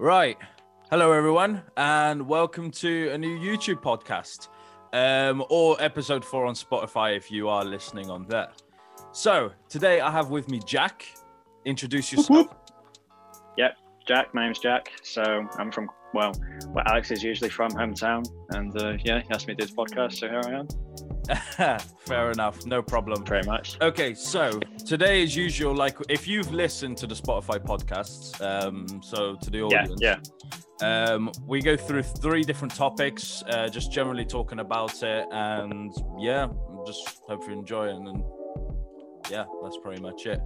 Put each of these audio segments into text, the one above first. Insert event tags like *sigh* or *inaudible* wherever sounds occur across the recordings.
Right. Hello, everyone, and welcome to a new YouTube podcast um, or episode four on Spotify if you are listening on there. So, today I have with me Jack. Introduce yourself. Yep, Jack. My name's Jack. So I'm from well, where Alex is usually from, hometown, and uh, yeah, he asked me to do this podcast, so here I am. *laughs* Fair enough. No problem. Very much. Okay, so today, as usual, like if you've listened to the Spotify podcasts, um, so to the audience, yeah. Um, we go through three different topics, uh, just generally talking about it, and yeah, just hope you enjoy it. And yeah, that's pretty much it.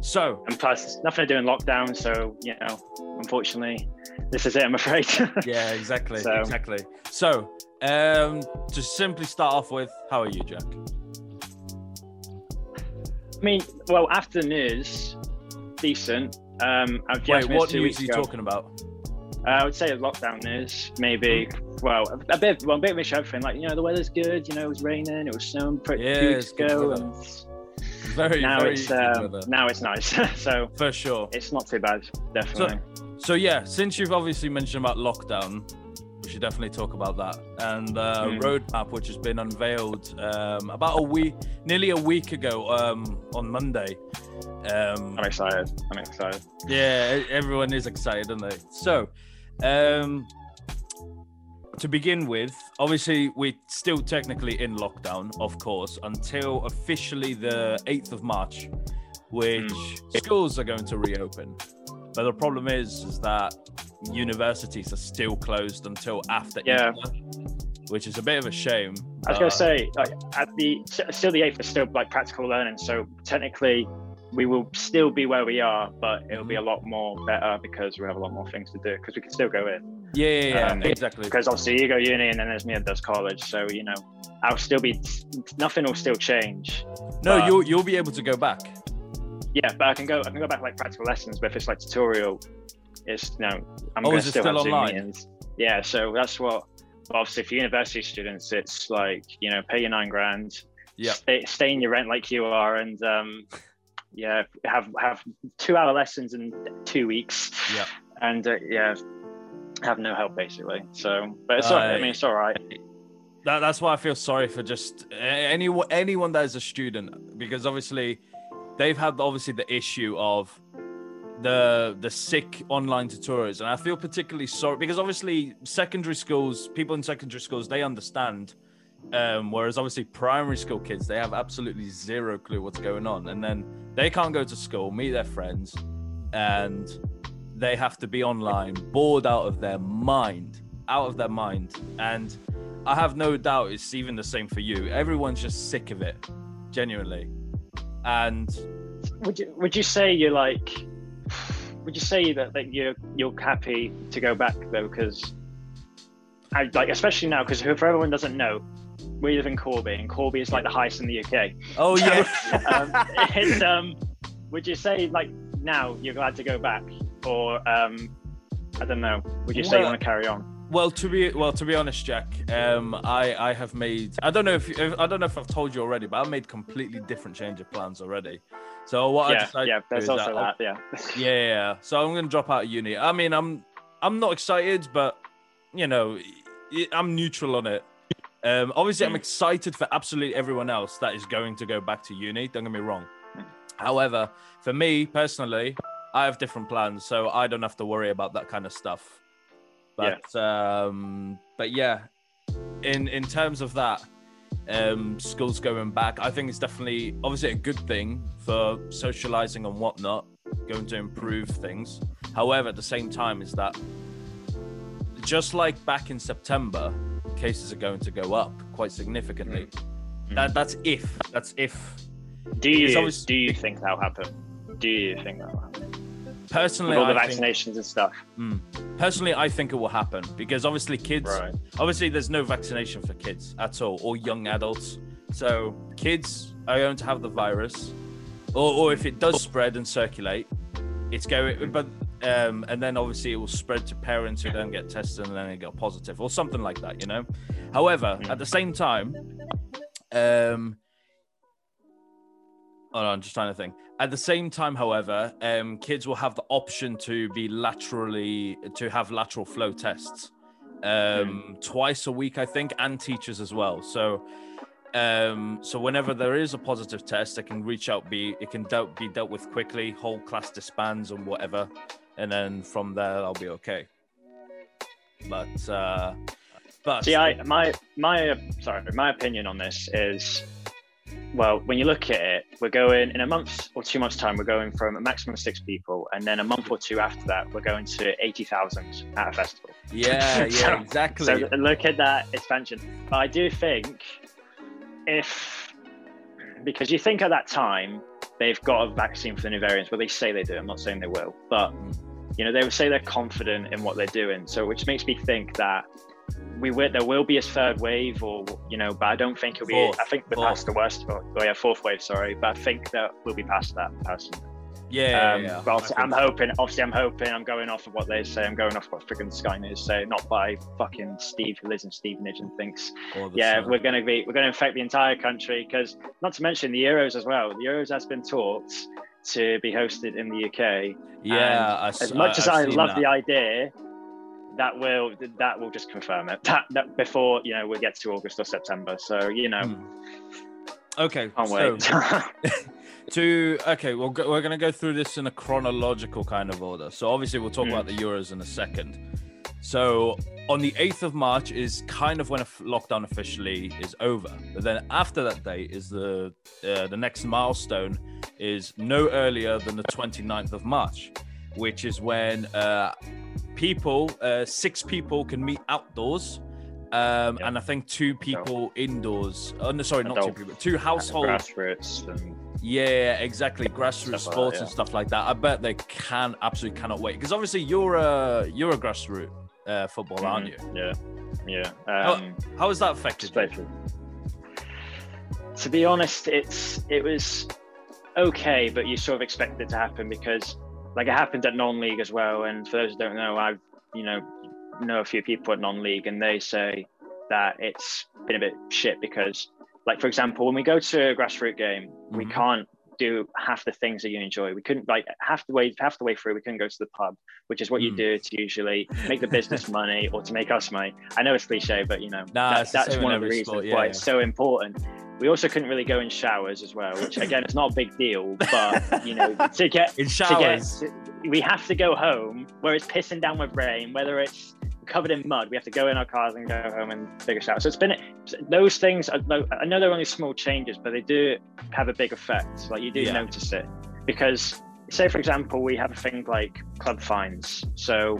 So, And plus, nothing to do in lockdown, so you know, unfortunately, this is it. I'm afraid. *laughs* yeah, exactly, So- exactly. So, um, to simply start off with, how are you, Jack? I mean, well, after the news, decent. Um, I've Wait, just what two news are you ago. talking about? Uh, I would say a lockdown news, maybe. Well, a, a bit, well, a bit of a show thing. Like, you know, the weather's good. You know, it was raining, it was snowing pretty Yeah, it's weeks good ago, *laughs* Very, now very it's um, now it's nice. *laughs* so for sure. it's not too bad, definitely. So yeah, since you've obviously mentioned about lockdown, we should definitely talk about that and uh, Mm. roadmap, which has been unveiled um, about a week, nearly a week ago um, on Monday. Um, I'm excited. I'm excited. yeah, everyone is excited, aren't they? So, um, to begin with, obviously we're still technically in lockdown, of course, until officially the 8th of March, which schools are going to reopen. But the problem is, is that universities are still closed until after Yeah. Easter, which is a bit of a shame. I was Uh, gonna say, like, at the still the eighth is still like practical learning, so technically we will still be where we are, but it'll be a lot more better because we have a lot more things to do because we can still go in. yeah, yeah, yeah, um, exactly. Because obviously you go uni and then there's me that does college, so you know I'll still be nothing will still change. No, you'll you'll be able to go back. Yeah, but I can go I can go back like practical lessons, but if it's like tutorial, it's you know I'm Oh, gonna still still have Zoom online? meetings. Yeah, so that's what. Obviously, for university students, it's like you know, pay your nine grand, Yeah. stay, stay in your rent like you are, and um, yeah, have have two hour lessons in two weeks. Yeah. and uh, yeah, have no help basically. So, but it's all, I Uh, mean, it's all right. That, that's why I feel sorry for just anyone anyone that is a student because obviously they've had obviously the issue of the the sick online tutorials and I feel particularly sorry because obviously secondary schools people in secondary schools they understand um, whereas obviously primary school kids they have absolutely zero clue what's going on and then they can't go to school meet their friends and they have to be online bored out of their mind out of their mind and I have no doubt it's even the same for you. Everyone's just sick of it, genuinely. And Would you would you say you're like? Would you say that, that you're you're happy to go back though? Because I like especially now because for everyone doesn't know, we live in Corby and Corby is like the highest in the UK. oh So, yeah, *laughs* um, it's, um, would you say like now you're glad to go back, or um, I don't know? Would you say you want to carry on? well to be well to be honest, Jack, um, I I have made I don't know if, if I don't know if I've told you already, but I've made completely different change of plans already. So what I yeah, decided yeah. to do There's is also I'll- that. Yeah. *laughs* yeah, yeah, yeah. So I'm gonna drop out of uni. I mean, I'm I'm not excited, but you know, I'm neutral on it. Um, obviously, I'm Mm. excited for absolutely everyone else that is going to go back to uni. Don't get me wrong. However, for me personally, I have different plans, so I don't have to worry about that kind of stuff. But um, but yeah, in in terms of that, um, schools going back, I think it's definitely obviously a good thing for socializing and whatnot, going to improve things. However, at the same time, is that just like back in September, cases are going to go up quite significantly. Mm. That that's if that's if Do you do you think that'll happen? Do you think that'll happen? personally, With all the I think, vaccinations and stuff. personally, I think it will happen because obviously kids Right. obviously there's no vaccination for kids at all or young adults so kids are going to have the virus or, or if it does spread and circulate it's going but um, and then obviously it will spread to parents who don't get tested and then they get positive or something like that you know however at the same time um, Oh, no, I'm just trying to think. At the same time, however, um, kids will have the option to be laterally to have lateral flow tests um, twice a week, I think, and teachers as well. So, um, so whenever there is a positive test, they can reach out. Be it can dealt, be dealt with quickly. Whole class disbands and whatever, and then from there, I'll be okay. But, uh, but See, I my my sorry, my opinion on this is, well, when you look at it, we're going in a month or two months' time. We're going from a maximum of six people, and then a month or two after that, we're going to eighty thousand at a festival. yeah, *laughs* yeah, exactly. So look at that expansion. But I do think if because you think at that time they've got a vaccine for the new variants, well they say they do. I'm not saying they will, but you know they would say they're confident in what they're doing. So which makes me think that we will there will be a third wave, or you know, but I don't think it'll be. Fourth, I think we're fourth. past the worst. Or, oh yeah, fourth wave. Sorry, but I think that we'll be past that personally. yeah, yeah, Um, yeah. but I I'm hoping. Obviously, I'm hoping. I'm going off of what they say. I'm going off what freaking Sky News say, not by fucking Steve who lives in Stevenage and thinks, yeah, we're going to be, we're going to infect the entire country. Because not to mention the Euros as well. The Euros has been talked to be hosted in the UK. yeah. I As much as I've I love that. the idea, that will that will just confirm it. That, that before you know we get to August or September. So you know, Hmm. Okay, can't so wait. *laughs* *laughs* to okay, we'll go, we're going to go through this in a chronological kind of order. So obviously we'll talk Mm. about the Euros in a second. So on the 8th of March is kind of when a f- lockdown officially is over. But then after that date is the uh, the next milestone is no earlier than the 29th of March, which is when uh, people, uh, six people can meet outdoors. Um, Yeah. And I think two people indoors. Oh, no, sorry, not two people. Two households. grassroots and Yeah, exactly. Grassroots Stuff like sports that, and stuff like that. I bet they can absolutely cannot wait because obviously you're a you're a grassroots uh, football, aren't you? Yeah, yeah. How- Um, How has that affected you? To be honest, it's it was okay, but you sort of expect it to happen because, like, it happened at non-league as well. And for those who don't know, I've you know know a few people at non-league, and they say that it's been a bit shit because, like, for example, when we go to a grassroots game, we Mhm. can't do half the things that you enjoy. We couldn't like half the way half the way through. We couldn't go to the pub, which is what you Mm. do to usually make the business *laughs* money or to make us money. I know it's cliche, but you know Nah, that- that's one of the reasons sport, why yeah, it's so important. We also couldn't really go in showers as well, which again it's not a big deal, but you know *laughs* to get In to get showers. we have to go home where it's pissing down with rain, whether it's covered in mud. We have to go in our cars and go home and take a shower. So it's been those things. I know I know they're only small changes, but they do have a big effect. Like you do Yeah. notice it because, say for example, we have a thing like club fines. So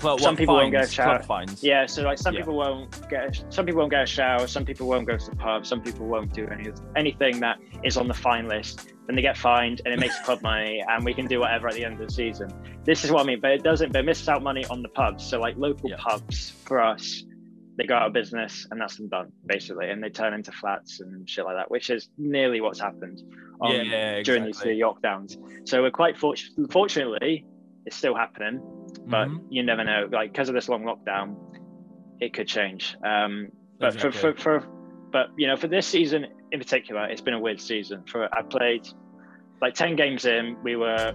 Some people won't fines? get a shower. Fines. yeah, so like some Yeah. people won't get some people won't get a shower, some people won't go to the pub, some people won't do any anything that is on the fine list. Then they get fined and it makes club *laughs* money and we can do whatever at the end of the season. This is what I mean, but it doesn't but it misses out money on the pubs. So like local Yeah. pubs for us, they go out of business and that's them done, basically. And they turn into flats and shit like that, which is nearly what's happened um, yeah, during these exactly. three lockdowns. So we're quite fortunate fortunately it's still happening but Mhm. you never know. Like because of this long lockdown, it could change. Um, but Exactly. for, for for but you know for this season in particular, it's been a weird season. For I played like ten games in, we were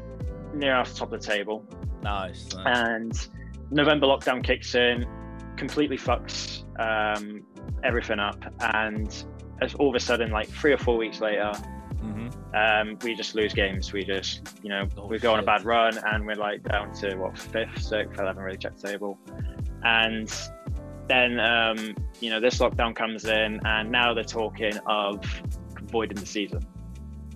near off the top of the table, nice. nice. and November lockdown kicks in, completely fucks um, everything up, and as all of a sudden, like three or four weeks later, Mhm. um, we just lose games. We just, you know, Oh, we go on a bad run and we're like down to what fifth, sixth. I haven't really checked the table. And then, um, you know, this lockdown comes in, and now they're talking of voiding the season,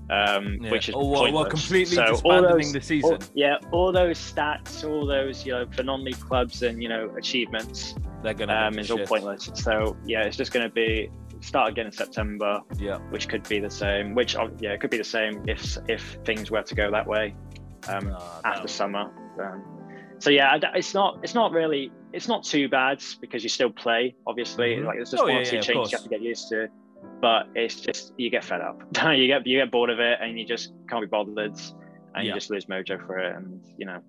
um, Yeah. which is Oh, well, well, completely So all disbanding those- the season. all- yeah, all those stats, all those you know for non-league clubs and you know achievements They're gonna um, is the all pointless. So yeah, it's just going to be start again in September Yeah. which could be the same. Which uh, yeah, it could be the same if if things were to go that way um, Nah, after that- summer. Um, so yeah, it's not it's not really it's not too bad because you still play. Obviously, Mhm. like there's just Oh, one yeah, or two yeah, changes you have to get used to. But it's just you get fed up. *laughs* you get you get bored of it, and you just can't be bothered, and Yeah. you just lose mojo for it. And you know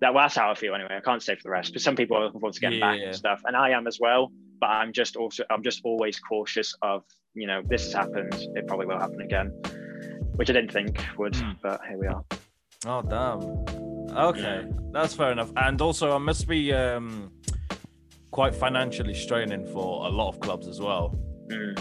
that well, that's how I feel anyway. I can't say for the rest, but some people are looking forward to getting back and stuff, and I am as well. But I'm just also I'm just always cautious of you know this has happened. It probably will happen again. which I didn't think would, Hmm. but here we are. Oh damn. Okay, that's fair enough. And also, I must be um, quite financially straining for a lot of clubs as well. Mm.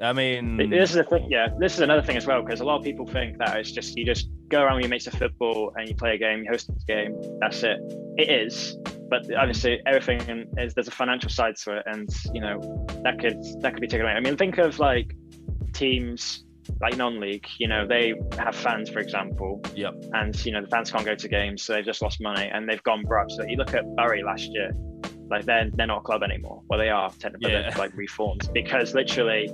I mean, This is a thing, yeah. This is another thing as well because a lot of people think that it's just you just go around with your mates of football and you play a game, you host a game, that's it. It is, but obviously everything is there's a financial side to it, and you know that could that could be taken away. I mean, think of like teams like non-league. You know, they have fans, for example, yep. and you know the fans can't go to games, so they've just lost money and they've gone broke. So you look at Bury last year, like they're they're not a club anymore. Well, they are technically, Yeah. like reformed because literally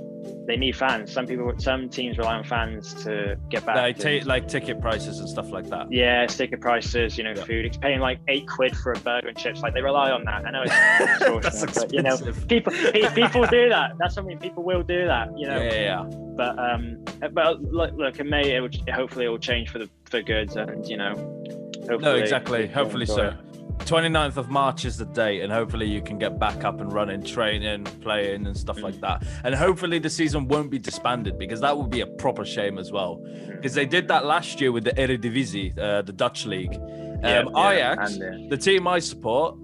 they need fans. Some people, some teams rely on fans to get back. Like, and- ta- like ticket prices and stuff like that. yeah, ticket prices, you know, Yeah. food. It's paying like eight quid for a burger and chips. Like they rely on that. I know it's *laughs* That's extortionate, but you know, people people do that. That's something people will do that. You know, yeah, yeah, yeah. but um, but look, look, in May, it will, hopefully it will change for the for good, and you know, hopefully. No, exactly. Hopefully so. it. 29th of March is the date, and hopefully you can get back up and running, training, playing, and stuff like that. And hopefully the season won't be disbanded because that would be a proper shame as well. Because they did that last year with the Eredivisie, uh, the Dutch league. Um, Yeah, yeah, Ajax, and, uh, the team I support,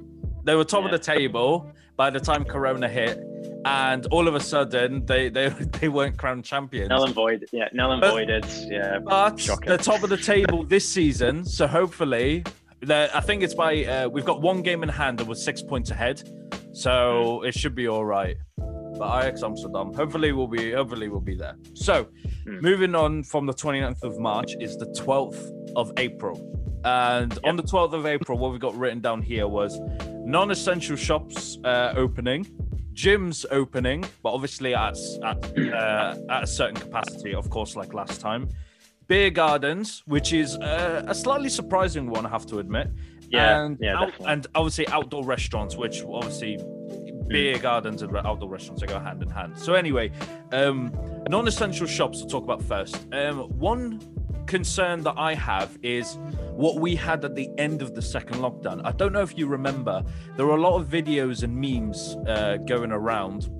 they were top of the table by the time Corona hit, and all of a sudden they they, *laughs* they weren't crowned champions. Null and void. Yeah, null and voided. Yeah. But Shocking. they're top of the table this season, so hopefully, I think it's by uh, we've got one game in hand and we're six points ahead, so it should be all right. But Ajax Amsterdam, hopefully we'll be hopefully we'll be there. So, Hmm. moving on from the 29th of March is the 12th of April, and on the 12th of April, what we got written down here was non-essential shops uh, opening. Gyms opening, but obviously at at, *clears throat* uh, at a certain capacity, of course, like last time beer gardens, which is uh, a slightly surprising one, I have to admit. Yeah, and, yeah, out- and obviously outdoor restaurants, which obviously Mm. beer gardens and outdoor restaurants they go hand in hand. So anyway, um, non-essential shops to talk about first. Um, one concern that I have is what we had at the end of the second lockdown. I don't know if you remember, there were a lot of videos and memes uh, going around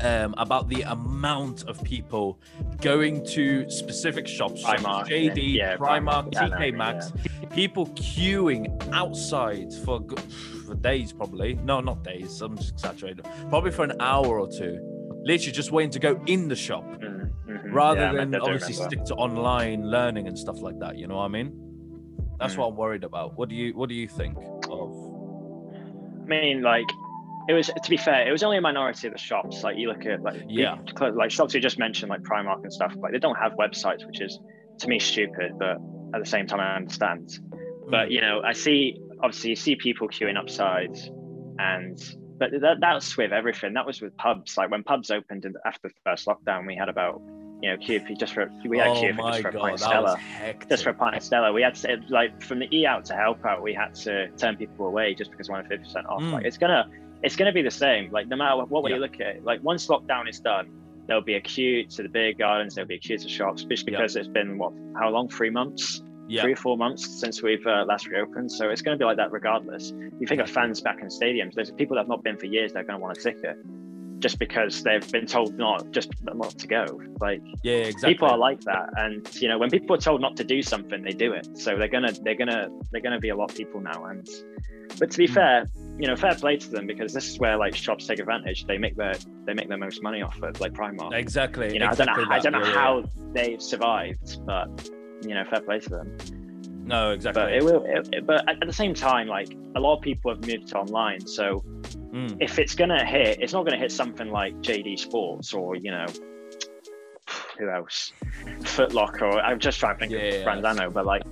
um, about the amount of people going to specific shops, Primark, JD, yeah, Primark, Primark, know, TK Maxx, people queuing outside for for days, probably. No, not days. I'm just exaggerating. Probably for an hour or two, literally just waiting to go in the shop Mm, mhm. rather Yeah, than obviously remember. stick to online learning and stuff like that. You know what I mean? That's Mm. what I'm worried about. What do you What do you think of? I mean, like, it was to be fair, it was only a minority of the shops. Like, you look at like Yeah. like shops you just mentioned, like Primark and stuff. Like, they don't have websites, which is to me stupid, but at the same time, I understand. But Mm. you know, I see obviously you see people queuing upside, and but that that's with everything. That was with pubs. Like when pubs opened in, after the first lockdown, we had about you know queue for just for we had oh queue for just for a god, pint of that Stella just for a pint of Stella. We had to like from the e out to help out. We had to turn people away just because we wanted fifty percent off. Mm. Like it's gonna it's gonna be the same. Like no matter what way Yeah. you look at it, like once lockdown is done, there'll be a queue to the beer gardens. There'll be a queue to shops, just Yeah. because it's been what how long? Three months, yeah, three or four months since we've uh, last reopened. So it's gonna be like that regardless. You think of fans back in stadiums. There's people that have not been for years. They're gonna want a ticket. Just because they've been told not just not to go, like yeah, exactly. people are like that and you know when people are told not to do something they do it so they're gonna they're gonna they're gonna be a lot of people now and but to be Mm. fair you know fair play to them because this is where like shops take advantage they make their they make their most money off of like primark exactly. you know exactly i don't know i don't know how they've survived but you know fair play to them. No, exactly. but it will it, it- but at, at the same time like a lot of people have moved to online so Mm. if it's gonna hit, it's not gonna hit something like JD Sports or you know who else, Footlocker. Or I'm just trying to think Yeah, of brands I know, but like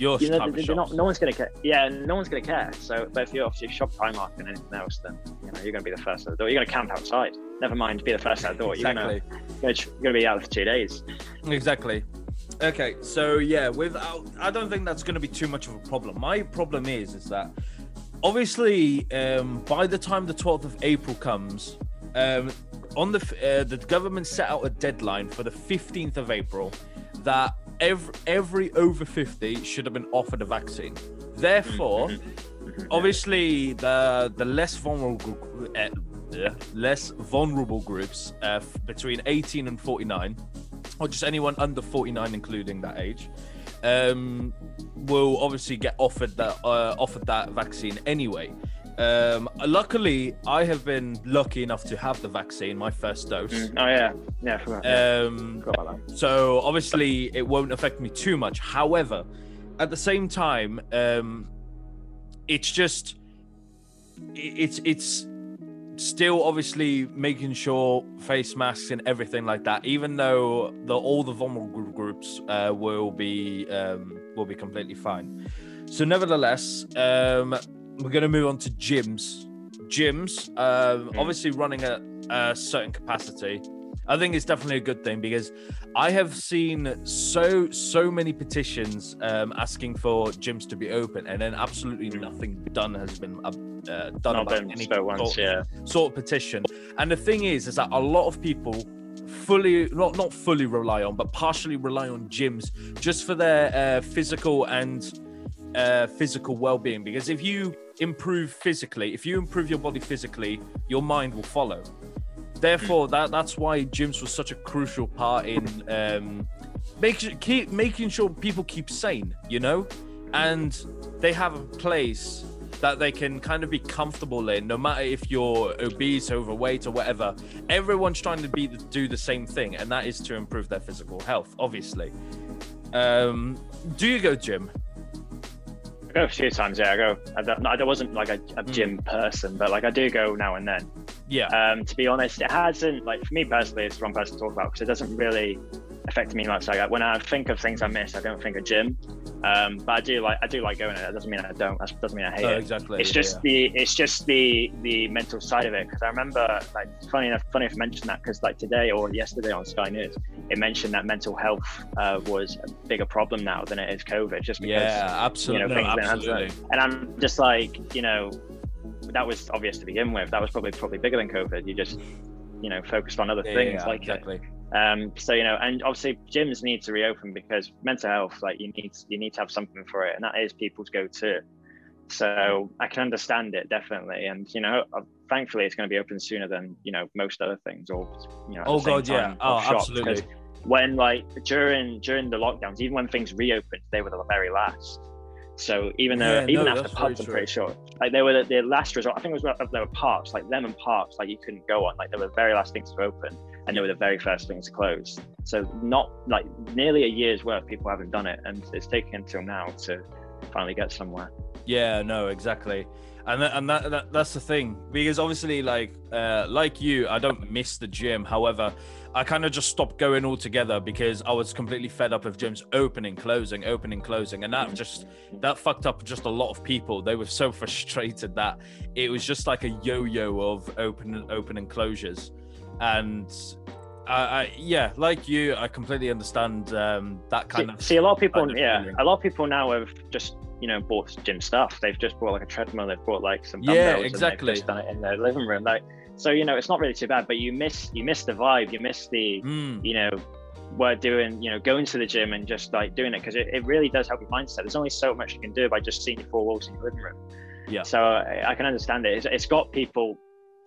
Your you know, type they're not, no one's gonna care. Yeah, no one's gonna care. So, but if you're you shop Primark and anything else, then you know you're gonna be the first out the door. You're gonna camp outside. Never mind, be the first out the door. You're exactly. you're gonna, you're gonna be out for two days. Exactly. Okay, so yeah, without I don't think that's going to be too much of a problem. My problem is is that obviously um, by the time the 12th of April comes, um, on the uh, the government set out a deadline for the 15th of April that every every over 50 should have been offered a vaccine. Therefore, obviously the the less vulnerable uh, less vulnerable groups uh, between 18 and 49 or just anyone under 49, including that age, um, will obviously get offered that uh, offered that vaccine anyway. Um, luckily, I have been lucky enough to have the vaccine, my first dose. Mm. Oh yeah, yeah. I forgot, yeah. Um, forgot so obviously, it won't affect me too much. However, at the same time, um, it's just it's it's still obviously making sure face masks and everything like that. Even though the all the vulnerable groups uh, will be um, will be completely fine. So, nevertheless, um, we're going to move on to gyms. Gyms, um, obviously running at a certain capacity. I think it's definitely a good thing because I have seen so so many petitions um, asking for gyms to be open, and then absolutely nothing done has been uh, done Not about any once, sort, yeah. sort of petition. And the thing is, is that a lot of people fully not not fully rely on, but partially rely on gyms just for their uh, physical and uh, physical well-being. Because if you improve physically, if you improve your body physically, your mind will follow. Therefore, that that's why gyms was such a crucial part in um, making keep making sure people keep sane. You know, and they have a place that they can kind of be comfortable in, no matter if you're obese, overweight, or whatever. Everyone's trying to be do the same thing, and that is to improve their physical health. Obviously, um, do you go gym? I go a few times. Yeah, I go. I, don't, I wasn't like a, a Mm. gym person, but like I do go now and then. Yeah, Um, to be honest, it hasn't like for me personally, it's the wrong person to talk about because it doesn't really affect me much. Like when I think of things I miss, I don't think of gym. Um, but I do like I do like going. That doesn't mean I don't. That doesn't mean I hate no, it. exactly. It's yeah, just yeah. the it's just the the mental side of it because I remember like funny enough funny if I mention that because like today or yesterday on Sky News it mentioned that mental health uh, was a bigger problem now than it is COVID just because yeah, absolutely, you know, no, absolutely. and I'm just like you know that was obvious to begin with that was probably probably bigger than COVID you just you know focused on other Yeah, things like it exactly. Um so you know and obviously gyms need to reopen because mental health like you need you need to have something for it and that is people's go-to so i can understand it definitely and you know uh, thankfully it's going to be open sooner than you know most other things or you know Oh god, yeah. Oh, absolutely. when like during during the lockdowns even when things reopened they were the very last so even though Yeah, even no, after pubs i'm pretty sure like they were the, the last resort i think it was there were parks like lemon parks like you couldn't go on like they were the very last things to open and they were the very first things to close. So not like nearly a year's worth people haven't done it and it's taking until now to finally get somewhere. Yeah, no, exactly. And that, and that, that that's the thing because obviously like uh like you I don't miss the gym. However I kind of just stopped going altogether because I was completely fed up of gyms opening closing opening closing. And that just that fucked up just a lot of people. They were so *laughs* frustrated that it was just like a yo-yo of open open and closures and I, I yeah like you I completely understand um that kind see, of see a lot of people kind of yeah feeling. a lot of people now have just you know bought gym stuff. They've just bought like a treadmill. They've bought like some dumbbells and exactly. they've done it in their living room. Like so you know it's not really too bad but you miss you miss the vibe. You miss the Mm, you know we're doing you know going to the gym and just like doing it because it, it really does help your mindset. There's only so much you can do by just seeing your four walls in your living room. Yeah. so i, I can understand it. It's, it's got people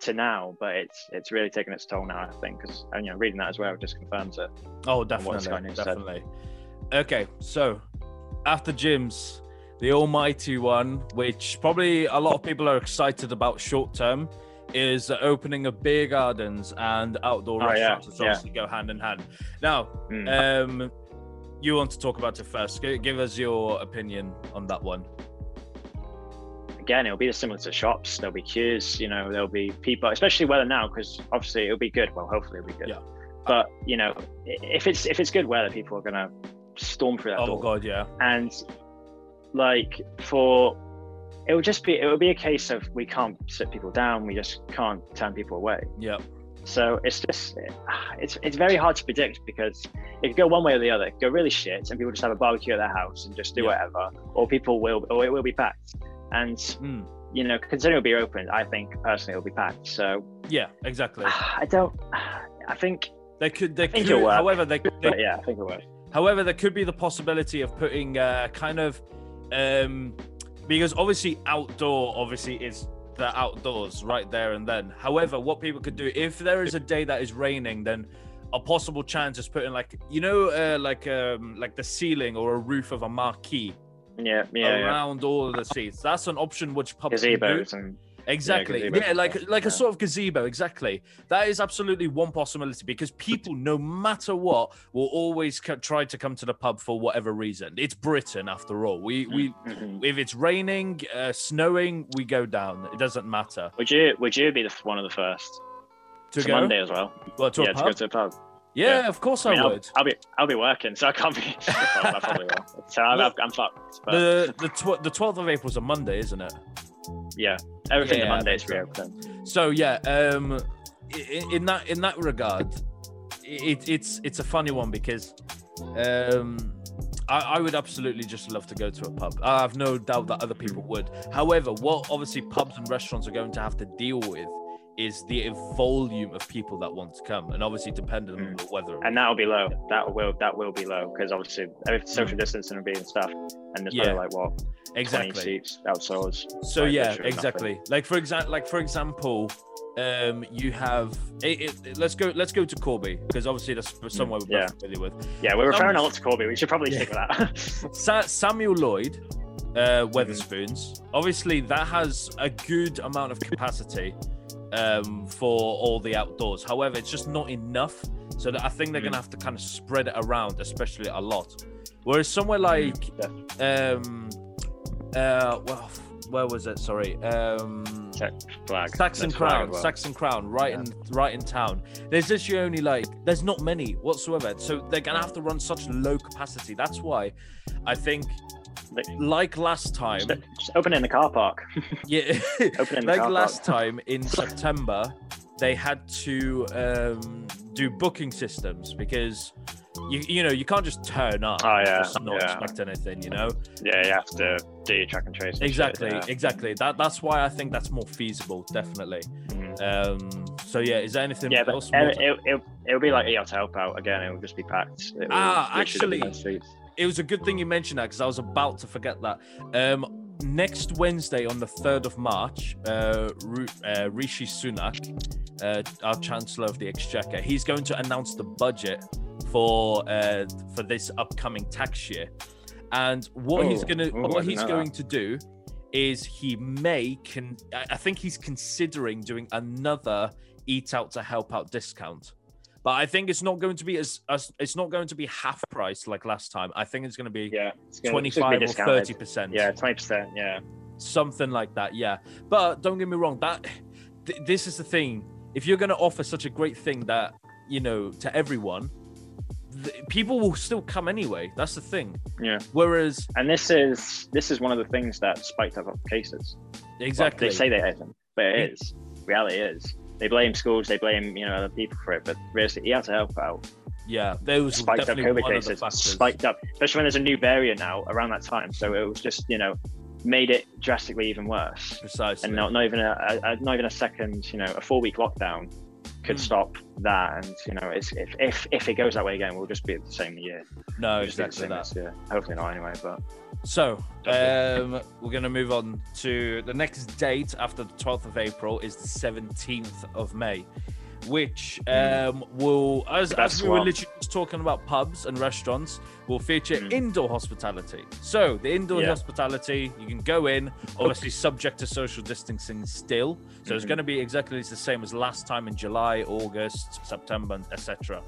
to now but it's it's really taken its toll now i think because and you know reading that as well just confirms it Oh, what definitely, said. definitely. Okay, so after gyms, the almighty one, which probably a lot of people are excited about short term, is the opening of beer gardens and outdoor Oh, yeah, restaurants, which yeah. obviously go hand in hand. Now, Mm. um, you want to talk about it first? Give us your opinion on that one. Again, it'll be similar to shops. There'll be queues, you know, there'll be people, especially weather now, because obviously it'll be good. Well, hopefully it'll be good. Yeah. But you know, if it's if it's good weather, people are gonna storm through that Oh door. god, yeah, And like for, it will just be it will be a case of we can't sit people down. We just can't turn people away. yeah, So it's just it's it's very hard to predict because it could go one way or the other. It could go really shit, and people just have a barbecue at their house and just do Yeah. whatever, or people will or it will be packed. And Mm, you know, considering it'll be open, I think personally it'll be packed. So yeah, exactly. *sighs* I don't. *sighs* I think, They could, they think could. However, they, they but yeah, I think it will. However, there could be the possibility of putting uh, kind of um, because obviously outdoor obviously is the outdoors right there and then. However, what people could do if there is a day that is raining, then a possible chance is putting like you know uh, like um like the ceiling or a roof of a marquee Yeah, yeah, yeah. around all of the seats. That's an option which pubs can do. And Exactly. Yeah, and like like a sort of gazebo. Exactly. That is absolutely one possibility because people, no matter what, will always try to come to the pub for whatever reason. It's Britain after all. We we Mhm. if it's raining, uh, snowing, we go down. It doesn't matter. Would you would you be the one of the first? To It's go Monday as well. well, to yeah, a to go to a pub. Yeah, yeah. of course I, mean, I'll, would. I'll be I'll be working, so I can't be. well, *laughs* I probably *laughs* will. So I'm, I'm fucked. But The the tw- the twelfth of April is a Monday, isn't it? yeah, everything Yeah, Monday is reopening. So yeah, um, in, in that in that regard, it, it's it's a funny one because um, I, I would absolutely just love to go to a pub. I have no doubt that other people would. However, what obviously pubs and restaurants are going to have to deal with is the volume of people that want to come, and obviously depending on the weather. and that'll be low. That will that will be low because obviously every social distancing will be and stuff, and there's Mm. Yeah. like what exactly. seats outdoors. So Like, yeah, exactly. Like for example, like for example, um, you have it, it, let's go let's go to Corby because obviously that's somewhere we're Mm, yeah. familiar with. Yeah, we're referring a lot to Corby. We should probably yeah. stick with that. *laughs* Sa- Samuel Lloyd, uh, Wetherspoons. Obviously, that has a good amount of capacity um, for all the outdoors. However, it's just not enough. So that I think they're Mhm. gonna have to kind of spread it around, especially a lot. Whereas somewhere like, um, uh, well, where was it? Sorry, um, flag. Saxon That's Crown, well. Saxon Crown, right Yeah. in right in town. There's literally only like there's not many whatsoever, so they're gonna have to run such low capacity. That's why I think, Like- last time, Just, just open it in the car park. *laughs* yeah, Open like last park. time in *laughs* September, they had to um, do booking systems because. You, you know you can't just turn up Oh, yeah, not yeah. expect anything you know Yeah, you have to do your track and trace. and shit, exactly yeah. exactly that that's why I think that's more feasible definitely Mhm. um so yeah is there anything Yeah, but else it, more it, it, it'll be like EOT help out again. It will just be packed. It will Ah, actually-. It was a good thing you mentioned that because I was about to forget that. Um, next Wednesday on the third of March, uh, uh, Rishi Sunak, uh, our Chancellor of the Exchequer, he's going to announce the budget for uh, for this upcoming tax year, and what he's Oh, gonna oh, what he's going that. to do is he may can I think he's considering doing another eat out to help out discount. But I think it's not going to be as, as it's not going to be half price like last time. I think it's going to be Yeah, 25 be or 30 percent. Yeah, twenty percent. Yeah, something like that. Yeah, but don't get me wrong. That th- this is the thing. If you're going to offer such a great thing that you know to everyone, people will still come anyway. That's the thing. yeah. Whereas And this is this is one of the things that spiked up cases. Well, exactly, they say they isn't, but it Mm. Reality is. They blame schools. They blame you know other people for it. But realistically, he had to help out. yeah, those Spiked up COVID one of the cases. Spiked up, especially when there's a new variant now around that time. So it was just you know made it drastically even worse. Precisely. and not, not even a, a not even a second, you know, a four week lockdown could Mm. stop that. And you know, it's, if if if it goes that way again, we'll just be at the same year. no, We'll exactly same that. year. Hopefully not anyway, but So, um, we're going to move on to the next date after the 12th of April is the 17th of May, which um, will, as, That's as we were literally just talking about pubs and restaurants, will feature Mm. indoor hospitality. So, the indoor Yeah. hospitality, you can go in, obviously subject to social distancing still. So, it's Mhm. going to be exactly the same as last time in July, August, September, etc.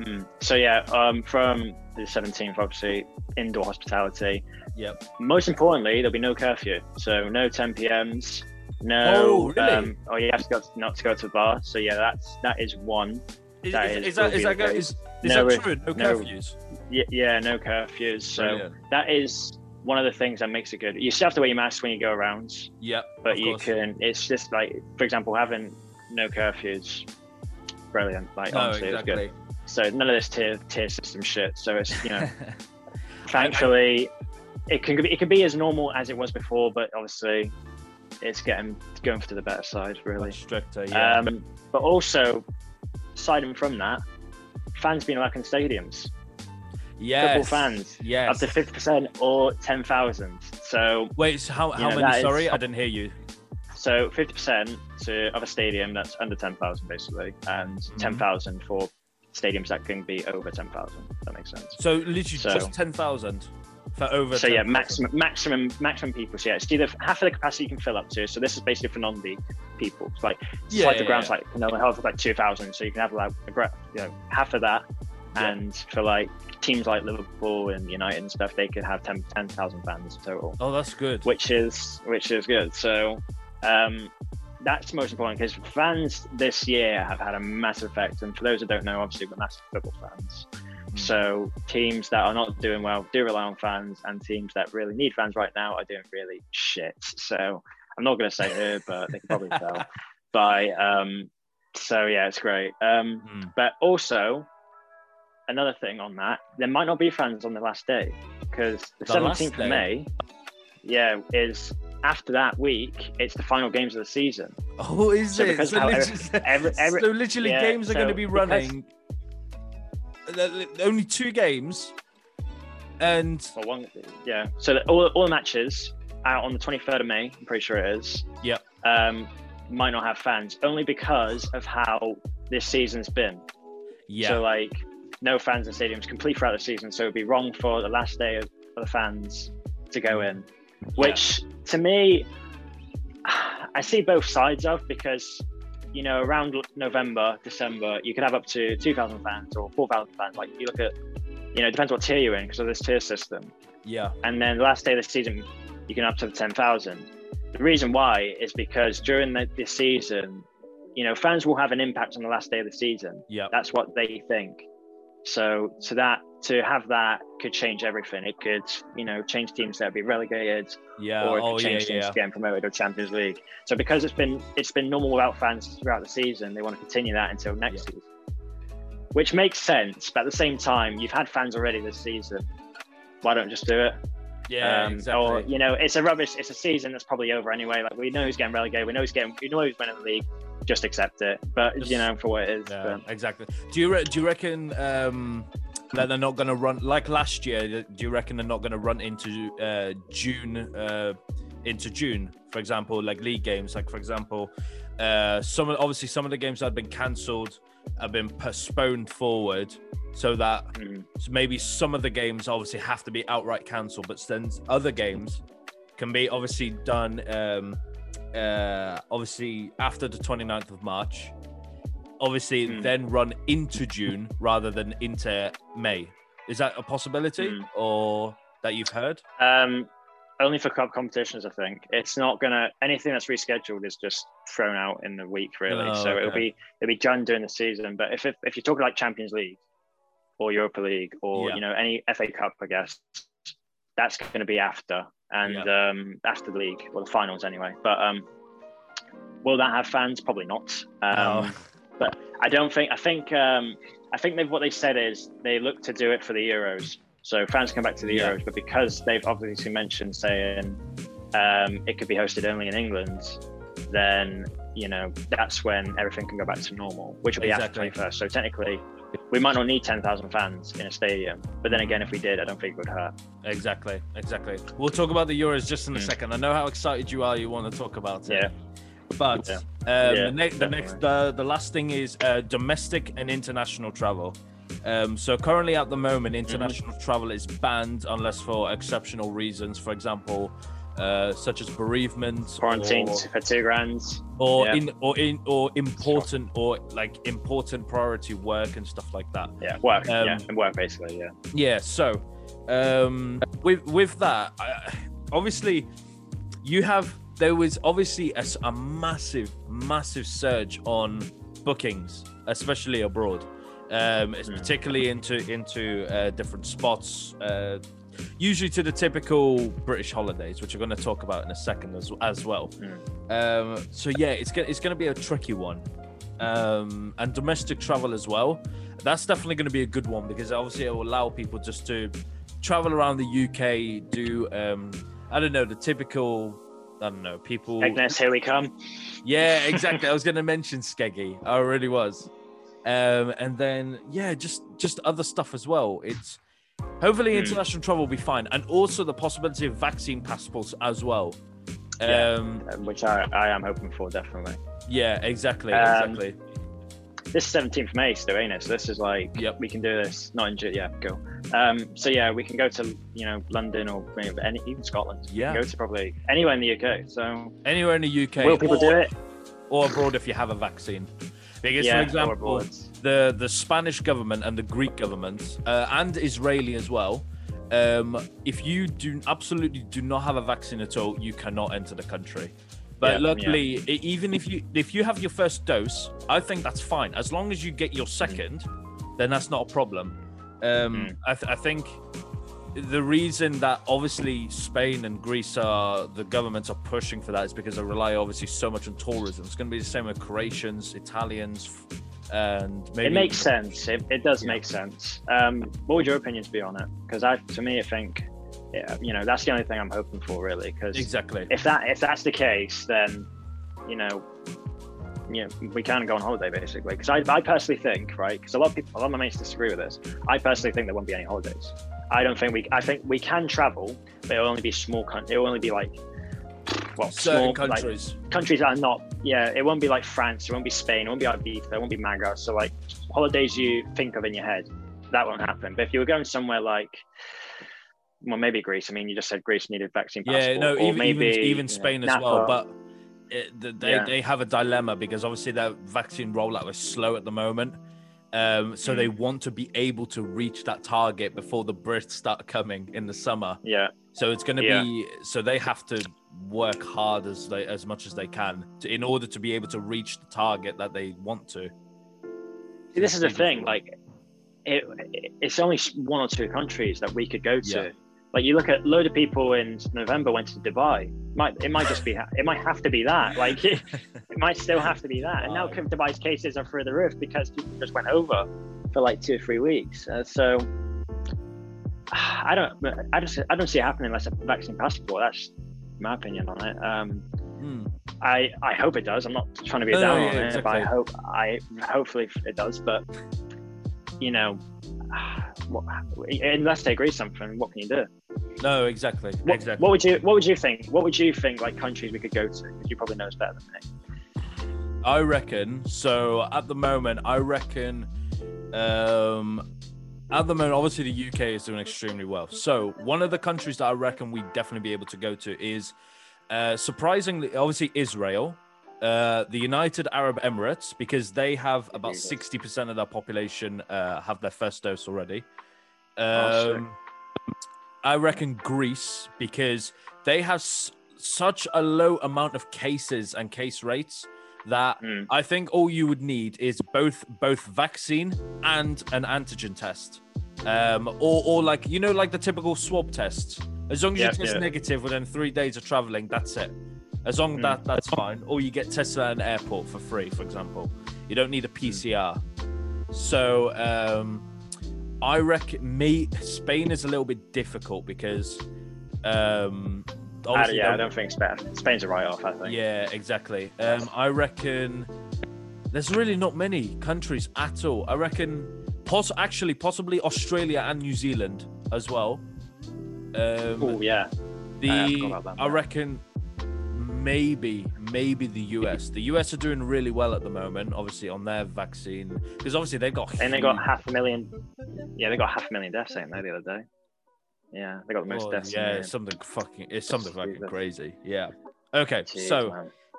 mm. so yeah, um, from the 17th, obviously indoor hospitality. Yep. Most importantly, there'll be no curfew, so no 10 p.m.s. No, Oh, really? um, oh, you have to go not to go to the bar. So yeah, that's that is one. Is, That is, is- is that, is that, is, is No, that true? No, no. curfews? Yeah, yeah no curfews. So Brilliant. that is one of the things that makes it good. You still have to wear your mask when you go around. Yep. but you course. can it's just like for example having no curfews brilliant like No, honestly it's exactly. good so none of this tier tier system shit so it's you know *laughs* thankfully it can be it can be as normal as it was before but obviously it's getting going for the better side really Much stricter, yeah. um but also aside from that fans being in stadiums yes. football fans Yes. up to 50% or 10,000 so Wait, so how, how know, many? that is- Sorry, I didn't hear you. So fifty percent to of a stadium that's under ten thousand, basically, and Mhm. ten thousand for stadiums that can be over ten thousand. That makes sense. So literally So- just ten thousand for over. So yeah, 10,000. maximum, maximum, maximum people. So yeah, it's either half of the capacity you can fill up to. So this is basically for non-league people. It's like, it's Yeah, like the ground's yeah. like you know, health of like two thousand. So you can have like a you know half of that, Yeah. and for like teams like Liverpool and United and stuff, they could have 10 10,000 fans total, Oh, that's good. which is which is good. So um, that's most important because fans this year have had a massive effect. And for those that don't know, obviously we're massive football fans. Mm. So teams that are not doing well do rely on fans, and teams that really need fans right now are doing really shit. So I'm not going to say who, *laughs* but they can probably tell. By um, so yeah, it's great. Um, Mm. but also another thing on that, there might not be fans on the last day because the The 17th of May, yeah, is after that week. It's the final games of the season. Oh, is So it? So how every- literally, every- every- *laughs* so literally yeah, games are going to so be running. Only two games, and Well, one, yeah. So all, all the matches out on the 23rd of May, I'm pretty sure it is. Yeah. Um, might not have fans only because of how this season's been. yeah, So like, no fans in stadiums complete throughout the season. So it'd be wrong for the last day of, for the fans to go in, which to me, *sighs* I see both sides of because. You know, around November, December, you could have up to 2,000 fans or 4,000 fans. Like, you look at, you know, it depends what tier you're in because of this tier system yeah, and then the last day of the season you can up to 10,000. The reason why is because during the, the season, you know, fans will have an impact on the last day of the season. yeah, That's what they think. So, to that, to have that could change everything. It could, you know, change teams that would be relegated, yeah. or it could Oh, yeah, change teams yeah. getting promoted or Champions League. So, because it's been it's been normal without fans throughout the season, they want to continue that until next Yeah. season, which makes sense. But at the same time, you've had fans already this season. Why don't you just do it? Yeah, um, exactly. Or you know, it's a rubbish. It's a season that's probably over anyway. Like we know who's getting relegated. We know who's getting. We know who's winning the league. Just accept it. But Just- you know, for what it is. Yeah, exactly. Do you re- do you reckon um, that they're not going to run like last year? Do you reckon they're not going to run into uh, June uh, into June? For example, like league games. Like for example, uh, some obviously some of the games that have been cancelled have been postponed forward, so that mm, so maybe some of the games obviously have to be outright cancelled, but then other games can be obviously done um, uh, obviously after the 29th of March. Obviously, Hmm. then run into June rather than into May. Is that a possibility Hmm. or that you've heard? um, only for cup competitions, I think. It's not gonna anything that's rescheduled is just thrown out in the week, really. Oh, so it'll be it'll be done during the season. But if if, if you're talking like Champions League or Europa League or Yeah. you know any FA Cup, I guess that's going to be after and um, after the league or the finals anyway. But um, will that have fans? Probably not. Um, Oh. *laughs* I don't think. I think. Um, I think they've what they said is they look to do it for the Euros. So fans come back to the Yeah. Euros, but because they've obviously mentioned saying um, it could be hosted only in England, then you know that's when everything can go back to normal, which will be Exactly. after 21st. So technically, we might not need 10,000 fans in a stadium, but then again, if we did, I don't think it would hurt. Exactly, exactly. We'll talk about the Euros just in a Mm. second. I know how excited you are. You want to talk about it. Yeah. But Yeah. Um, Yeah, the, ne- the next, the, the last thing is uh, domestic and international travel. Um, so currently, at the moment, Mm-hmm. international travel is banned unless for exceptional reasons. For example, uh, such as bereavement, Quarantine for two grand. or yeah. in or in or important or like important priority work and stuff like that. Yeah, work. Um, yeah, and work basically. Yeah. Yeah. So, um, with with that, I, obviously, you have there was obviously a massive, massive surge on bookings, especially abroad. Um, it's Mm. particularly into into uh, different spots. Uh, usually to the typical British holidays, which we're going to talk about in a second as, as well. Um, so yeah, it's gonna it's gonna be a tricky one, um, and domestic travel as well. That's definitely going to be a good one because obviously it will allow people just to travel around the UK, do um, I don't know the typical. I don't know people. Skegness, here we come. Yeah, *laughs* exactly. I was going to mention Skeggy. I really was. Um, and then yeah, just just other stuff as well. It's hopefully Hmm. international travel will be fine, and also the possibility of vaccine passports as well. Um, uh, which I, I am hoping for definitely. yeah, exactly, Um, exactly. This is 17th May still, ain't it? So this is like Yep. we can do this. Not in Ju- yeah, cool. Um, so yeah, we can go to you know London or maybe any, even Scotland. Yeah. go to probably anywhere in the UK. So Anywhere in the UK, will people or, do it? or abroad if you have a vaccine. Because, yeah, for example, the the Spanish government and the Greek government uh, and Israeli as well. Um, if you do absolutely do not have a vaccine at all, you cannot enter the country. But Yeah, luckily, e- even if you if you have your first dose, I think that's fine. As long as you get your Mm. second, then that's not a problem. Um, Mm. I, th- I think the reason that obviously Spain and Greece are the governments are pushing for that is because they rely obviously so much on tourism. It's going to be the same with Croatians, Italians, and maybe it makes sense. It, it does Yeah. make sense. Um, what would your opinions be on it? Because I, to me, I think, yeah, you know, that's the only thing I'm hoping for, really. Because exactly. if that if that's the case, then you know, you know, we can go on holiday basically. Because I, I personally think, right? Because a lot of people, a lot of my mates disagree with this. I personally think there won't be any holidays. I don't think we. I think we can travel, but it'll only be small. It'll only be like, well, certain small, like, countries. countries that are not yeah it won't be like france it won't be spain it won't be ibiza it won't be Malaga. so like holidays you think of in your head that won't happen but if you were going somewhere like well maybe greece i mean you just said greece needed vaccine passport, yeah, no, even maybe even, even know, Spain as well. But it, th- they Yeah. they have a dilemma because obviously their vaccine rollout is slow at the moment. Um, so Mm. they want to be able to reach that target before the Brits start coming in the summer. yeah So it's going to Yeah. be so they have to work hard as they as much as they can to, in order to be able to reach the target that they want to. See, this is the thing like it, it's only one or two countries that we could go to Yeah. Like you look at a load of people in november went to dubai. Might it might just be it might have to be that. Like it, *laughs* it might still have to be that. And now dubai's cases are through the roof because people just went over for like two or three weeks. Uh, so *sighs* i don't i just i don't see it happening unless a vaccine passport. That's my opinion on it. Um Hmm. I I hope it does. I'm not trying to be a No, no, down yeah, on it, but I hope I hopefully it does. But you know, *sighs* what, unless they agree something, what can you do? No, exactly, What, exactly. what would you What would you think? What would you think? Like countries we could go to? Because you probably know better than me. I reckon. So at the moment, I reckon. Um, at the moment, obviously the UK is doing extremely well. So one of the countries that I reckon we'd definitely be able to go to is, uh, surprisingly, obviously Israel, uh, the United Arab Emirates, because they have about sixty percent of their population uh, have their first dose already. Oh. Um, I reckon Greece because they have s- such a low amount of cases and case rates that Mm. I think all you would need is both both vaccine and an antigen test, um, or or like you know like the typical swab tests. As long as Yeah, you test yeah. negative within three days of traveling, that's it. As long Mm. that that's fine. Or you get tested at an airport for free, for example. You don't need a PCR. So um, I reckon me Spain is a little bit difficult because um, obviously yeah, I don't think Spain. Spain's a write off. I think. yeah, exactly. Um, I reckon there's really not many countries at all. I reckon, poss- actually, possibly Australia and New Zealand as well. Um, Oh yeah. the I forgot about them, I reckon maybe maybe the US. The US are doing really well at the moment, obviously on their vaccine because obviously they've got And they got half a million. Yeah, they got half a million deaths, ain't they, the other day? Yeah, they got the most oh, deaths. yeah, it's something fucking it's something fucking crazy. Yeah. Okay, Jeez, so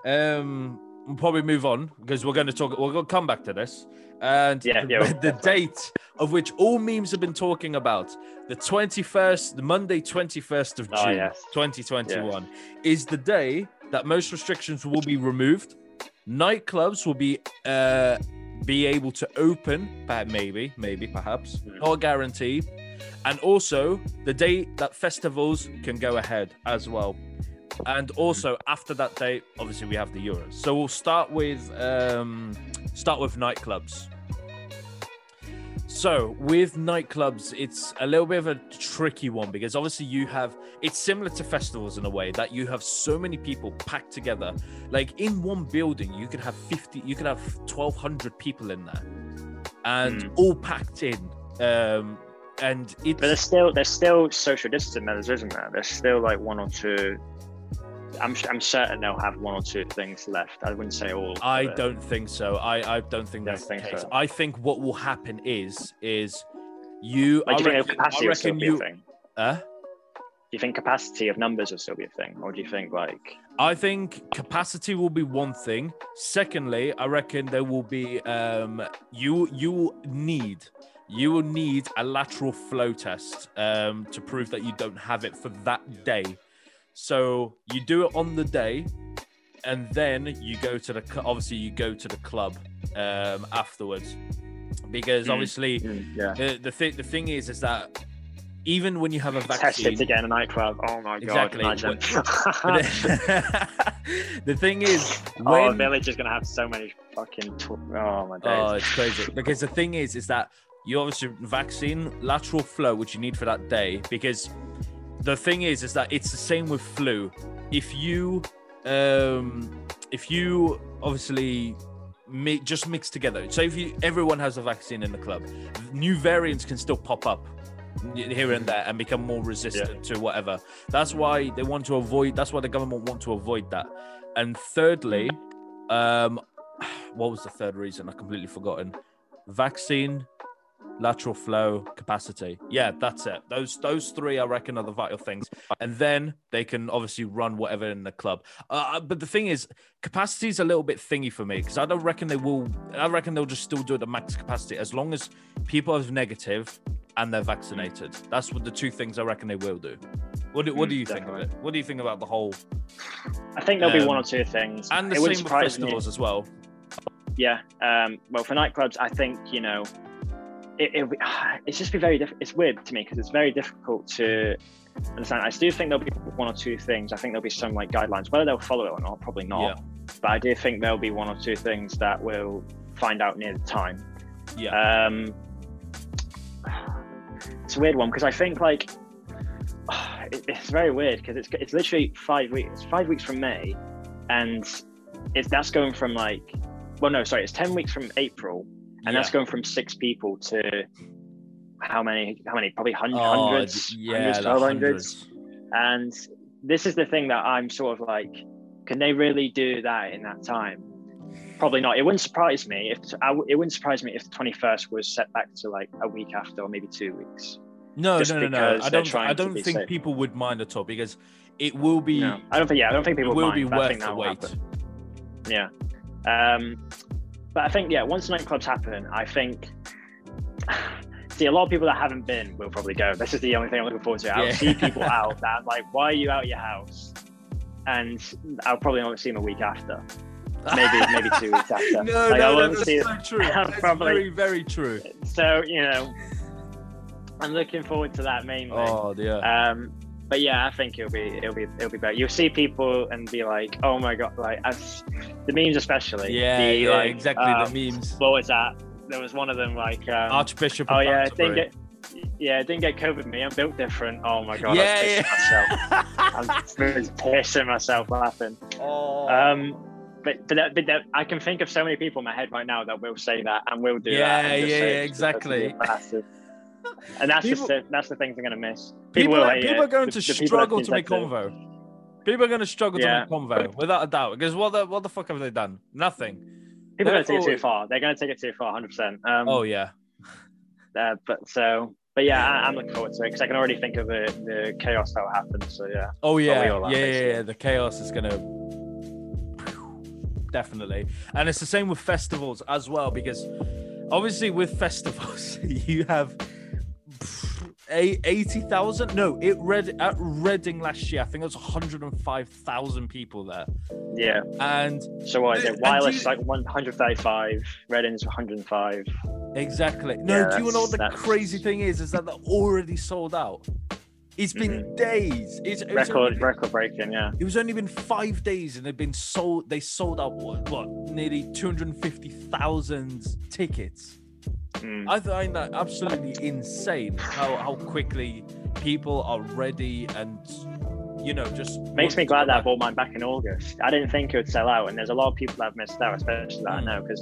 man. Um, we'll probably move on because we're going to talk. We're going to come back to this, and Yeah, the, yeah, *laughs* the date of which all memes have been talking about, the twenty first, the Monday twenty first of June, Oh, yes. twenty twenty one, is the day that most restrictions will be removed. Nightclubs will be uh be able to open, perhaps maybe, maybe, perhaps, not guaranteed, and also the day that festivals can go ahead as well. And also after that date, obviously we have the Euros. So we'll start with um, start with nightclubs. So with nightclubs, it's a little bit of a tricky one because obviously you have it's similar to festivals in a way that you have so many people packed together. Like in one building, you could have 50, you could have 1200 people in there and Mm. all packed in. Um, and it's But there's still there's still social distancing measures, isn't there? There's still like one or two. I'm I'm certain they'll have one or two things left. I wouldn't say all. I don't think so. I, I don't think Don't that's think the case. so. I think what will happen is is you. Like, I do you think reckon, capacity I will still reckon be you. a thing? Uh, Do you think capacity of numbers will still be a thing, or do you think like I think capacity will be one thing. Secondly, I reckon there will be um you you will need you will need a lateral flow test um to prove that you don't have it for that day. So you do it on the day and then you go to the obviously you go to the club um afterwards because Mm. obviously yeah, the the thing the thing is is that even when you have a vaccine it to get in a nightclub? Oh my god! Exactly. *laughs* *laughs* The thing is *laughs* oh, Village is gonna have so many fucking. Oh my days. Oh, it's crazy. because the thing is, is that you obviously vaccine lateral flow, which you need for that day. Because the thing is, is that it's the same with flu. If you, um, if you obviously mi- just mix together. So if you everyone has a vaccine in the club, new variants can still pop up here and there and become more resistant to whatever. That's why they want to avoid. That's why the government want to avoid that. And thirdly, um, *sighs* what was the third reason? I completely forgotten. Vaccine, lateral flow, capacity. Yeah, that's it. Those those three, I reckon, are the vital things. And then they can obviously run whatever in the club. Uh, but the thing is, capacity is a little bit thingy for me because I don't reckon they will. I reckon they'll just still do it at max capacity as long as people are negative and they're vaccinated. That's what the two things I reckon they will do. What do, what Mm, do you think of it? What do you think about the whole I think there'll be um, one or two things. and the it same with surprise me. festivals as well? Yeah. Um, well, for nightclubs, I think you know, it, it it's just be very difficult. It's weird to me because it's very difficult to understand. I do think there'll be one or two things. I think there'll be some like guidelines. Whether they'll follow it or not, probably not. Yeah. But I do think there'll be one or two things that we'll find out near the time. Yeah. Um, it's a weird one because I think like *sighs* it, it's very weird because it's it's literally five weeks. It's five weeks from May, and it's that's going from like, well, no, sorry, it's ten weeks from April, and that's going from six people to how many? How many? Probably hun- Oh, hundreds, yeah, hundreds, twelve hundreds. hundreds. And this is the thing that I'm sort of like, can they really do that in that time? Probably not. It wouldn't surprise me if I it wouldn't surprise me if the 21st was set back to like a week after or maybe two weeks. No, no, no, no. I don't. I don't think safe. people would mind at all because it will be. No, I don't think. Yeah, I don't think It people will mind, be worth the wait. happen. Yeah. Um, but I think yeah, once nightclubs happen, I think. *sighs* See, a lot of people that haven't been will probably go. This is the only thing I'm looking forward to. I'll Yeah. see *laughs* people out that I'm like, why are you out of your house? And I'll probably only see them a week after. Maybe maybe two weeks after. *laughs* no, Like, I no, no, that's see so true. *laughs* That's probably- very, very true. So you know, I'm looking forward to that mainly. Oh, yeah. Um, but yeah, I think it'll be it'll be it'll be better. You'll see people and be like, "Oh my god!" Like as the memes, especially. yeah, be yeah, like, exactly. um, the memes. What was that? There was one of them like, um, Archbishop. "Oh yeah, it didn't Canterbury. get, yeah, it didn't get COVID me. I'm built different." Oh my god, yeah, I was pissing myself. *laughs* I'm just pissing myself laughing. oh. Um, but but, that, but that, I can think of so many people in my head right now that will say that and will do Yeah, that. yeah, yeah, exactly. And that's People- just that's the things I'm gonna miss. people, will are, hate people are going The- to the struggle to make convo. People are going to struggle Yeah. to make convo without a doubt. Because what the what the fuck have they done? Nothing. People are going to take it too far. They're going to take it too far, 100%. Um, Oh yeah. uh, but so, but yeah, I, I'm looking forward to it because I can already think of the, the chaos that will happen. So yeah, Oh yeah. yeah, yeah, yeah. The chaos is gonna *sighs* definitely, and it's the same with festivals as well because obviously with festivals *laughs* you have a eighty thousand. No, it read at Reading last year. I think it was one hundred and five thousand people there, yeah. and So what is it? Wireless you- like 135, Reading's 105. Exactly. No, Yeah, do you know what the that's- crazy thing is? Is that they're already sold out. It's been mm-hmm. days. It's, it's Record record breaking, yeah. it was only been five days, and they've been sold. They sold out what, what nearly two hundred fifty thousand tickets. Mm. I find that absolutely insane. How how quickly people are ready and you know just Makes me glad that I bought mine back in August. I didn't think it would sell out, and there's a lot of people that have missed out, especially that I Mm. know, because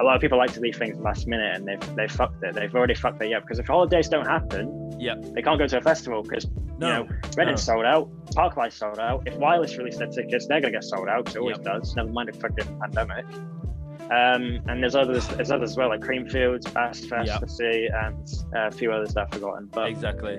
a lot of people like to leave things last minute, and they've they fucked it. They've already fucked it up because if holidays don't happen, Yep. they can't go to a festival because You know, Reading no. sold out, Parklife sold out. If Wireless release their tickets, they're gonna get sold out. 'cause It always Yep. does. Never mind a fucking pandemic. Um, and there's others, there's others as well, like Creamfields, Fast Fest, Yep. I see, and uh, a few others that I've forgotten. But exactly.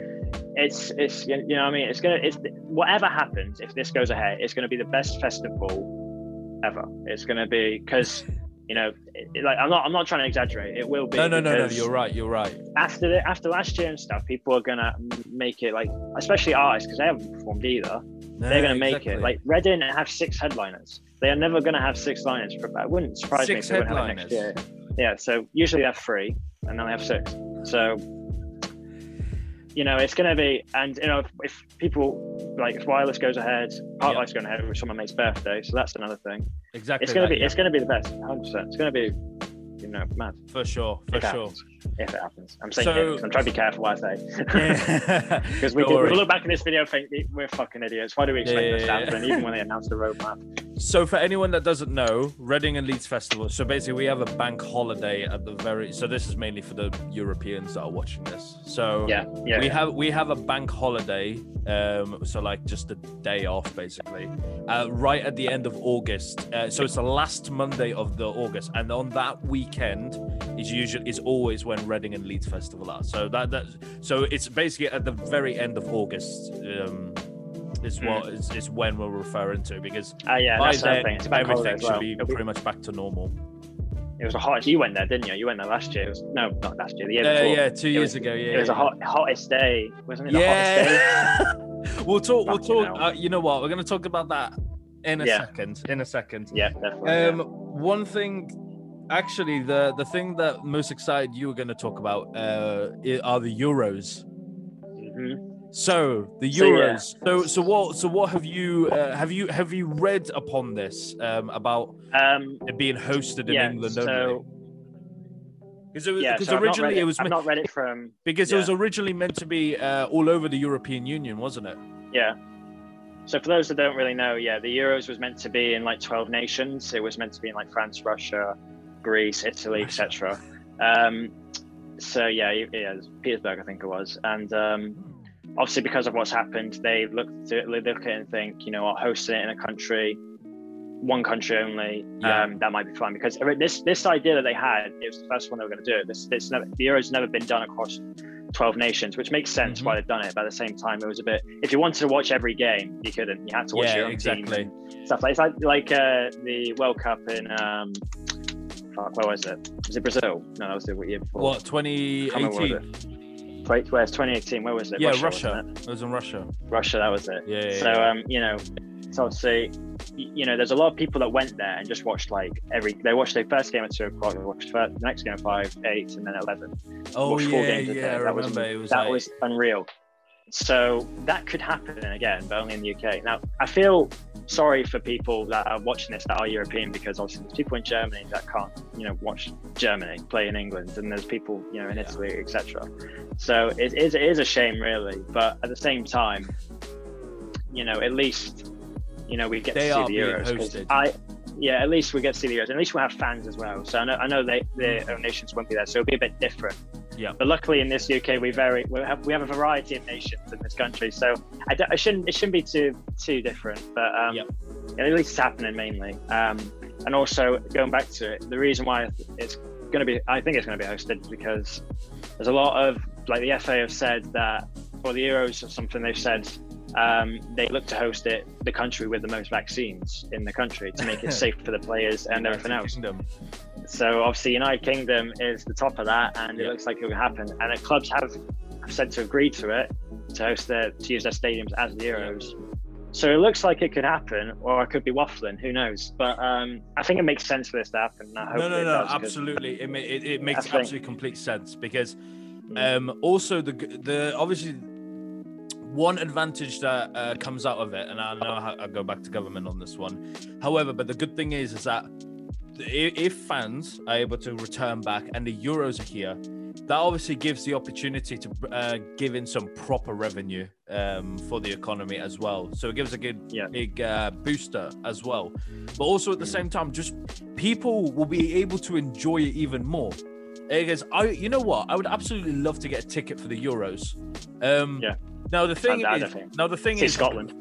it's it's you know what I mean. It's gonna it's whatever happens if this goes ahead, it's gonna be the best festival ever. It's gonna be because you know, it, like I'm not I'm not trying to exaggerate. It will be. No, no, no, no. You're right. You're right. After the, after last year and stuff, people are gonna make it like, especially artists because they haven't performed either. They're gonna make it like Reading have six headliners. They are never gonna have six liners. It wouldn't surprise Six me if they wouldn't have it next year. Yeah, so usually they have three, and then they have six. So you know, it's going to be, and you know, if, if people like if wireless goes ahead, Parklife's going ahead with someone mate's birthday, so that's another thing. exactly. It's going to be, yeah. it's going to be the best, hundred percent. It's going to be, you know, mad for sure. For it sure. happens. If it happens, I'm saying So- 'cause I'm trying to be careful what I say. Yeah. *laughs* Because we, Don't did, we look back in this video, and think we're fucking idiots. Why do we expect Yeah, this to yeah, happen? yeah. Even when they announced the roadmap. So for anyone that doesn't know, Reading and Leeds Festival. So basically, we have a bank holiday at the very. So this is mainly for the Europeans that are watching this. So Yeah, yeah. we yeah. have we have a bank holiday. Um, so like just a day off basically, uh, right at the end of August. Uh, so it's the last Monday of the August, and on that weekend is usually is always when Reading and Leeds Festival are. So that that so it's basically at the very end of August. Um, is what is, is when we're referring to because Ah, yeah, by the then. Everything as well. should be pretty much back to normal. It was a hot. You went there, didn't you? You went there last year. It was, no, not last year. The year Yeah, before. yeah, two years was- ago. Yeah, It was yeah, a hot, hottest day, wasn't it? The hottest day. Yeah. *laughs* we'll talk. We'll talk. Uh, you know what? We're going to talk about that in a Yeah. second. In a second. Yeah, definitely. Um, one thing, actually, the the thing that most excited you were going to talk about uh, are the Euros. Mhm. So the So, yeah. Euros. So so what so what have you uh, have you have you read upon this um, about Um, it being hosted in yeah, England so only? Because yeah, so I've not read originally it, it was I've not read it from because it was originally meant to be uh, all over the European Union, wasn't it? yeah. So for those that don't really know, yeah, the Euros was meant to be in like twelve nations. It was meant to be in like France, Russia, Greece, Italy, etc. Um, so yeah, yeah, Petersburg, I think it was, and um, obviously because of what's happened, they looked to they look at it and think, you know what, hosting it in a country, one country only, Yeah. um, that might be fun because this this idea that they had, it was the first one they were going to do it. This this never, the Euros never been done across. 12 nations, which makes sense Mhm. why they've done it. But at the same time, it was a bit. If you wanted to watch every game, you couldn't. You had to watch Yeah, your own exactly. team stuff like it's like like uh, the World Cup in um, fuck, where was it? Was it Brazil? No, that was the year before. What can't remember what 2018? Wait, where's 2018? Where was it? Yeah, Russia. Russia. wasn't It was in Russia. Russia. That was it. Yeah. yeah, So yeah. um, you know, it's obviously, you know, there's a lot of people that went there and just watched like every. They watched their first game at two o'clock. They watched the the next game at five, eight, and then eleven. oh watched four yeah, games a day. yeah. That it was that like, was unreal. So that could happen again, but only in the UK. Now, I feel sorry for people that are watching this that are European because obviously there's people in Germany that can't, you know, watch Germany play in England, and there's people, you know, in Yeah. Italy, etc. So it is it is a shame, really. But at the same time, you know, at least, you know, we get They to see the Euros. I, yeah, at least we get to see the Euros. At least we'll have fans as well. So I know, I know they, their own nations won't be there, so it'll be a bit different. Yeah. But luckily in this UK, we very we have we have a variety of nations in this country, so I, I shouldn't it shouldn't be too too different. But um, Yep. at least it's happening mainly. Um, and also going back to it, the reason why it's going to be I think it's going to be hosted because there's a lot of like the FA have said that for the Euros or something they've said um, they look to host it the country with the most vaccines in the country to make it *laughs* safe for the players and everything else. Kingdom. So obviously, United Kingdom is the top of that, and it looks like it will happen. And the clubs have said to agree to it to host their to use their stadiums as the Euros. So it looks like it could happen, or I could be waffling. Who knows? But um, I think it makes sense for this to happen. I hope No, no, no, does, absolutely. It, it, it makes think- absolutely complete sense because um, also the the obviously one advantage that uh, comes out of it, and I know I go back to government on this one. However, but the good thing is, is that if fans are able to return back and the Euros are here, that obviously gives the opportunity to uh, give in some proper revenue um, for the economy as well. So it gives a good Yeah. big uh, booster as well. But also at the same time, just people will be able to enjoy it even more. Because I, you know what, I would absolutely love to get a ticket for the Euros. Um, Yeah. No, the thing is, thing. the thing See is, Scotland.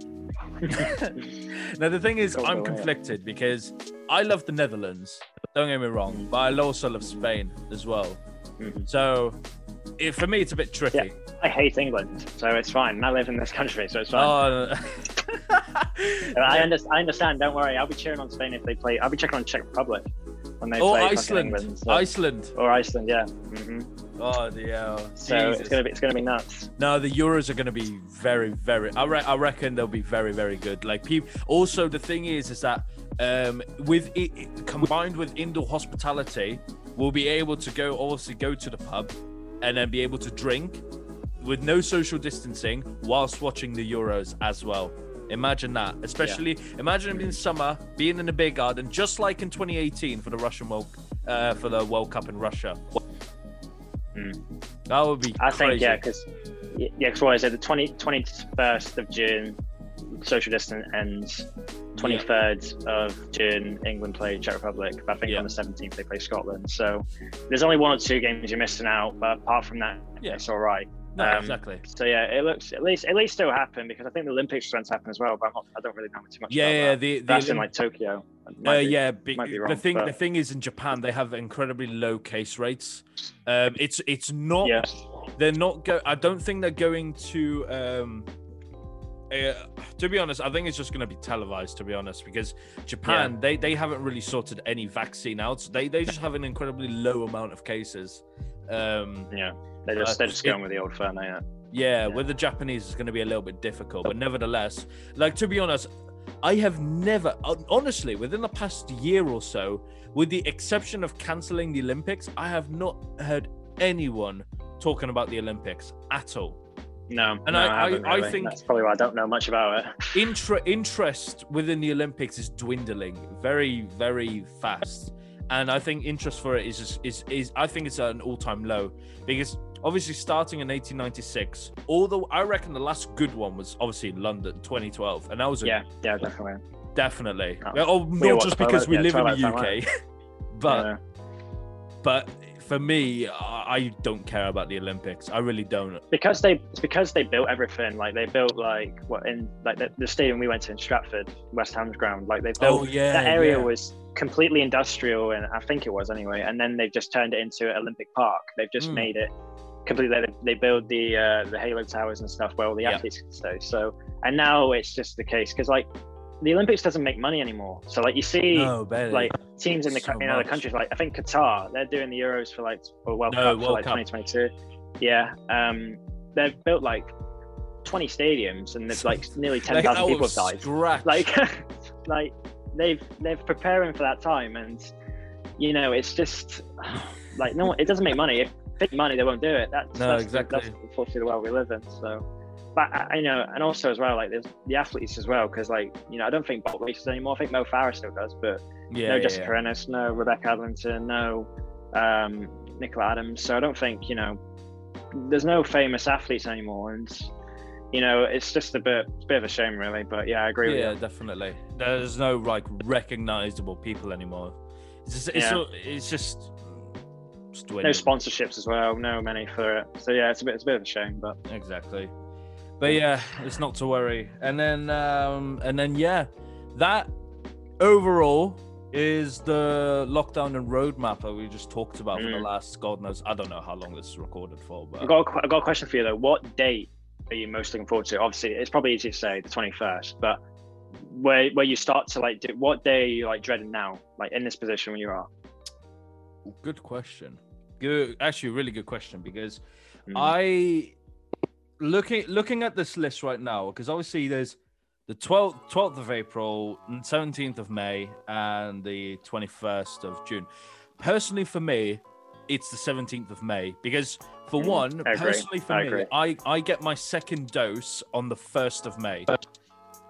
*laughs* now the thing is, I'm conflicted because I love the Netherlands. Don't get me wrong, but I also love Spain as well. Mhm. So, it, for me, it's a bit tricky. I hate England, so it's fine. I live in this country, so it's fine. Oh, I, *laughs* under, I understand. Don't worry. I'll be cheering on Spain if they play. I'll be checking on Czech Republic when they or play Iceland, England. so- Iceland. or Iceland, yeah. hmm Oh, yeah. So it's gonna be it's gonna be nuts. No, the Euros are going to be very, very. I, re- I reckon they'll be very, very good. Like people. Also, the thing is, is that um, with it combined with indoor hospitality, we'll be able to go obviously go to the pub, and then be able to drink with no social distancing whilst watching the Euros as well. Imagine that, especially imagine it in summer, being in a beer garden, just like in 2018 for the Russian World uh, for the World Cup in Russia. Mm. That would be. I think yeah, because yeah, because what is it? The 20, 21st of June, social distance ends. 23rd of June, England play Czech Republic. But I think Yeah. on the 17th they play Scotland. So there's only one or two games you're missing out, but apart from that, Yeah. it's all right. No, um, exactly. So yeah, it looks at least at least still happen because I think the Olympics going to happen as well. But I'm not, I don't really know too much. Yeah, about yeah. that. The, the That's in like Tokyo. Uh, be- yeah, be, be the wrong, thing but- the thing is in Japan they have incredibly low case rates. Um, it's it's not Yeah. they're not go. I don't think they're going to. Um, uh, to be honest, I think it's just going to be televised. To be honest, because Japan they they haven't really sorted any vaccine out. So they they just have an incredibly low amount of cases. Um, Yeah, they're just Uh, they're just it- going with the old firm. Yeah. yeah, Yeah. with the Japanese, it's going to be a little bit difficult, but nevertheless, like to be honest, I have never, honestly, within the past year or so, with the exception of canceling the Olympics, I have not heard anyone talking about the Olympics at all. No, And no, I- I- haven't I think- that's probably why I don't know much about it. Intra- interest within the Olympics is dwindling very, very fast, and I think interest for it is just, is is I think it's at an all time low because obviously starting in 1896, although I reckon the last good one was obviously in London 2012, and that was a, Yeah, yeah, definitely. definitely. Oh. Oh, We not just because we live in the UK, *laughs* but Yeah. but for me, I don't care about the Olympics. I really don't. because they it's because they built everything. Like they built like what in like the, the stadium we went to in Stratford, West Ham's ground. Like they built Oh yeah, that area yeah. was completely industrial, and I think it was anyway. And then they've just turned it into an Olympic Park. They've just Mm. made it completely. They, they build the uh, the Halo towers and stuff where all the Yeah. athletes can stay. So and now it's just the case because like the Olympics doesn't make money anymore. So like you see. no. Like teams in the So in other much. countries, like I think Qatar, they're doing the Euros for like or World No, Cup for like Cup. 2022. Yeah, um, they've built like 20 stadiums and there's like nearly 10,000 *laughs* Like, people have died. Like, *laughs* like they've they're preparing for that time, and you know it's just *sighs* like no, it doesn't make money. If they make money, they won't do it. That's No, that's, exactly. That's unfortunately the world we live in. So. But I I know, and also as well, like there's the athletes as well, because like you know, I don't think Bolt races anymore. I think Mo Farah still does, but yeah, no yeah, Jessica yeah. Ennis, no Rebecca Adlington, no um, Nicola Adams. So I don't think you know there's no famous athletes anymore, and you know it's just a bit it's a bit of a shame, really. But yeah, I agree Yeah, definitely. There's no like recognizable people anymore. It's just, it's, Yeah. so- it's just, just. No sponsorships as well, no money for it. So yeah, it's a bit it's a bit of a shame, but exactly. But yeah, it's not to worry. And then, um, and then yeah, that overall is the lockdown and roadmap that we just talked about for the Mm. last God knows. I don't know how long this is recorded for, but I've got a, got a question for you though. What date are you most looking forward to? Obviously, it's probably easy to say the 21st, but where where you start to like do, what day are you like dreading now, like in this position when you are? good question. Good, actually, really good question because Mm. I looking looking at this list right now because obviously there's the 12th 12th of April, 17th of May, and the 21st of June. Personally, for me, it's the 17th of May because, for Mm, one, personally for I me, agree. I I get my second dose on the 1st of May,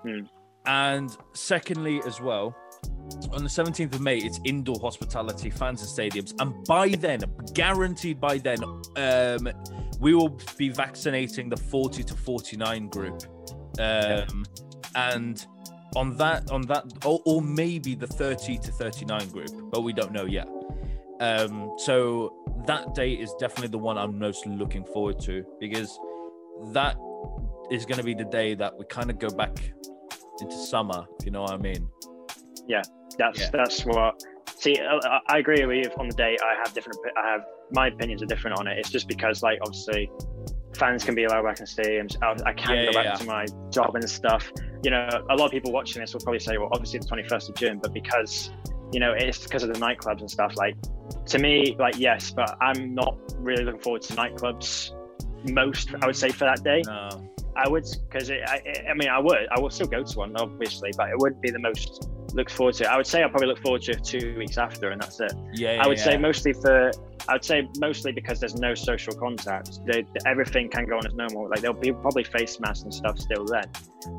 Mm. and secondly as well. On the 17th of May, it's indoor hospitality, fans and stadiums. And by then, guaranteed by then, um, we will be vaccinating the 40 to 49 group. Um, and on that, on that, or, or maybe the 30 to 39 group, but we don't know yet. Um, so that date is definitely the one I'm most looking forward to because that is going to be the day that we kind of go back into summer. If you know what I mean? That's Yeah. that's what. See, I, I- agree with you. On the day, I have different. I have my opinions are different on it. It's just because, like, obviously, fans can be allowed back in stadiums. I, I can Yeah, go back yeah. to my job and stuff. You know, a lot of people watching this will probably say, "Well, obviously, the twenty first of June," but because you know it's because of the nightclubs and stuff. Like, to me, like, yes, but I'm not really looking forward to nightclubs. Most, I would say, for that day. No. I would because I, I mean I would I will still go to one obviously, but it wouldn't be the most looked forward to. I would say I'll probably look forward to it two weeks after, and that's it. Yeah. yeah I would yeah, say mostly for I would say mostly because there's no social contact. They, everything can go on as normal. Like there'll be probably face masks and stuff still then,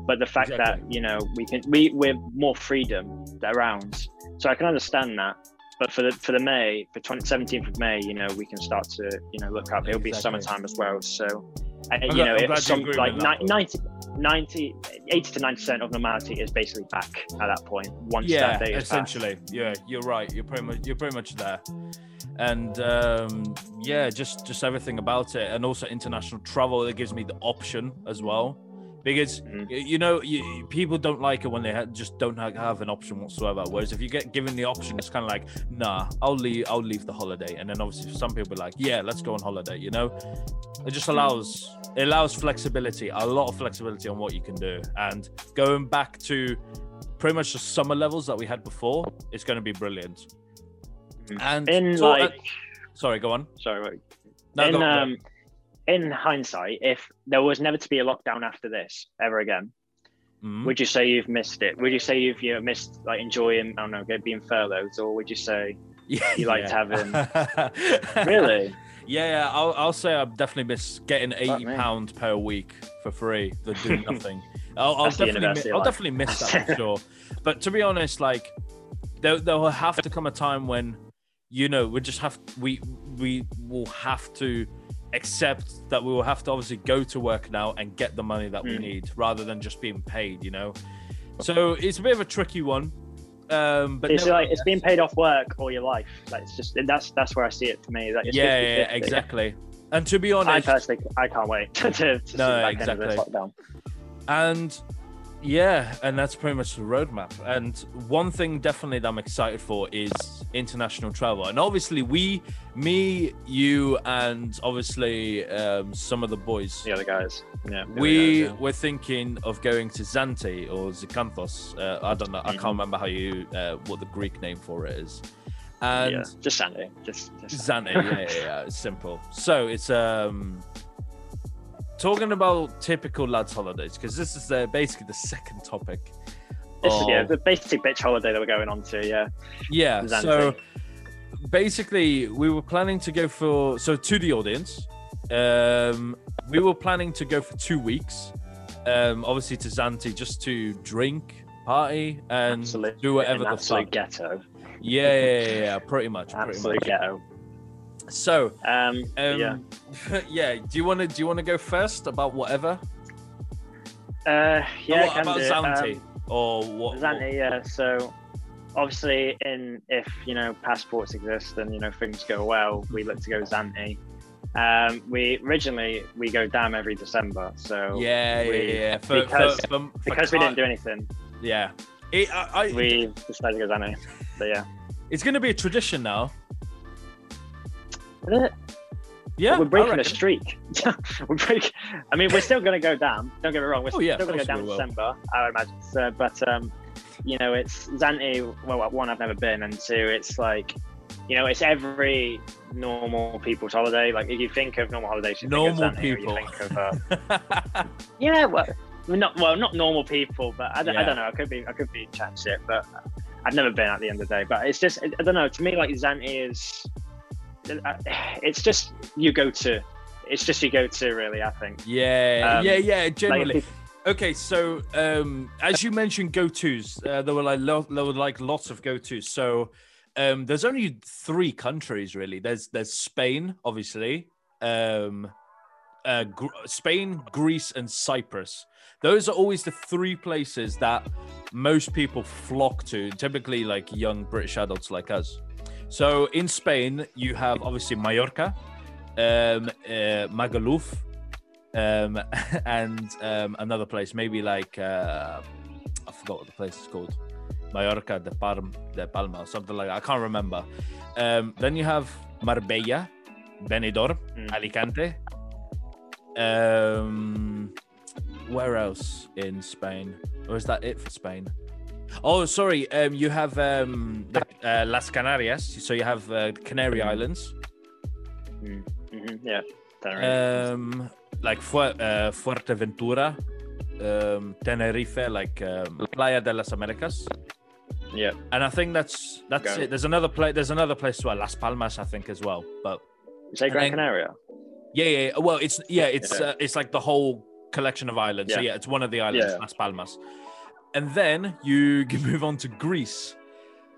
but the fact Exactly. that you know we can we we're more freedom around, so I can understand that. But for the for the May, for 20, 17th of May, you know, we can start to you know look up. It'll be summertime as well, so I, you know, I'm if glad you some like with that. 90, 90, 80 to 90 percent of normality is basically back at that point. Once yeah, that day is essentially. passed. Yeah, you're right. You're pretty much you're pretty much there. And um, yeah, just just everything about it, and also international travel. It gives me the option as well, because Mhm. you know you, people don't like it when they ha- just don't ha- have an option whatsoever. Whereas if you get given the option, it's kind of like, nah, I'll leave. I'll leave the holiday, and then obviously some people are like, yeah, let's go on holiday. You know, it just allows it allows flexibility, a lot of flexibility on what you can do, and going back to pretty much the summer levels that we had before, it's going to be brilliant. Mhm. And In so- uh, like, sorry, go on. sorry, wait. No, in go on, go on. Um, in hindsight, if there was never to be a lockdown after this ever again, Mhm. would you say you've missed it? Would you say you've you know, missed like enjoying I don't know being furloughed, or would you say yeah, you liked having having- really? Yeah, yeah. I'll, I'll say I've definitely missed getting eighty pounds per week for free for *laughs* doing nothing. I'll, I'll definitely, mi- I'll definitely miss that for *laughs* sure. But to be honest, like there, there will have to come a time when you know we just have we we will have to accept that we will have to obviously go to work now and get the money that we Mm. need rather than just being paid. You know, so it's a bit of a tricky one. Um, but it's no- like it's being paid off work all your life. Like it's just that's that's where I see it for me. Like yeah, yeah, exactly. And to be honest I personally, I can't wait *laughs* to, to see the No, back end of this exactly. lockdown. And yeah, and that's pretty much the roadmap. And one thing definitely that I'm excited for is international travel. And obviously, we, me, you, and obviously um, some of the boys, The other guys, yeah. we guys, yeah. were thinking of going to Zante or Zakynthos. Uh, I don't know. I can't remember how you uh, what the Greek name for it is. And yeah, just Zante. just, just Zante, yeah, yeah, yeah, it's simple. So it's um talking about typical lads holidays because this is uh, basically the second topic. This is yeah, the basic bitch holiday that we're going on to. Yeah, yeah. Zante. So basically, we were planning to go for so to the audience. Um, we were planning to go for two weeks. Um, obviously to Zante just to drink, party, and absolute, do whatever the absolute fuck. ghetto, Yeah, yeah, yeah, yeah, pretty much, pretty much. ghetto. So, Um, um, yeah, *laughs* yeah. Do you want to do you want to go first about whatever? uh, yeah, what can about do. Zante Um, or what? Zante, yeah. So obviously, in if you know passports exist and you know things go well, we look to go Zante. Um, we originally we go Dam every December, so yeah, yeah, we- yeah. For, because- for, for, because we didn't do anything, Yeah, it, I, I, we decided to go Zante. But yeah, it's going to be a tradition now. Yeah, we're breaking a streak. *laughs* we're break. I mean, we're still going to go down. Don't get me wrong. We're Oh, yeah, still going to go down in. December, I would imagine. So, but um, you know, it's Zante. Well, one I've never been, and two, it's like, you know, it's every normal people's holiday. Like if you think of normal holidays, you Normal think of Zante, people. You think of, uh, *laughs* yeah, well, not well, not normal people, but I, don't- I don't know. I could be, I could be chatting shit, but I've never been at the end of the day. But it's just, I don't know. To me, like Zante is, it's just you go to. It's just you go to, really. I think. yeah, Um, yeah, yeah. Generally, if- okay. So, um, as you mentioned, go tos. Uh, there were like lo- there were like lots of go tos. So, um, there's only three countries really. There's there's Spain, obviously. Um, uh, Gr- Spain, Greece, and Cyprus. Those are always the three places that most people flock to. Typically, like young British adults like us. So in Spain, you have obviously Mallorca, um, uh, Magaluf, um, *laughs* and um, another place, maybe like uh, I forgot what the place is called, Mallorca de Palma, de Palma, or something like that. I can't remember. Um, then you have Marbella, Benidorm, Mm. Alicante. Um, where else in Spain? Or is that it for Spain? Oh, sorry. Um, you have um, the, uh, Las Canarias. So you have uh, Canary Islands. hmm Yeah. Tenerife. um like Fu- uh, Fuerteventura, um, Tenerife, like um, Playa de las Americas, yeah. and I think that's that's Go. it. There's another place. There's another place as well, Las Palmas, I think as well. But You say Gran Canaria? yeah, yeah. yeah. Well, it's yeah, it's Yeah. Uh, it's like the whole collection of islands. So Yeah. yeah, it's one of the islands, Yeah. Las Palmas, and then you *laughs* can move on to Greece.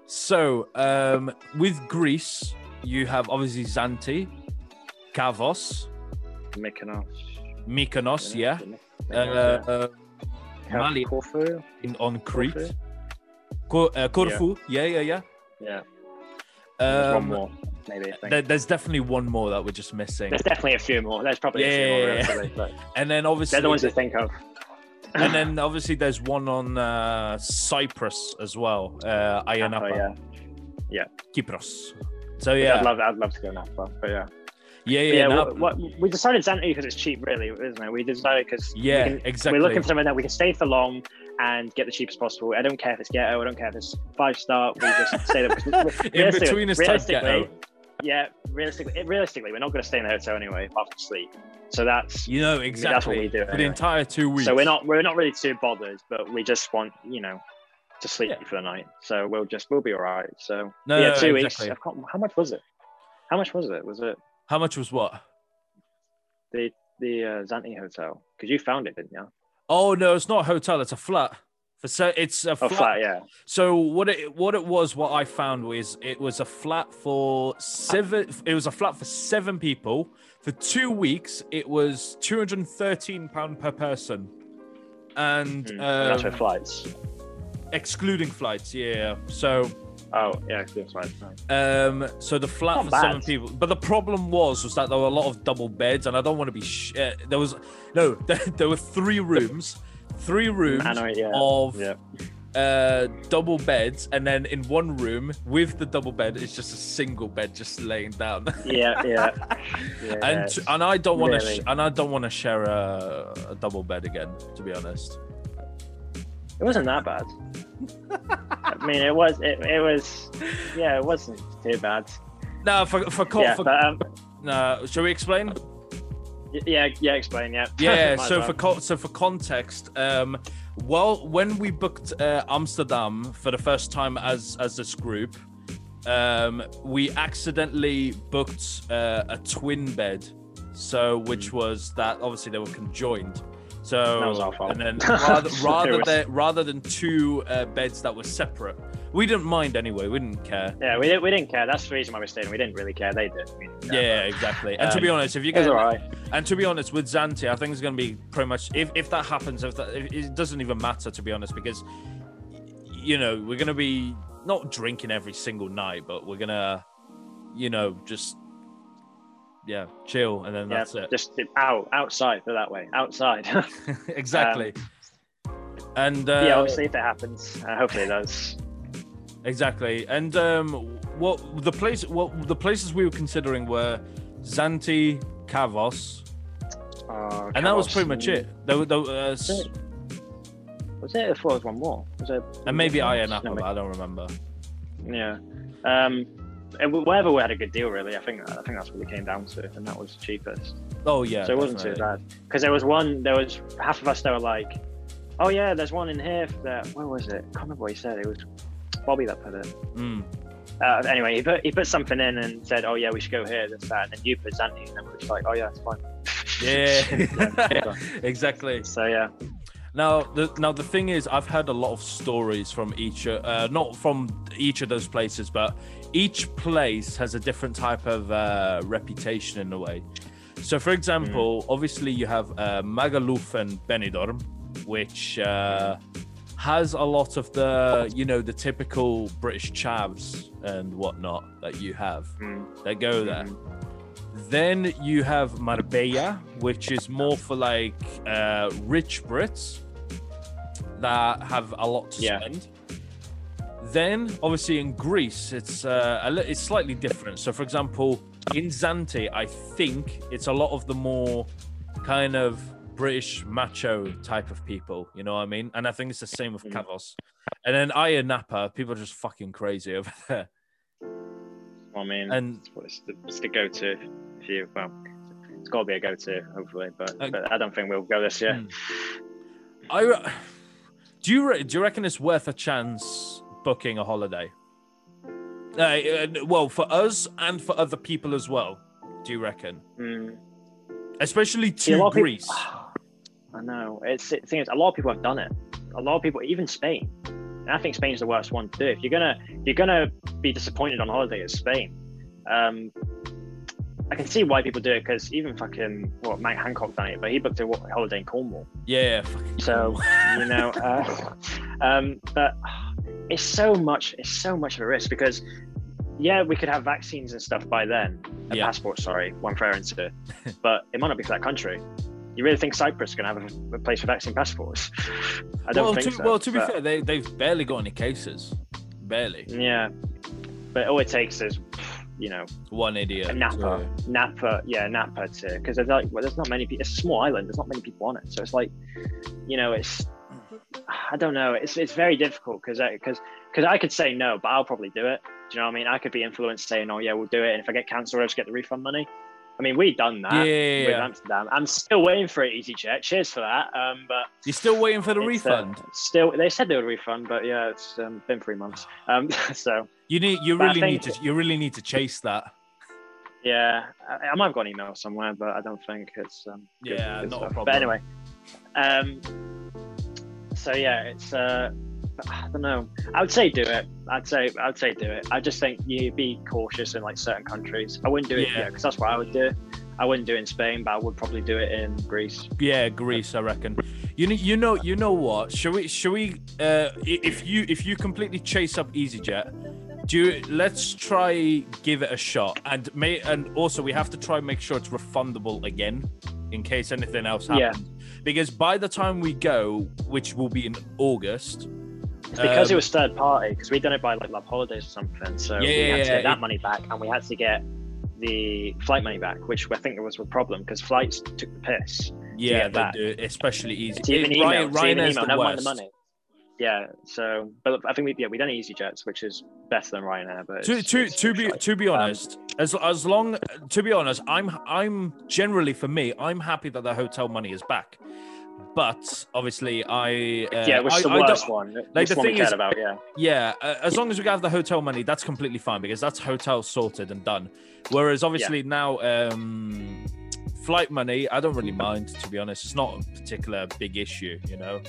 So um, with Greece, you have obviously Zante, Kavos, Mykonos. Mykonos, yeah. Uh, Mykonos, uh, yeah. Malia Corfu? in, on Crete. Corfu? Co- uh, Corfu, yeah, yeah, yeah. Yeah. There's one Um, more, maybe. There- there's definitely one more that we're just missing, There's definitely a few more. There's probably a few Yeah, more, yeah, yeah. actually, but *laughs* and then obviously, they're the ones to think of. And then obviously there's one on uh, Cyprus as well, uh, Ayia Napa, Oh, yeah. Kypros. So Which yeah, I'd love, I'd love to go now, but, but yeah. yeah, yeah, yeah, Napa. what, what, we decided Zante because it's cheap, really, isn't it? We decided because yeah, can, exactly. we're looking for somewhere that we can stay for long and get the cheapest possible. I don't care if it's ghetto, I don't care if it's five star. We just stay there. *laughs* in between is realistically, ghetto. Yeah, realistically, realistically, we're not going to stay in the hotel anyway, apart from sleep. So that's You know exactly that's what we do. for the entire two weeks. So we're not we're not really too bothered, but we just want you know to sleep Yeah. for the night. So we'll just we'll be all right. So No, yeah, no, two exactly. weeks. How much was it? How much was it? Was it How much was what? the the uh, Zante hotel? Because you found it, didn't you? Oh no, it's not a hotel. It's a flat. For so it's a Oh, flat, yeah. So what it what it was, what I found was it was a flat for seven. It was a flat for seven people for two weeks. It was two hundred and thirteen pound per person, and Mm. that's um, for flights. excluding flights. Yeah. So Oh yeah, excluding flights. um, so the flat Not for bad. seven people. But the problem was was that there were a lot of double beds, and I don't want to be. Sh- uh, there was no. *laughs* There, there were three rooms, three rooms yeah. of Yeah. uh double beds and then in one room with the double bed it's just a single bed just laying down *laughs* Yeah, yeah. yeah *laughs* and and i don't want to really- sh- and i don't want to share a, a double bed again to be honest it wasn't that bad. I mean, it was. It, it was. Yeah, it wasn't too bad. no for for, co- yeah, for but um, no shall we explain yeah, yeah. Explain. Yeah. yeah *laughs* so well. for so for context um well when we booked uh, amsterdam for the first time as as this group um we accidentally booked uh, a twin bed so which was that obviously they were conjoined so. That was our fault. and then *laughs* rather, rather than rather than two uh, beds that were separate we didn't mind anyway we didn't care Yeah, we didn't. We didn't care. That's the reason why we stayed. We didn't really care. They did. Care. yeah exactly and to be Um, honest if you get alright. And to be honest, with Zante, I think it's going to be pretty much if, if that happens, if that if, it doesn't even matter to be honest, because you know we're going to be not drinking every single night, but we're gonna, you know, just yeah, chill, and then Yeah, that's it. just out, outside. for that way, outside. *laughs* exactly. and uh, um, yeah, obviously, if it happens, uh, hopefully it does. Exactly. And um, what the place, what the places we were considering were Zante, Kavos, Uh, and that was pretty much it. There, were- there, uh, Was it? Was it? I thought it was one more. Was it? and maybe was it- Ayia Napa, no, but I don't remember. Yeah. Um, and wherever we had a good deal, really. I think I think that's what we came down to, and that was cheapest. Oh yeah, so it wasn't too bad. Because there was one, there was half of us that were like, "Oh yeah, there's one in here." That where was it? I can't remember what he said. It was Bobby that put it. Mm. Uh, anyway, he put he put something in and said, "Oh yeah, we should go here." This that, and then you put Zante, and then we were just like, "Oh yeah, it's fine." Yeah, *laughs* *laughs* exactly. So yeah, Now, the now the thing is, I've heard a lot of stories from each, uh, not from each of those places, but each place has a different type of uh, reputation in a way. So, for example, obviously you have uh, Magaluf and Benidorm, which uh, has a lot of the, you know, the typical British chavs and whatnot that you have Mm. that go there. Mhm. Then you have Marbella, which is more for like uh, rich Brits that have a lot to Yeah. spend. Then, obviously, in Greece, it's uh, a li- it's slightly different. So, for example, in Zante, I think it's a lot of the more kind of British macho type of people. You know what I mean? And I think it's the same with Kavos. And then Ayia Napa, people are just fucking crazy *laughs* over there. I mean, And it's, the, it's the go-to if you. Well, it's got to be a go-to, hopefully, but, Uh, but I don't think we'll go this year. Hmm. I do you re- do you reckon it's worth a chance booking a holiday? Uh, well, for us and for other people as well. Do you reckon? Mm. Especially to lot of people- Greece. *sighs* I know. It's the thing is, a lot of people have done it. A lot of people, even Spain. And I think Spain's the worst one to do. If you're gonna, you're gonna be disappointed on holiday, it's Spain. Um, I can see why people do it because even fucking what Mike Hancock done it, but he booked a holiday in Cornwall. Yeah, So *laughs* you know, uh, um, but it's so much. It's so much of a risk because yeah, we could have vaccines and stuff by then. A Yeah. passport, sorry, one for into, but it might not be for that country. You really think Cyprus is going to have a, place for vaccine passports? I don't well, think to, so. well, to be but- fair, they they've barely got any cases. Barely. yeah, but all it takes is, you know, One idiot. Napa, Napa, yeah, Napa to because there's like, well, there's not many people. It's a small island. There's not many people on it, so it's like, you know, it's, I don't know. It's it's very difficult because because because I could say no, but I'll probably do it. Do you know what I mean? I could be influenced saying, oh yeah, we'll do it, and if I get cancelled, I'll just get the refund money. I mean, we've done that Yeah, with. Amsterdam. I'm still waiting for it, EasyJet. Cheers for that. Um, but You're still waiting for the uh, refund. still, they said they would refund, but yeah, it's um, been three months. Um, *laughs* so You need. You really need to. You really need to chase that. yeah, I, I might have got an email somewhere, but I don't think it's um, good- Yeah, not a problem. But anyway, um, so yeah, it's uh, I don't know. I would say do it. I'd say I'd say do it. I just think you be cautious in like certain countries. I wouldn't do it Yeah. here because that's what I would do. I wouldn't do it in Spain, but I would probably do it in Greece. Yeah, Greece, I reckon. You know, you know, you know what? Should we? Shall we? Uh, if you if you completely chase up EasyJet, do you, let's try give it a shot, and may and also we have to try and make sure it's refundable again, in case anything else Yeah. happens. Because by the time we go, which will be in August, because um, it was third party because we'd done it by like Love Holidays or something. So Yeah, we yeah, had to yeah, get that it- money back, and we had to get the flight money back, which I think was a problem because flights took the piss. yeah, do, especially easy. To even It- email, Ryan, to even email, the never mind the money. Yeah, so but I think we yeah we done EasyJets, which is better than Ryanair. But to it's- to to be shite. to be Um, honest as as long to be honest i'm i'm generally for me i'm happy that the hotel money is back but obviously i uh, yeah, which is the I- I worst one. Like the thing is- about. Yeah, yeah uh, as long as we have the hotel money that's completely fine because that's hotel sorted and done whereas obviously now um flight money i don't really mind to be honest it's not a particular big issue you know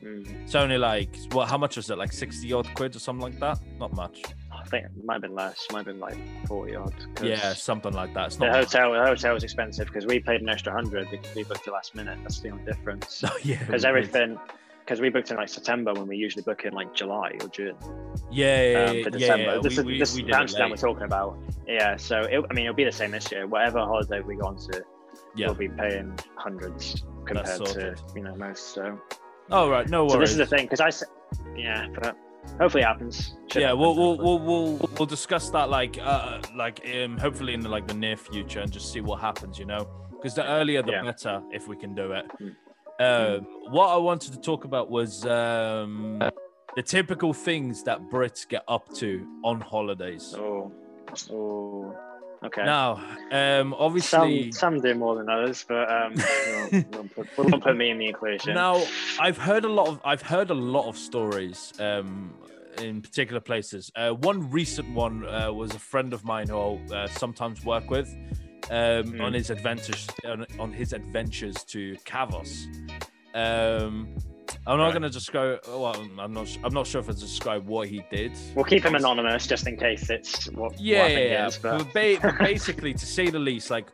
Mm. it's only like what how much was it like 60 odd quid or something like that not much I think it might have been less. Might have been like forty odd. yeah something like that it's The not much. hotel, the hotel was expensive because we paid an extra hundred because we booked the last minute. That's the only difference. *laughs* Oh, yeah Because everything, because we booked in like September when we usually book in like July or June. yeah yeah, um, for yeah, December. yeah. This we, is we, this we Amsterdam we're talking about. Yeah, so it, I mean it'll be the same this year. Whatever holiday we go on to, Yeah. we'll be paying hundreds compared to you know most. So, Oh right, no worries. so this is the thing because I, yeah, but hopefully it happens. Should yeah, happen, we'll, we'll we'll we'll we'll discuss that like uh like um hopefully in the, like the near future and just see what happens, you know, because the earlier the Yeah. better if we can do it. Mm. Um, what I wanted to talk about was um the typical things that Brits get up to on holidays. Oh, oh, okay. Now, um, obviously, some some do more than others, but um, *laughs* we'll, we'll, put, we'll put me in the equation. Now, I've heard a lot of I've heard a lot of stories um, in particular places. Uh, one recent one uh, was a friend of mine who I uh, sometimes work with um, Hmm. on his adventures on, on his adventures to Kavos. Um, I'm not Right. going to go. Well, I'm not. I'm not sure if I describe what he did. We'll keep him anonymous just in case it's what, Yeah, what yeah, think yeah. it is. But ba- *laughs* basically, to say the least, like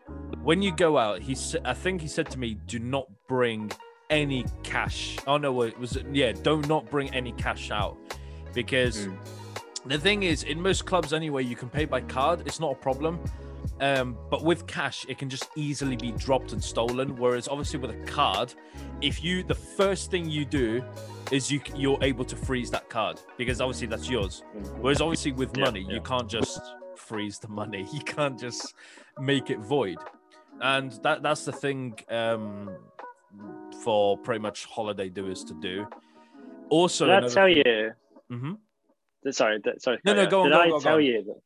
when you go out, he I think he said to me, "Do not bring any cash." Oh no, it was yeah, do not bring any cash out because Mm. the thing is, in most clubs anyway, you can pay by card. It's not a problem. Um, but with cash, it can just easily be dropped and stolen. Whereas obviously with a card, if you the first thing you do is you you're able to freeze that card because obviously that's yours. Whereas obviously with money, yeah. you can't just freeze the money. *laughs* You can't just make it void. And that that's the thing um, for pretty much holiday doers to do. Also, Did I tell you? Mm-hmm. Sorry, sorry. No, no, go on, Did go on, I go on, go tell on. you that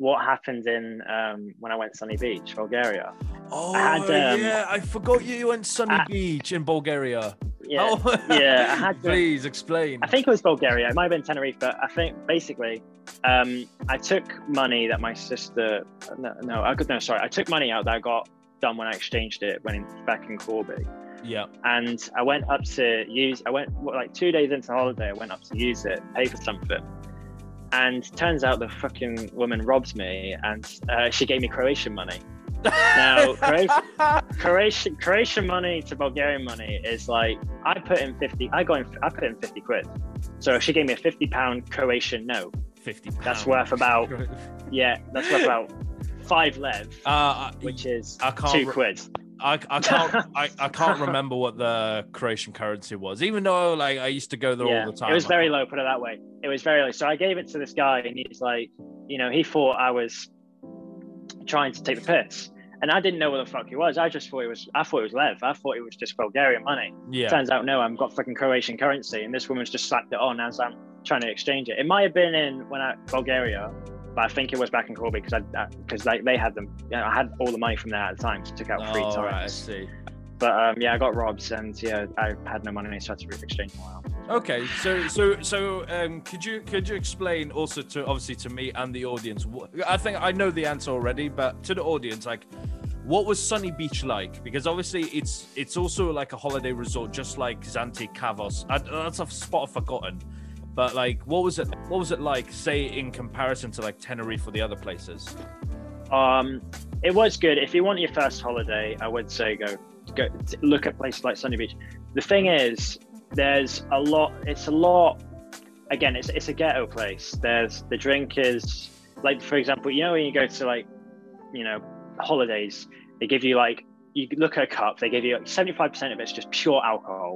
what happened in um, when I went Sunny Beach, Bulgaria? Oh had, um, yeah, I forgot you went Sunny I- Beach in Bulgaria. Yeah, Oh, yeah, I *laughs* had to- Please explain. I think it was Bulgaria. It might have been Tenerife, but I think basically, um, I took money that my sister. No, no, I could no. Sorry, I took money out that I got done when I exchanged it when in, back in Corby, yeah. and I went up to use. I went what, like two days into the holiday. I went up to use it, pay for something, and turns out the fucking woman robs me, and uh, she gave me Croatian money. Now, *laughs* Croatian, Croatian Croatian money to Bulgarian money is like I put in fifty. I got in. I put in fifty quid. So she gave me a fifty pound Croatian note. fifty. That's worth about *laughs* yeah. That's worth about five lev, Uh, which is I can't two re- quid. I, I can't *laughs* I, I can't remember what the Croatian currency was, even though like I used to go there Yeah, all the time. it was very low. Put it that way. It was very low. So I gave it to this guy, and he's like, you know, he thought I was trying to take the piss, and I didn't know what the fuck he was. I just thought it was. I thought it was lev. I thought it was just Bulgarian money. Yeah. Turns out no, I've got fucking Croatian currency, and this woman's just slapped it on as I'm trying to exchange it. It might have been in when I Bulgaria, but I think it was back in Corby because I because they, they had them. You know, I had all the money from there at the time, so I took out three Oh, times. right, I see. But um, yeah, I got robbed, and yeah, I had no money, so I had to re-exchange them all out. Okay, so so so um, could you could you explain also to obviously to me and the audience? What, I think I know the answer already, but to the audience, like, what was Sunny Beach like? Because obviously it's it's also like a holiday resort, just like Zante Kavos. I, that's a spot I've forgotten. But like, what was it? What was it like? Say in comparison to like Tenerife or the other places? Um, it was good. If you want your first holiday, I would say go go look at places like Sunny Beach. The thing is, there's a lot. It's a lot. Again, it's it's a ghetto place. There's the drink is like, for example, you know when you go to like, you know, holidays, they give you like you look at a cup, they give you seventy five percent of it's just pure alcohol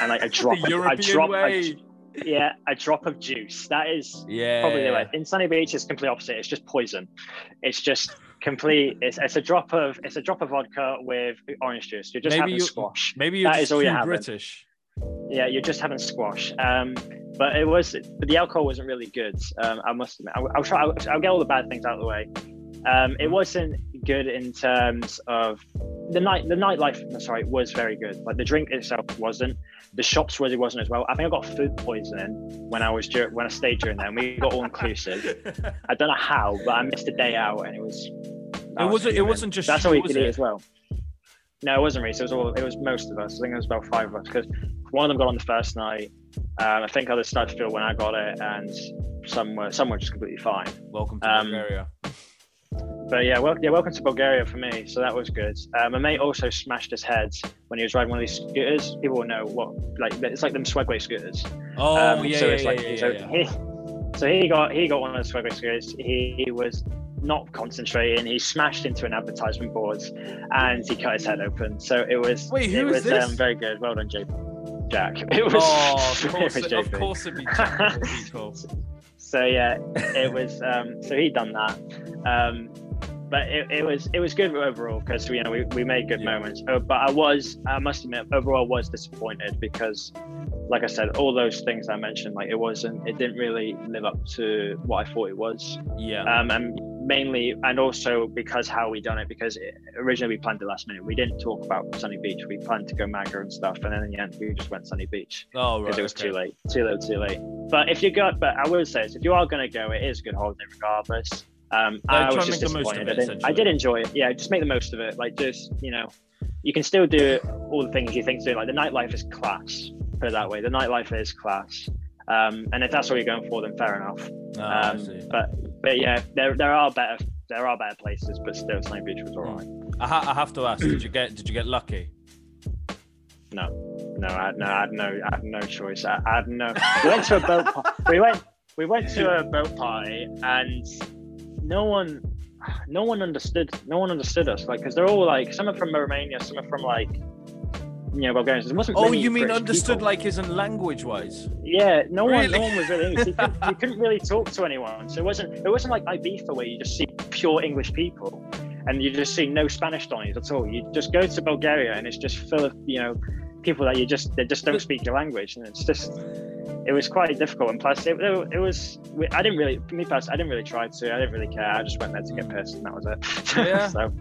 and like a *laughs* drop, a European drop, a- way. Yeah, a drop of juice. That is yeah, probably the way. In Sunny Beach, it's complete opposite. It's just poison. It's just complete. It's, it's a drop of it's a drop of vodka with orange juice. You're just Maybe having you- squash. Maybe you're That just is all you're having. British. Yeah, you're just having squash. Um, but it was, but the alcohol wasn't really good. Um, I must admit. I'll, I'll try. I'll, I'll get all the bad things out of the way. Um, it wasn't good in terms of the night. The nightlife, sorry, was very good. Like the drink itself wasn't. The shops really wasn't as well. I think I got food poisoning when I was dur- when I stayed during there. And we got all inclusive. *laughs* I don't know how, but I missed a day out, and it was. It wasn't. It wasn't just. That's all you could eat it? as well. No, it wasn't Reese. It was all. It was most of us. I think it was about five of us because one of them got on the first night. Um, I think others started to feel when I got it, and some were some were just completely fine. Welcome to Um, Bulgaria. But yeah, well, yeah, welcome to Bulgaria for me. So that was good. Um, my mate also smashed his head when he was riding one of these scooters. People will know what like it's like them Swagway scooters. Oh Um, yeah, so yeah, it's yeah, like yeah, so yeah, he so he got he got one of the Swagway scooters. He, he was not concentrating. He smashed into an advertisement board and he cut his head open. So it was Wait, who it was this? um, very good. Well done, Jake. Jack. *laughs* It was. Oh, of *laughs* course, it, of course it'd be Jack of all people. *laughs* So yeah, it was. Um, so he'd done that. Um, but it, it was it was good overall because you know we, we made good Yeah. moments. Uh, but I was I must admit overall I was disappointed because, like I said, all those things I mentioned like it wasn't it didn't really live up to what I thought it was. Yeah. Um, and mainly and also because how we done it because it, originally we planned it last minute. We didn't talk about Sunny Beach. We planned to go Maga and stuff, and then in the end we just went Sunny Beach oh right. because it was okay. too late, too little, too late. But if you got, but I will say this: if you are going to go, it is a good holiday regardless. Um, Yeah, I was just make the most of disappointed. it, I, didn't, I did enjoy it. Yeah, just make the most of it. Like just you know, you can still do all the things you think to do. Like the nightlife is class. Put it that way. The nightlife is class. Um, and if that's what you're going for, then fair enough. Oh, Um, but but yeah, there there are better there are better places, but still, Sunny Beach was alright. Hmm. I, ha- I have to ask. Did you get? Did you get lucky? No, no, I had no, I had no, I had no choice. I, I had no. We went to a boat. par- we went, we went to a boat party, and no one. no one understood. No one understood us. Like, because they're all like, some are from Romania, some are from like, you know, Bulgarians. There wasn't. Oh, you mean British understood people. like isn't language wise? Yeah, no one, Really? no one was really English. You couldn't, *laughs* you couldn't really talk to anyone. So it wasn't, it wasn't like Ibiza where you just see pure English people, and you just see no Spanish lines at all. You just go to Bulgaria, and it's just full of you know people that you just they just don't speak your language, and it's just it was quite difficult. And plus, it, it was I didn't really, for me personally, I didn't really try to. I didn't really care. I just went there to get pissed, and that was it. *laughs* Yeah. so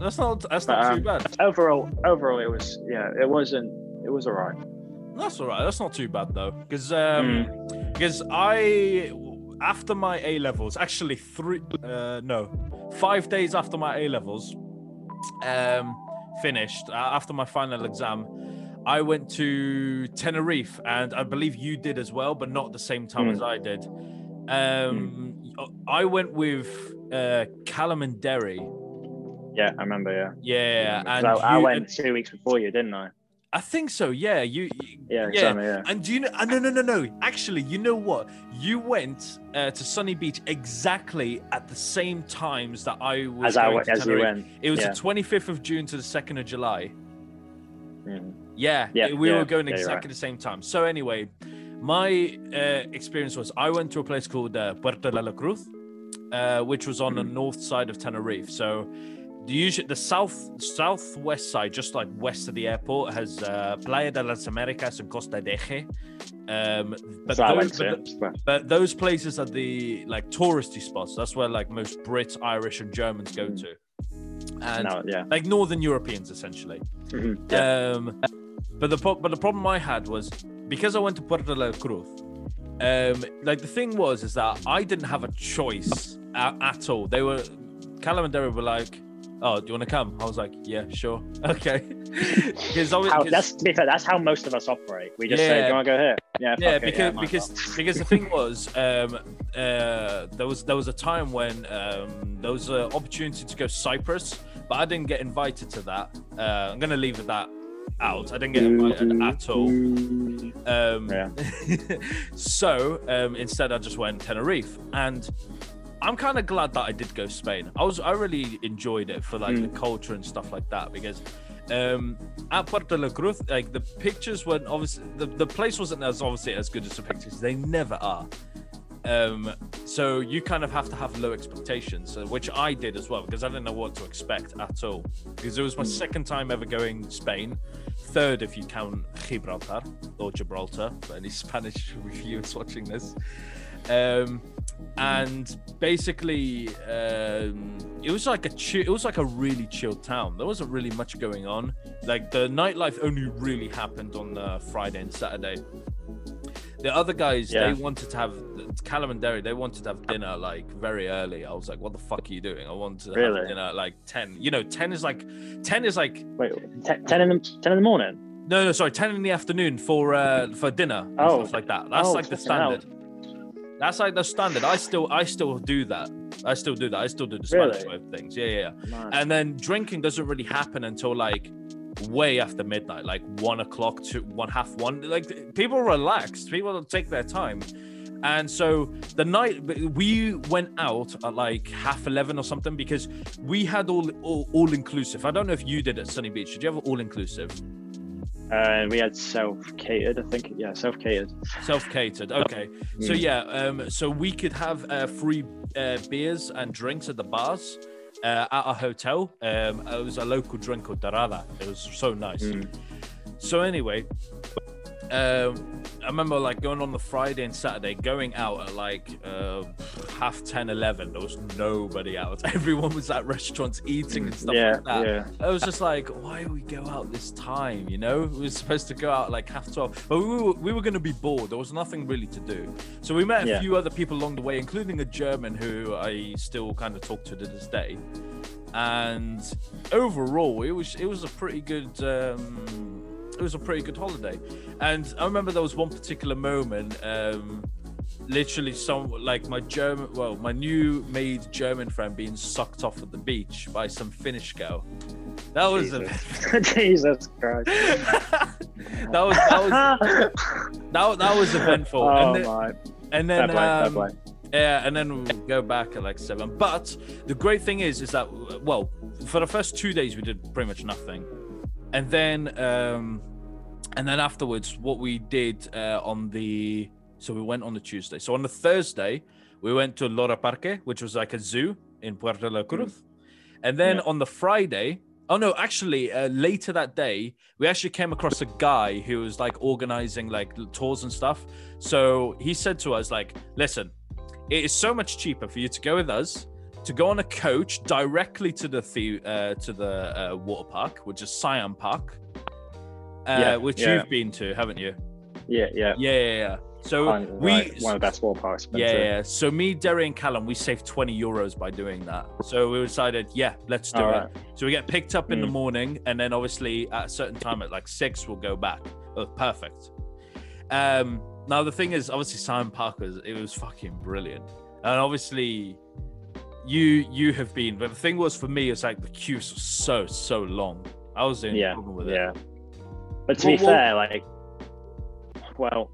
That's not that's But, not too um, bad. overall, overall, it was yeah, it wasn't. It was alright. That's all right. That's not too bad though, because um, Hmm. because I after my A levels, actually three, uh, no, five days after my A levels, um, finished uh, after my final exam, I went to Tenerife, and I believe you did as well, but not the same time Mm. as I did. Um, I went with uh, Callum and Derry. Yeah, I remember. Yeah. Yeah, and So I you- went two weeks before you, didn't I? I think so. Yeah, you. you Yeah, Yeah. exactly. Yeah. And do you know? Uh, no, no, no, no. Actually, you know what? You went uh, to Sunny Beach exactly at the same times that I was As I going went, to as you went. It was yeah. the 25th of June to the 2nd of July. Mhm. Yeah, Yeah, we yeah, were going exactly the same time. So anyway, my uh, experience was I went to a place called uh, Puerto de la Cruz, uh, which was on the Mm. north side of Tenerife. So the usual the south southwest side, just like west of the airport, has uh, Playa de las Americas and Costa Adeje. Um, but those, but. But those places are the like touristy spots. That's where like most Brits, Irish, and Germans go Mm. to, and no, yeah. like Northern Europeans essentially. Mhm, yeah. Um, but the but the problem I had was because I went to Puerto la Cruz. Um, like the thing was is that I didn't have a choice at, at all. They were Callum and Derry were like, "Oh, do you want to come?" I was like, "Yeah, sure, *laughs* okay." *laughs* Because that's to be fair. That's how most of us operate. We just say, "Do you want to go here?" Yeah. yeah, fuck it, because because well. because the thing *laughs* was, um, uh, there was there was a time when um, there was an opportunity to go Cyprus, but I didn't get invited to that. Uh, I'm gonna leave that out. I didn't get invited at all. Um, Yeah. so um, instead, I just went Tenerife, and I'm kind of glad that I did go Spain. I was I really enjoyed it for like Mm. the culture and stuff like that because um, at Puerto La Cruz, like the pictures weren't obviously the, the place wasn't as obviously as good as the pictures. They never are. Um, so you kind of have to have low expectations, uh, which I did as well because I didn't know what to expect at all. Because it was my second time ever going Spain, third if you count Gibraltar or Gibraltar for any Spanish *laughs* reviewers watching this. Um, and basically, um, it was like a chill, it was like a really chilled town. There wasn't really much going on. Like the nightlife only really happened on uh, Friday and Saturday. The other guys, Yeah. they wanted to have Callum and Derry. They wanted to have dinner like very early. I was like, "What the fuck are you doing?" I wanted to Really? have dinner at like ten. You know, ten is like ten is like Wait, te- ten in the ten in the morning. no, no, sorry, ten in the afternoon for uh for dinner and Oh. stuff like that. That's Oh, like the standard hell. That's like the standard. I still, I still do that. I still do that. I still do the Really? Spanish way of things. Yeah, yeah. yeah. Nice. And then drinking doesn't really happen until like way after midnight, like one o'clock to one half one. Like people relax. People take their time. And so the night we went out at like half eleven or something because we had all all, all inclusive. I don't know if you did at Sunny Beach. Did you have all inclusive? Uh, we had self catered, I think. Yeah, self catered. Self catered. Okay. So Mm. yeah, um, so we could have uh, free uh, beers and drinks at the bars uh, at our hotel. Um, it was a local drink called Dorada. It was so nice. Mm. So anyway, um, I remember like going on the Friday and Saturday, going out at like uh, half 10, 11. There was nobody out. *laughs* Everyone was at restaurants eating and stuff yeah, like that. yeah. I was just like, why do we go out this time? You know, we were supposed to go out like half 12, but we were, we were going to be bored. There was nothing really to do. So we met a Yeah. few other people along the way, including a German who I still kind of talk to to this day. And overall, it was it was a pretty good um, it was a pretty good holiday. And I remember there was one particular moment. Um, literally some like my german well my new made german friend being sucked off at the beach by some finnish girl that was a Jesus, *laughs* Jesus Christ. *laughs* that was that was *laughs* that, that was eventful oh and then, my. and then play, fair um, play. Yeah, and then we go back at like seven. But the great thing is, is that well, for the first two days we did pretty much nothing, and then um, and then afterwards, what we did uh, on the so we went on the Tuesday. So on the Thursday, we went to Loro Parque, which was like a zoo in Puerto La Cruz, mm. and then yeah. on the Friday. Oh no! Actually, uh, later that day, we actually came across a guy who was like organizing like tours and stuff. So he said to us, like, "Listen, it is so much cheaper for you to go with us to go on a coach directly to the, the uh, to the uh, water park, which is Siam Park, uh, yeah, which yeah. you've been to, haven't you? Yeah, yeah, yeah, yeah. yeah. So we right. one of the best water parks. Yeah, yeah. So me, Derry, and Callum, we saved twenty euros by doing that. So we decided, yeah, let's do All it. Right. So we get picked up in mm. the morning, and then obviously at a certain time at like six, we'll go back. Oh, perfect. Um, now the thing is, obviously Siam Park's it was fucking brilliant, and obviously you you have been, but the thing was for me, it's like the queues were so so long. I was in yeah, with it. Yeah, but to well, be well, fair, like, well,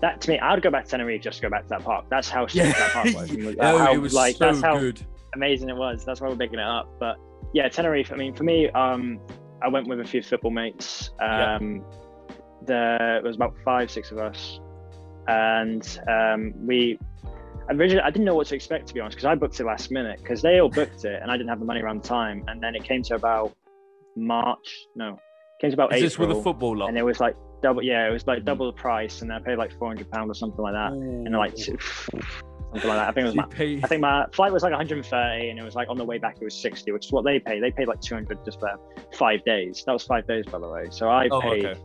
that to me, I'd go back to Tenerife just to go back to that park. That's how yeah. that park was. *laughs* oh, how, it was like so that's how good. amazing it was. That's why we're picking it up. But yeah, Tenerife. I mean, for me, um, I went with a few football mates. Um, yeah. there was about five, six of us and um, we originally I didn't know what to expect to be honest because I booked it last minute because they all booked it and I didn't have the money around the time and then it came to about March no came to about Is April this with a football lot? and it was like double yeah it was like mm. double the price and I paid like 400 pounds or something like that Ooh. and like something like that I think it was my. I think my flight was like 130 and it was like on the way back it was 60 which is what they paid they paid like 200 just for five days that was five days by the way so I oh, paid okay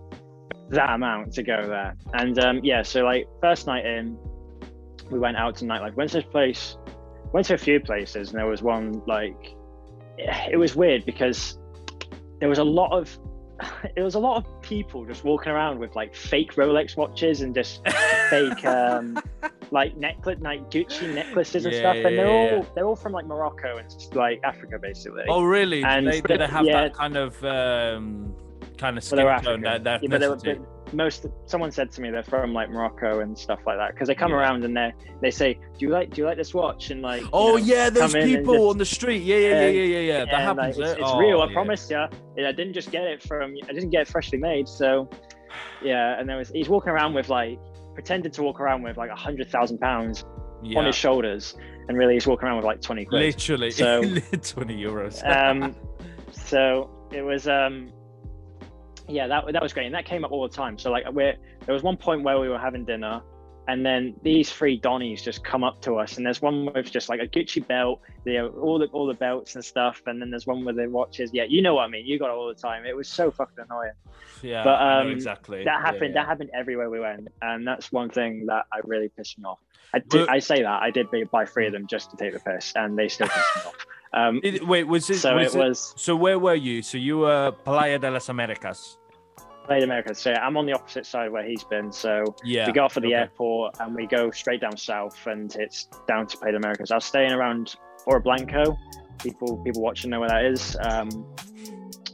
that amount to go there. And um, yeah, so like first night in, we went out to nightlife. Went to this place, went to a few places, and there was one like it was weird because there was a lot of *sighs* it was a lot of people just walking around with like fake Rolex watches and just fake um *laughs* like necklace like Gucci necklaces and yeah, stuff. And they're yeah, all they're all from like Morocco and like Africa basically. Oh really? And they, they *laughs* have that kind of um kind of skin well, tone. That, that yeah, but they were, most someone said to me they're from like Morocco and stuff like that because they come yeah. around and they they say, "Do you like do you like this watch?" And like, oh know, yeah, those people just, on the street, yeah, yeah, yeah, yeah, yeah, yeah. that happens. Like, it's, it's oh, real. I promise you. I didn't just get it from. I didn't get it freshly made. So *sighs* yeah, and there was he's walking around with like pretended to walk around with like a hundred thousand pounds on his shoulders, and really he's walking around with like twenty quid. Literally, *laughs* so twenty euros. um, *laughs* so it was um yeah, that that was great, and that came up all the time. So like, we're there was one point where we were having dinner, and then these three Donnies just come up to us, and there's one with just like a Gucci belt, the all the all the belts and stuff, and then there's one with the watches. Yeah, you know what I mean. You got it all the time. It was so fucking annoying. Yeah, but um, exactly. That happened. Yeah, yeah. That happened everywhere we went, and that's one thing that I really pissed me off. I did. But, I say that I did buy three of them just to take the piss, and they still pissed me *laughs* off. Um, it, wait, was it? So was it, it was. So where were you? So you were Playa de las Americas. Playa de Americas. So I'm on the opposite side where he's been. So yeah, we go off of the okay. airport and we go straight down south, and it's down to Playa de Americas. I was staying around Oro Blanco. People people watching know where that is. Um,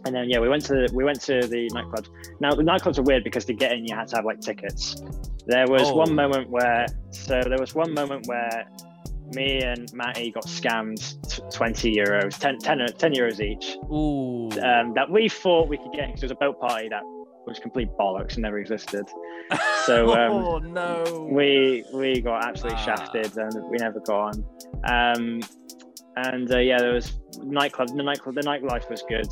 and then yeah, we went to the, we went to the nightclub. Now the nightclubs are weird because to get in you had to have like tickets. There was oh. one moment where so there was one moment where me and Matty got scammed t- 20 euros, 10, 10, 10 euros each. Ooh. Um, that we thought we could get because it was a boat party that was complete bollocks and never existed. So *laughs* um, oh no, we we got absolutely ah. shafted and we never got on. Um, and uh, yeah, there was nightclub. The nightclub, the nightlife was good.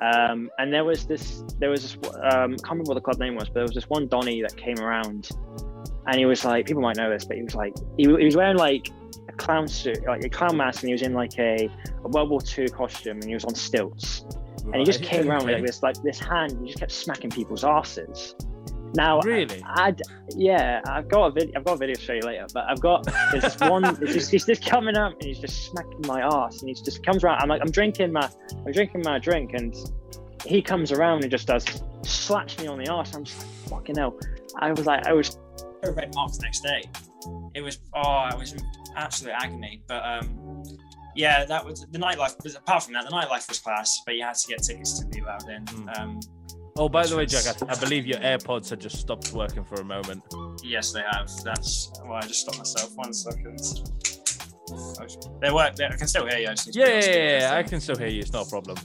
Um, and there was this, there was this, um, I can't remember what the club name was, but there was this one Donny that came around, and he was like, people might know this, but he was like, he, he was wearing like a clown suit, like a clown mask, and he was in like a, a World War II costume, and he was on stilts and he just came around with like this, like this hand, and just kept smacking people's asses. Now, really, I, would yeah, I've got a video. I've got a video to show you later. But I've got there's this one. *laughs* It's just, he's just coming up and he's just smacking my ass, and he just comes around. I'm like, I'm drinking my, I'm drinking my drink, and he comes around and just does slaps me on the ass. I'm just like, fucking hell. I was like, I was red marks next day. It was oh, I was absolute agony. But um, yeah, that was the nightlife. Apart from that, the nightlife was class, but you had to get tickets to be allowed in. Mm. Um, Oh, by the way, Jack, I, I believe your AirPods had just stopped working for a moment. Yes, they have. That's why I just stopped myself. One second. They work. They, I can still hear you. I just need to Yeah, yeah, yeah, yeah, I can still hear you. It's not a problem.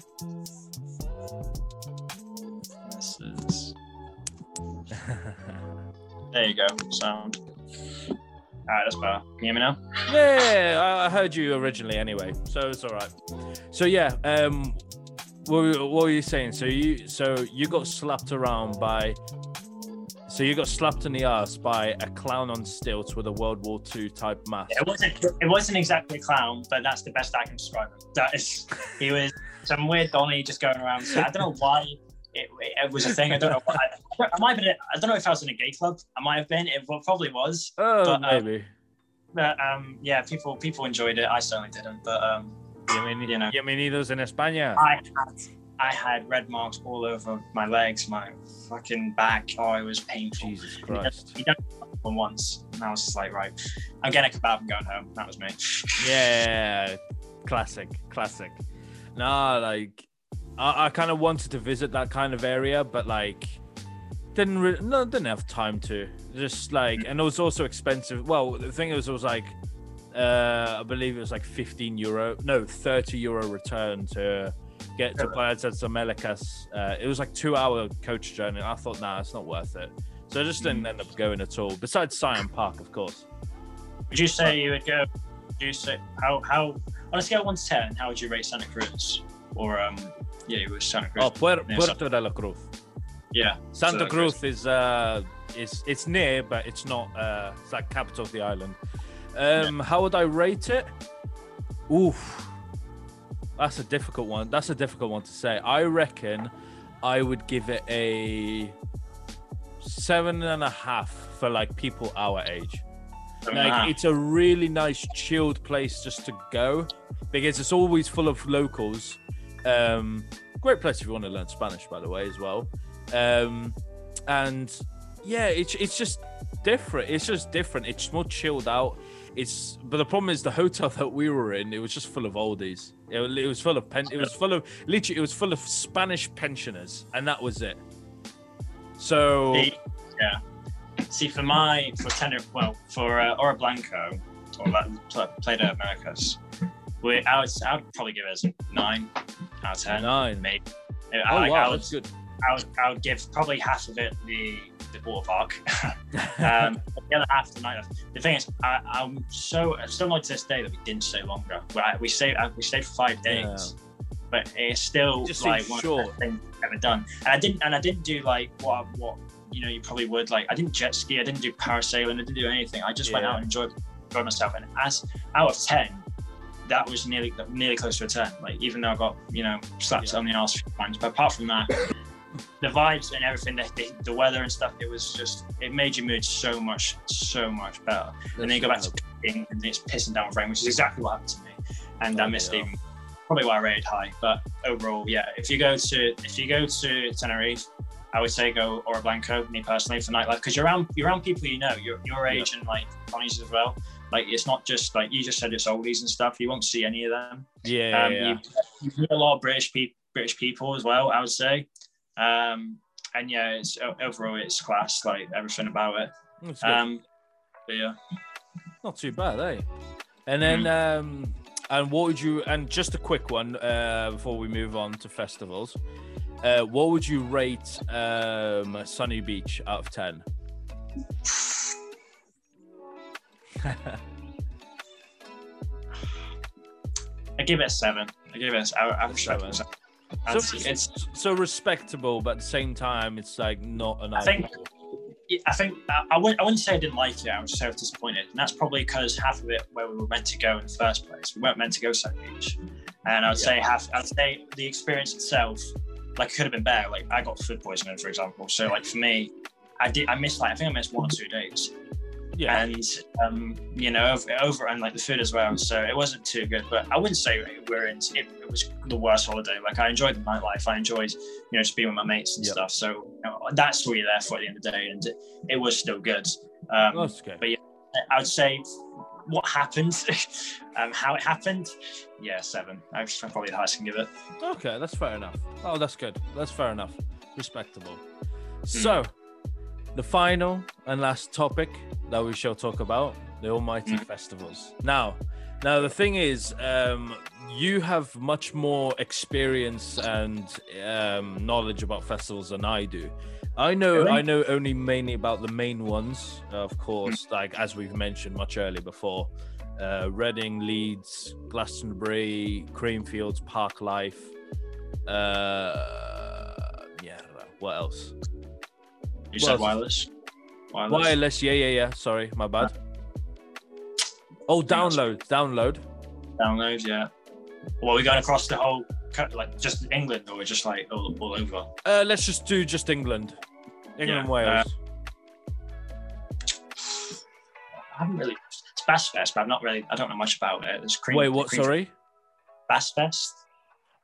This is. *laughs* There you go. Sound. All right, that's better. Can you hear me now? Yeah, I- heard you originally anyway, so it's all right. So yeah, um, what, were- what were you saying? So you, so you got slapped around by, so you got slapped in the ass by a clown on stilts with a World War II type mask. It wasn't. It wasn't exactly a clown, but that's the best I can describe him. That is. He was some weird Donny just going around. So I don't know why it, it was a thing. I don't know. Why. *laughs* I might have been. I don't know if I was in a gay club. I might have been. It probably was. Oh, but, um, maybe. But um, yeah, people people enjoyed it. I certainly didn't. But um, Bienvenidos, you know. bienvenidos en España. I had I had red marks all over my legs, my fucking back. Oh, it was painful. Jesus Christ. You don't one once, and I was just like, right, I'm getting a kebab and going home. That was me. Yeah, classic, classic. No, like I, I kind of wanted to visit that kind of area, but like didn't no didn't have time to. Just like, and it was also expensive. Well, the thing is, it was like uh I believe it was like 15 euro, no 30 euro return to get to. Playa de Americas. Uh, it was like two hour coach journey. I thought, nah, it's not worth it. So I just didn't end up going at all. Besides Siam Park, of course. Would you say you would go? Would you say how how on a scale of one to ten? How would you rate Santa Cruz? Or um, yeah, it was Santa Cruz. Oh, Puer- Puerto de la Cruz. yeah, Santa Santa Cruz is uh is it's near, but it's not uh it's like capital of the island. Um how would I rate it? Oof. That's a difficult one. That's a difficult one to say. I reckon I would give it a seven and a half for like people our age. Like it's a really nice chilled place just to go because it's always full of locals. Um, great place if you want to learn Spanish, by the way, as well. Um, and yeah, it's it's just different. It's just different. It's more chilled out. It's but the problem is the hotel *laughs* that we were in. It was just full of oldies. It, it was full of pen. It was full of literally. It was full of Spanish pensioners, and that was it. So yeah. See, for my for Tenerife, well, for uh, Oro Blanco, or that pl- Playa de Americas, we I would I would probably give it a nine out of ten. nine. Maybe. I, Oh like, I wow, would that's good. I would I would give probably half of it the the water park. *laughs* *laughs* um, the other half the night. The thing is, I, I'm so I'm still annoyed to this day that we didn't stay longer. We, we stayed uh, we stayed for five days, but it's still It like one short. of the things I've ever done. And I didn't and I didn't do like what what you know you probably would like. I didn't jet ski. I didn't do parasailing. I didn't do anything. I just went out and enjoyed enjoyed myself. And as out of ten. That was nearly nearly close to a ten. Like even though I got you know slapped Yeah. on the arse a few times, but apart from that, the vibes and everything, the, the, the weather and stuff, it was just, it made your mood so much, so much better. and then you go back to picking and it's pissing down rain, which is exactly what happened to me. And I Oh, missed yeah. even, probably why I rated high. But overall, yeah, if you go to, if you go to Tenerife, I would say go Oro Blanco, me personally, for nightlife, because you're around, you're around people you know, your, your age and like Connie's as well. Like it's not just like you just said, it's oldies and stuff. You won't see any of them. Yeah, Um, yeah, You, you meet a lot of British people, British people as well. I would say, um, and yeah, it's overall it's class, like everything about it. Um, but yeah, Not too bad, eh? And then, Hmm. um, and what would you? And just a quick one uh, before we move on to festivals. Uh, what would you rate um, Sunny Beach out of ten? *sighs* *laughs* I give it a seven. I give it. A, I, I, I, Seven. so, so, it's. so respectable, but at the same time, it's like not an I think- I think I, I, wouldn't, I wouldn't say I didn't like it. I was so disappointed, and that's probably because half of it where we were meant to go in the first place. We weren't meant to go Sun Beach, and I would Yeah. say half. I'd say the experience itself, like, could have been better. Like, I got food poisoning, for example. So, like, for me, I did. I missed like I think I missed one or two days. Yeah, and um, you know over, over and like the food as well. So it wasn't too good, but I wouldn't say we're in. It, it was the worst holiday. Like I enjoyed the nightlife. I enjoyed you know just being with my mates and Yep. stuff. So you know, that's what you're there for at the end of the day, and it, it was still good. Um, that's good. but yeah, I would say what happened, *laughs* um, how it happened. Yeah, seven. I'm probably the highest I can give it. Okay, that's fair enough. Oh, that's good. That's fair enough. respectable. So, the final and last topic that we shall talk about the almighty Mm. festivals. Now, now the thing is, um, you have much more experience and um, knowledge about festivals than I do. I know, Really? I know only mainly about the main ones, of course, like as we've mentioned much earlier before. Uh, Reading, Leeds, Glastonbury, Creamfields, Parklife. Uh, yeah, what else? You said wireless. Wireless. Wireless, yeah, yeah, yeah. Sorry, my bad. Oh, download, download. Downloads, yeah. Well, we're going across the whole, like just England, or we're just like all, all over. Uh, let's just do just England, England, Yeah, Wales. I haven't really. It's Bass Fest, but I'm not really. I don't know much about it. There's cream. Wait, what? cream- Sorry. Bass Fest.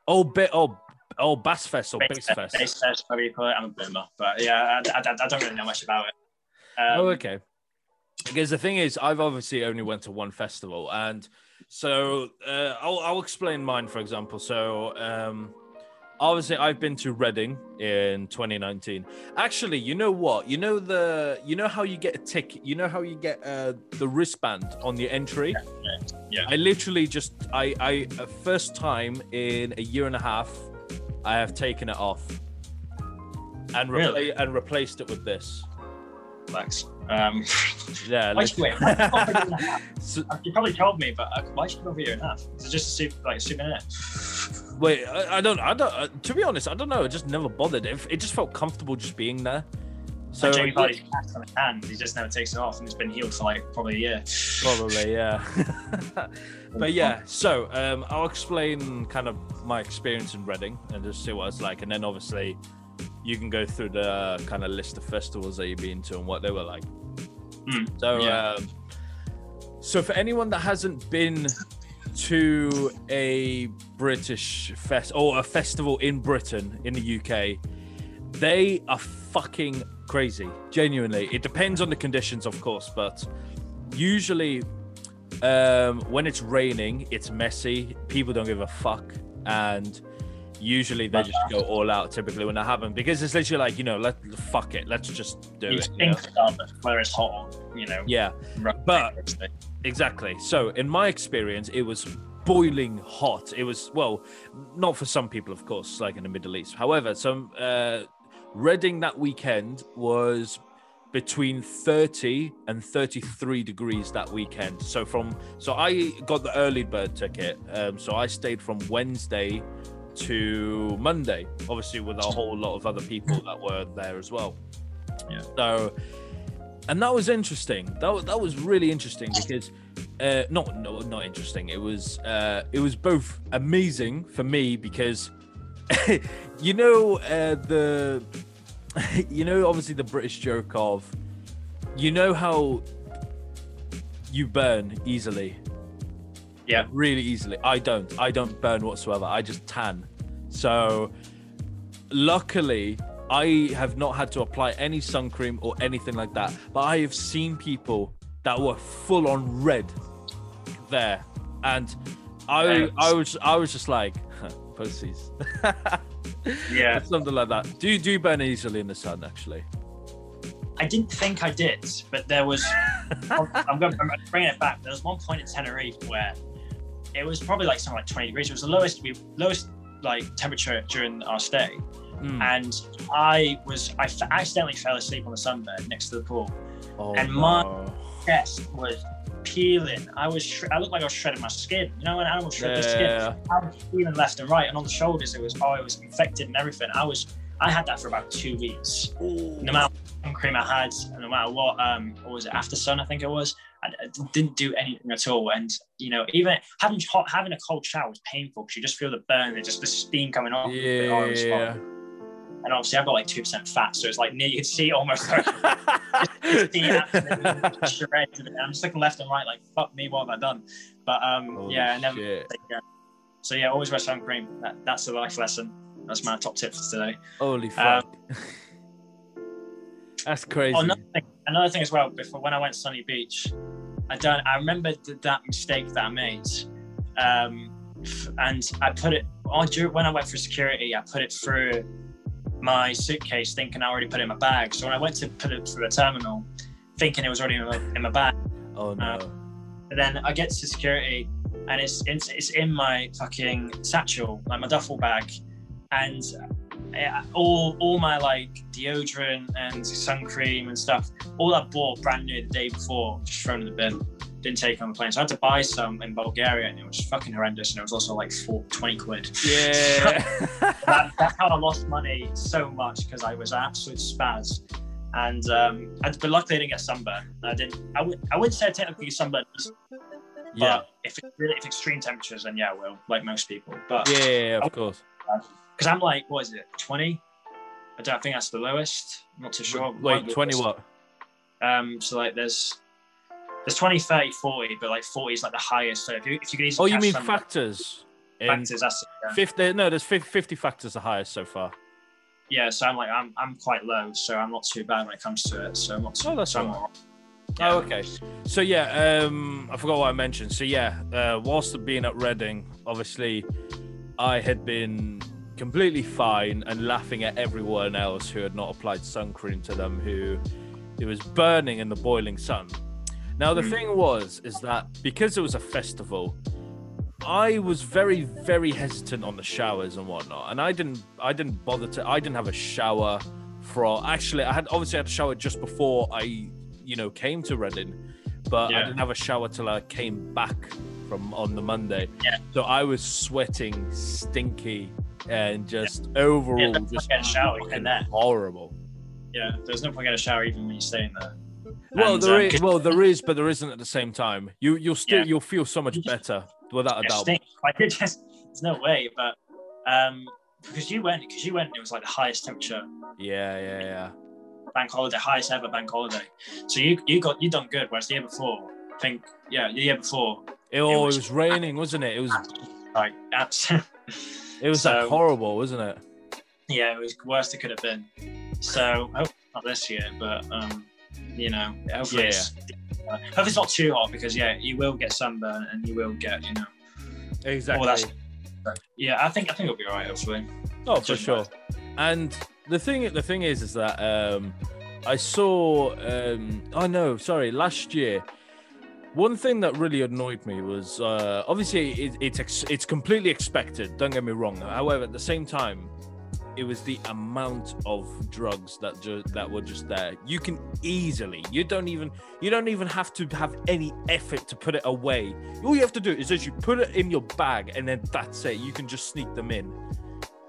Oh, bit. Oh, oh, Bass Fest or Bass Fest. Bass Fest, you call it. I'm a boomer, but yeah, I, I, I don't really know much about it. Um, oh, okay. Because the thing is, I've obviously only went to one festival, and so uh, I'll, I'll explain mine. For example, so um, obviously I've been to Reading in 2019. Actually, you know what? You know the you know how you get a ticket. You know how you get uh, the wristband on the entry. yeah. I literally just I I uh, first time in a year and a half, I have taken it off and repla- Really? and replaced it with this. Flex. Um, *laughs* Yeah, Why should lit- we- So- you probably told me, but uh, why should you over a year and a half? Is it just a soup, like a souvenir? Wait, I, I don't, I don't. Uh, to be honest, I don't know. I just never bothered. It, it just felt comfortable just being there. So Jamie Vardy's cast on his hand, he just never takes it off, and it's been healed for like probably a year. probably, yeah. *laughs* but yeah, so um, I'll explain kind of my experience in Reading and just see what it's like, and then obviously you can go through the kind of list of festivals that you've been to and what they were like. Hmm, So, yeah. um, so for anyone that hasn't been to a British fest or a festival in Britain in the UK, they are fucking crazy. Genuinely, it depends on the conditions, of course, but usually um, when it's raining, it's messy. People don't give a fuck, and usually they just go all out. Typically when that happens, because it's literally like you know, let fuck it, let's just do You it. you know? think regardless whether it's hot you know. Yeah, but- Exactly. So, in my experience, it was boiling hot. It was well, not for some people, of course, like in the Middle East. However, some uh, Reading that weekend was between 30 and 33 degrees that weekend. So from so I got the early bird ticket. Um, so I stayed from Wednesday to Monday, obviously with a whole lot of other people that were there as well. Yeah. So and that was interesting. That was, that was really interesting because uh, not no not interesting. It was uh, it was both amazing for me because *laughs* you know uh, the *laughs* you know obviously the British joke of you know how you burn easily. Yeah. really easily. I don't. I don't burn whatsoever. I just tan. So luckily I have not had to apply any sun cream or anything like that. But I have seen people that were full on red there. And I I was I was just like pussies. *laughs* Yeah. Something like that. Do you do you burn easily in the sun actually? I didn't think I did, but there was. *laughs* I'm going. I'm bringing it back. There was one point at Tenerife where it was probably like something like 20 degrees. It was the lowest we lowest like temperature during our stay, Mm. and I was I f- accidentally fell asleep on the sunbed next to the pool. Oh, and my- no. Chest was peeling. I was. Sh- I looked like I was shredding my skin. You know when animals shred their skin. I was peeling left and right, and on the shoulders it was. Oh, it was infected and everything. I was. I had that for about two weeks. No matter what cream I had, no matter what, um, what was it after sun? I think it was. I, I didn't do anything at all, and you know, even having hot, having a cold shower was painful because you just feel the burn and just the steam coming off. the arms. Yeah. And obviously, I've got like two percent fat, so it's like near you can see almost. *laughs* *laughs* see shreds of it. I'm just looking left and right, like fuck me, what have I done? But um, Holy yeah, and then shit. So yeah, always wear sun cream. That, that's the life lesson. That's my top tip for today. Holy fuck. *laughs* That's crazy. Oh, another thing, another thing as well. Before when I went to Sunny Beach, I done. I remember th- that mistake that I made, um, and I put it on when I went for security. I put it through my suitcase thinking I already put it in my bag. So when I went to put it through the terminal, thinking it was already in my, in my bag, Oh no. and then I get to security and it's, it's it's in my fucking satchel, like my duffel bag, and uh, all all my like deodorant and sun cream and stuff, all I bought brand new the day before, just thrown in the bin. Didn't take on the plane, so I had to buy some in Bulgaria, and it was fucking horrendous. And it was also like four, 20 quid. yeah. *laughs* that, that's how I lost money so much because I was an absolute spaz. And um, I, but luckily I didn't get sunburn. I didn't. I would. I wouldn't say I technically sunburned, yeah. but if it's really if extreme temperatures, then yeah, I will, like most people. But Yeah, yeah, yeah, of course. because I'm like, what is it, 20? I don't think that's the lowest. I'm not too sure. Wait, 20 what? Um, so like there's there's 20, 30, 40, but like 40 is like the highest. So if you if you could Oh, you mean factors? Factors, that's yeah. 50, no, there's fif- 50 factors the highest so far. yeah. So I'm like I'm I'm quite low, so I'm not too bad when it comes to it. So I'm not too. Oh, that's so right. Oh, okay. So yeah, um, I forgot what I mentioned. So yeah, uh, whilst being at Reading, obviously, I had been completely fine and laughing at everyone else who had not applied sun cream to them, who it was burning in the boiling sun. Now the Mm. thing was, is that because it was a festival, I was very, very hesitant on the showers and whatnot, and I didn't, I didn't bother to, I didn't have a shower for. Actually, I had obviously had a shower just before I, you know, came to Reading, but I didn't have a shower till I came back from on the Monday. Yeah. So I was sweating, stinky, and just overall that's just shower in horrible. Yeah, there's no point getting a shower even when you're staying there. Well, And, there um, is, well, there is, but there isn't at the same time. You, you'll still, Yeah. you'll feel so much better without a doubt. stinks. I did just. There's no way, but um, because you went, because you went, it was like the highest temperature Yeah, yeah, yeah. bank holiday, highest ever bank holiday. So you you got you done good. Whereas the year before, I think yeah, the year before, It, oh, it was- was raining, wasn't it? It was, *laughs* like that's *laughs* it was like horrible, wasn't it? yeah, it was worst it could have been. So hope not this year, but um, you know, hopefully Yeah. it's uh, hopefully it's not too hot because yeah, you will get sunburn and you will get you know. Exactly. that's- Yeah, I think I think it'll be alright. Hopefully. Oh, for Just sure. And the thing, the thing is, is that um, I saw. Um, oh no, sorry. Last year, one thing that really annoyed me was uh, obviously it, it's ex- it's completely expected. Don't get me wrong. However, at the same time, it was the amount of drugs that ju- that were just there. You can easily. You don't even. You don't even have to have any effort to put it away. All you have to do is just you put it in your bag, and then that's it. You can just sneak them in.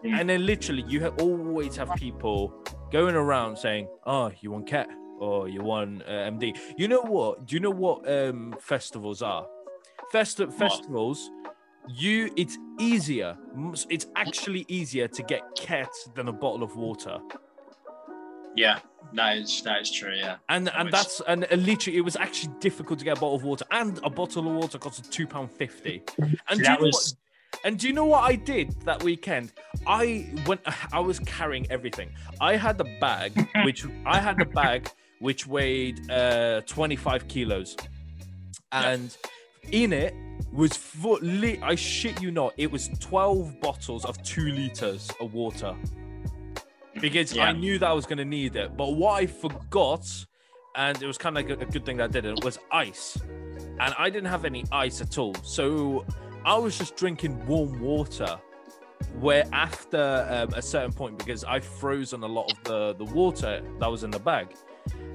And then literally, you have always have people going around saying, "Oh, you want cat or you want uh, MD." You know what? Do you know what um, festivals are? Festi- festivals. You, it's easier. It's actually easier to get cat than a bottle of water. Yeah, that is that is true. Yeah. And and that's and uh, literally, it was actually difficult to get a bottle of water, and a bottle of water cost two pound fifty. And do you that know was what? And do you know what I did that weekend? I went. *sighs* I was carrying everything. I had the bag, *laughs* which I had the bag which weighed uh, 25 kilos, and in it was full. Li- I shit you not, it was 12 bottles of two liters of water. Because I knew that I was going to need it, but what I forgot, and it was kind of like a, a good thing that I didn't, was ice, and I didn't have any ice at all. So I was just drinking warm water. Where after um, a certain point, because I froze on a lot of the the water that was in the bag,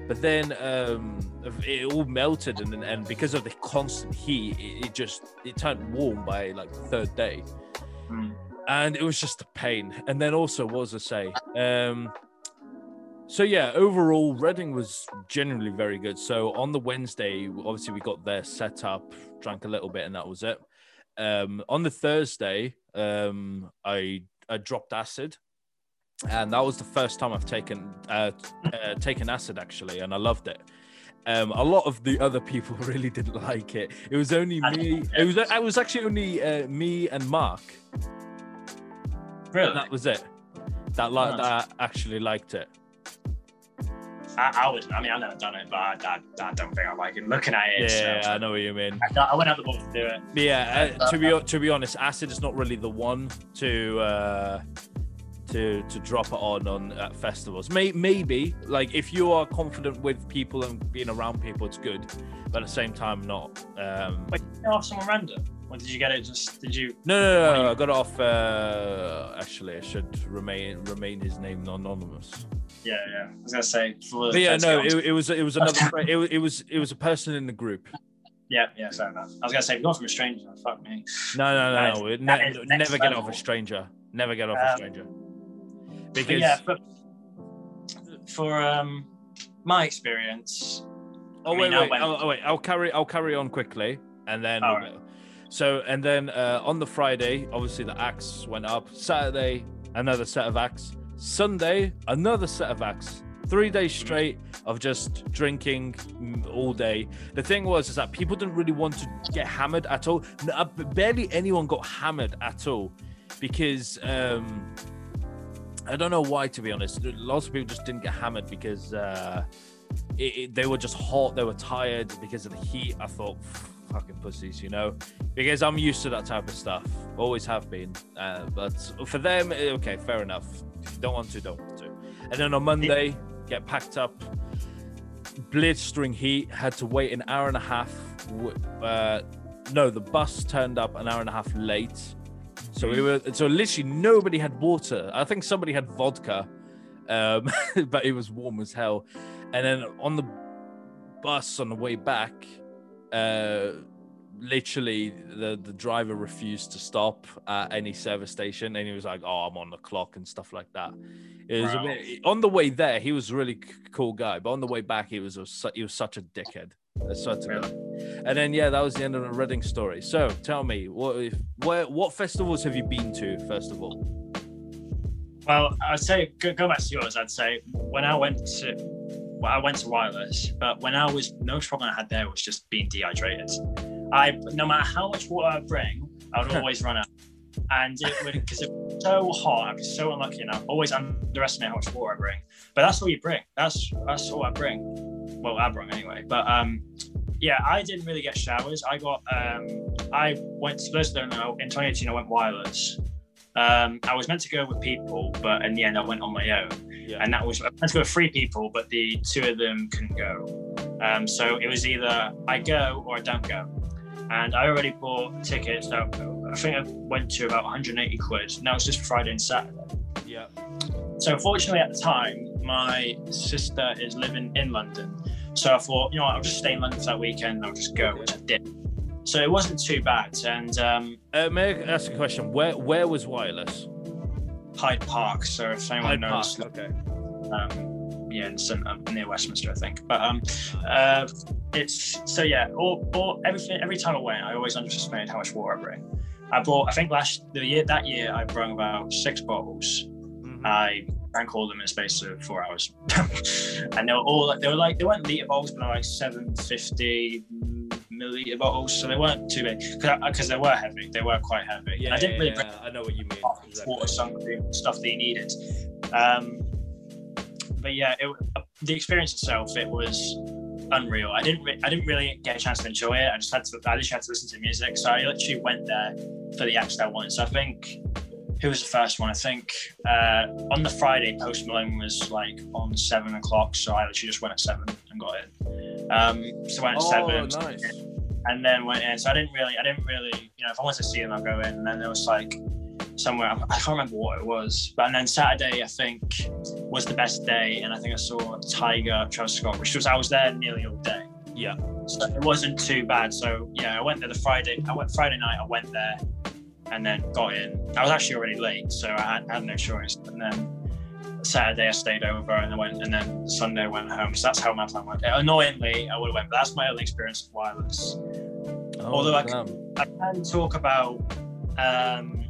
but then um, it all melted, and and because of the constant heat, it, it just it turned warm by like the third day, Mm. and it was just a pain. And then also, what was I say? Um, so yeah, overall, Reading was generally very good. So on the Wednesday, obviously we got there set up, drank a little bit, and that was it. Um, on the Thursday, um, I I dropped acid, and that was the first time I've taken uh, uh, taken acid actually, and I loved it. Um, a lot of the other people *laughs* really didn't like it. It was only me. It was it was actually only uh, me and Mark. really. That was it. That like that actually liked it. I, I would. I mean, I've never done it, but I, I, I don't think I like it. Looking at it, Yeah, it's, I uh, know what you mean. I, I wouldn't have the balls to do it. But yeah, uh, to be to be honest, acid is not really the one to uh, to to drop it on on at festivals. May, maybe like if you are confident with people and being around people, it's good. But at the same time, not. Um, Wait, did you off someone random? Or did you get it just, did you? no, no, no, no, I got it off. Uh, actually, I should remain remain his name anonymous. Yeah, yeah. I was going to say, for But yeah, no, it, it was it was *laughs* another. it, was- it was it was a person in the group. Yeah, yeah, fair enough. I was going to say, you're from a stranger, fuck me. No, no, no, no. ne- that is next never get off a stranger. Never get off a Um, stranger. But yeah, but for um, my experience, Oh I mean, wait, wait, oh, oh, wait. I'll carry. I'll carry on quickly, and then. All we'll right. So and then uh, on the Friday, obviously the axe went up. Saturday, another set of acts. Sunday, another set of acts. Three days Mm-hmm. straight of just drinking mm, all day. The thing was is that people didn't really want to get hammered at all. Uh, Barely anyone got hammered at all, because um, I don't know why. To be honest, lots of people just didn't get hammered because. Uh, it, it, they were just hot. They were tired because of the heat. I thought, fucking pussies, you know, because I'm used to that type of stuff. Always have been. Uh, but for them, eh, okay, fair enough. If you Don't want to, don't want to. And then on Monday, get packed up. Blistering heat. Had to wait an hour and a half. Uh, no, the bus turned up an hour and a half late. So we were. So literally nobody had water. I think somebody had vodka, um, *laughs* but it was warm as hell. And then on the bus on the way back, uh, literally the the driver refused to stop at any service station, and he was like, "Oh, I'm on the clock" and stuff like that. It was a Wow. bit, on the way there. He was a really cool guy, but on the way back, he was a, he was such a dickhead. I swear to God. And then yeah, that was the end of the Reading story. So tell me, what if, where what festivals have you been to first of all? well, I'd say go, go back to yours. I'd say when I went to, well, I went to Wireless, but when I was, no problem I had there was just being dehydrated. I, no matter how much water I bring, I would always run out. And it would, because it was so hot, I was so unlucky, and I always underestimate how much water I bring. But that's all you bring. That's that's all I bring. Well, I brought anyway. But um, yeah, I didn't really get showers. I got um, I went to those that don't know. In 2018, I went wireless. Um, I was meant to go with people, but in the end, I went on my own. Yeah. And that was I was meant to go with three people, but the two of them couldn't go. Um, so it was either I go or I don't go. And I already bought tickets. So I think I went to about 180 quid. Now it's just Friday and Saturday. Yeah. So fortunately at the time, my sister is living in London. So I thought, you know what, I'll just stay in London for that weekend and I'll just go, which I did. So it wasn't too bad. And um, Uh, may I ask a question? Where where was wireless? Hyde Park. So if anyone Hyde Park. Okay. um, yeah, in St, um, near Westminster, I think. But um, uh, it's so yeah. All, all everything. Every time I went, I always underestimated how much water I bring. I bought. I think last the year that year I brought about six bottles. Mhm. I drank all of them in a space of four hours, *laughs* and they were all like they were like they weren't liter bottles, but they were like seven fifty milliliter bottles, so they weren't too big because they were heavy. They were quite heavy. Yeah, I didn't yeah, really yeah, I know what you mean. water, Exactly. sunscreen, stuff that you needed. Um, but yeah, it, the experience itself, it was unreal. I didn't, re- I didn't really get a chance to enjoy it. I just had to, I just had to listen to music. So I literally went there for the acts that I wanted. So I think, who was the first one? I think uh, on the Friday, Post Malone was like on seven o'clock. So I literally just went at seven and got in. Um, so I went at Oh, seven nice. and then went in. So I didn't really, I didn't really, you know, if I wanted to see them, I'd go in. And then there was like somewhere, I can't remember what it was. But and then Saturday, I think, was the best day. And I think I saw Tyga, Travis Scott, which was, I was there nearly all day. Yeah. So it wasn't too bad. So yeah, I went there the Friday, I went Friday night, I went there and then got in. I was actually already late, so I had, had no choice. And then Saturday I stayed over and I went, and then Sunday I went home. So that's how my plan went. Annoyingly, I would have went, but that's my only experience with wireless. Oh, Although I damn. I can talk about um,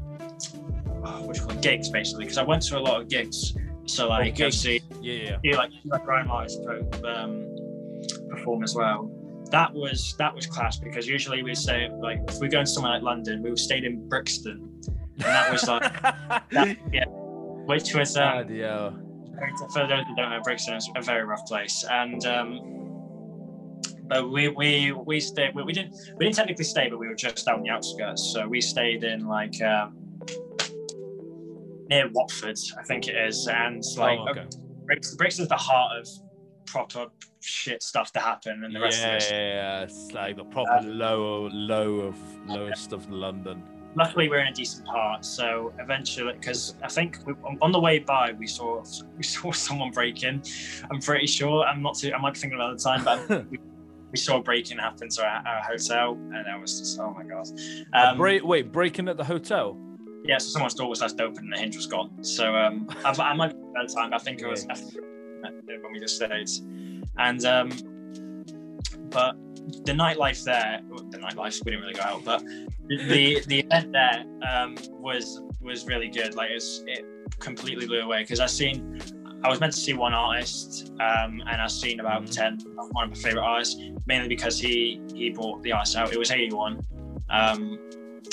oh, what do you call it, gigs basically because I went to a lot of gigs. So like gigs. obviously, Yeah, yeah. like like Ryan Martin's um, perform as well. That was that was class because usually we say like if we go into somewhere like London, we stayed in Brixton, and that was like *laughs* that, yeah, which was um, God, yeah. for those who don't know, Brixton is a very rough place, and um, but we we we stayed. We, we didn't we didn't technically stay, but we were just out on the outskirts. So we stayed in like um, near Watford, I think it is, and like oh, okay. Brixton's the heart of proper shit stuff to happen, and the rest yeah, of it. yeah, yeah, it's like the proper low, low of lowest stuff in London. Luckily, we're in a decent part, so eventually, because I think we, on the way by we saw *laughs* we saw someone break in. I'm pretty sure. I'm not too. I might be thinking about the time, but *laughs* we, we saw a break in happen to our, our hotel, and I was just oh my god. Um, break, wait, breaking at the hotel? Yeah, so someone's door was left open and the hinge was gone. So um, I, I might be at time. I think it was when we just stayed, and um, but the nightlife there, the nightlife we didn't really go out, but the *laughs* the event there um, was was really good. Like it's, it completely blew away because I seen. I was meant to see one artist, um, and I've seen about Mhm. ten one of my favorite artists, mainly because he he bought the artist out. It was Headie One, um,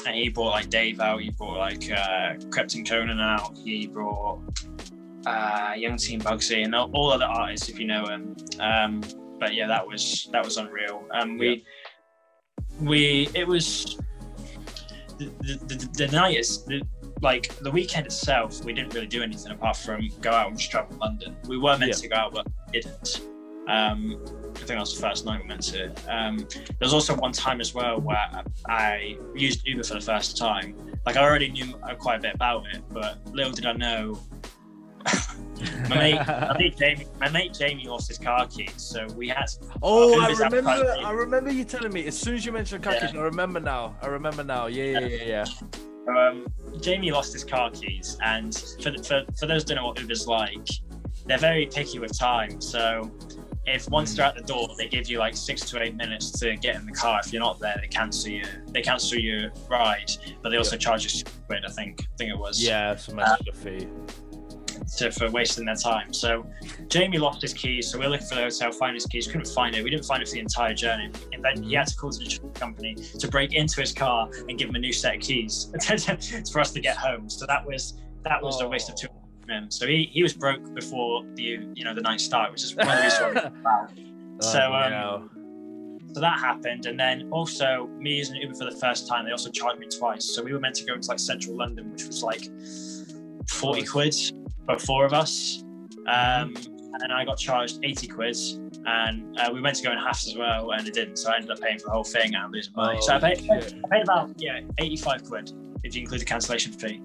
and he brought like Dave out. He brought like uh, Krept and Konan out. He brought uh, Young T & Bugsey and all, all other artists if you know him. Um, but yeah, that was that was unreal. Um, we we it was the, the, the, the night is the, like the weekend itself. We didn't really do anything apart from go out and just travel London. We were meant Yeah. to go out, but didn't. Um, I think that was the first night we meant to. Um, there was also one time as well where I used Uber for the first time. Like I already knew quite a bit about it, but little did I know. *laughs* my mate, my mate *laughs* Jamie, my mate Jamie lost his car keys, so we had. To, Oh, I remember. I remember you telling me as soon as you mentioned Kakish. I remember now. I remember now. Yeah, yeah, yeah, yeah. um, Jamie lost his car keys, and for, for for those who don't know what Uber's like, they're very picky with time. So if once they're at the door, they give you like six to eight minutes to get in the car. If you're not there, they cancel you. They cancel your ride, but they also charge you quid. I think. I think it was. Yeah, some extra um, fee. to, for wasting their time. So Jamie lost his keys, so we are looking for the hotel, find his keys, couldn't find it. We didn't find it for the entire journey. And then he had to call the insurance company to break into his car and give him a new set of keys *laughs* for us to get home. So that was that was a waste of two him. So he, he was broke before the you know the night started, which is one of the reasons wow. So, Oh, um, no. So that happened, and then also me using Uber for the first time, they also charged me twice. So we were meant to go into like central London, which was like forty quid for four of us, um, and I got charged eighty quid. And uh, we went to go in halves as well, and it didn't. So I ended up paying for the whole thing and losing money. so I paid, Oh. I paid about yeah eighty-five quid if you include the cancellation fee.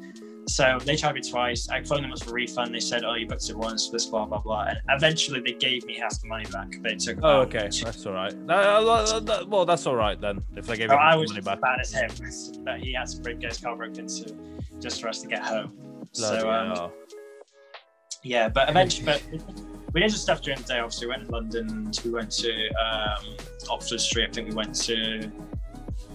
So they tried me twice. I phoned them up for a refund. They said, "Oh, you booked it once, this blah blah blah." And eventually, they gave me half the money back. But it took. Oh, okay, that's all right. Uh, uh, uh, well, that's all right then. If they gave So you I the was money as back. bad as him *laughs* that he had to break his car broken into just for us to get home. Bloody so um, hell. yeah, but eventually, but we did some stuff during the day. Obviously, we went to London. We went to um, Oxford Street. I think we went to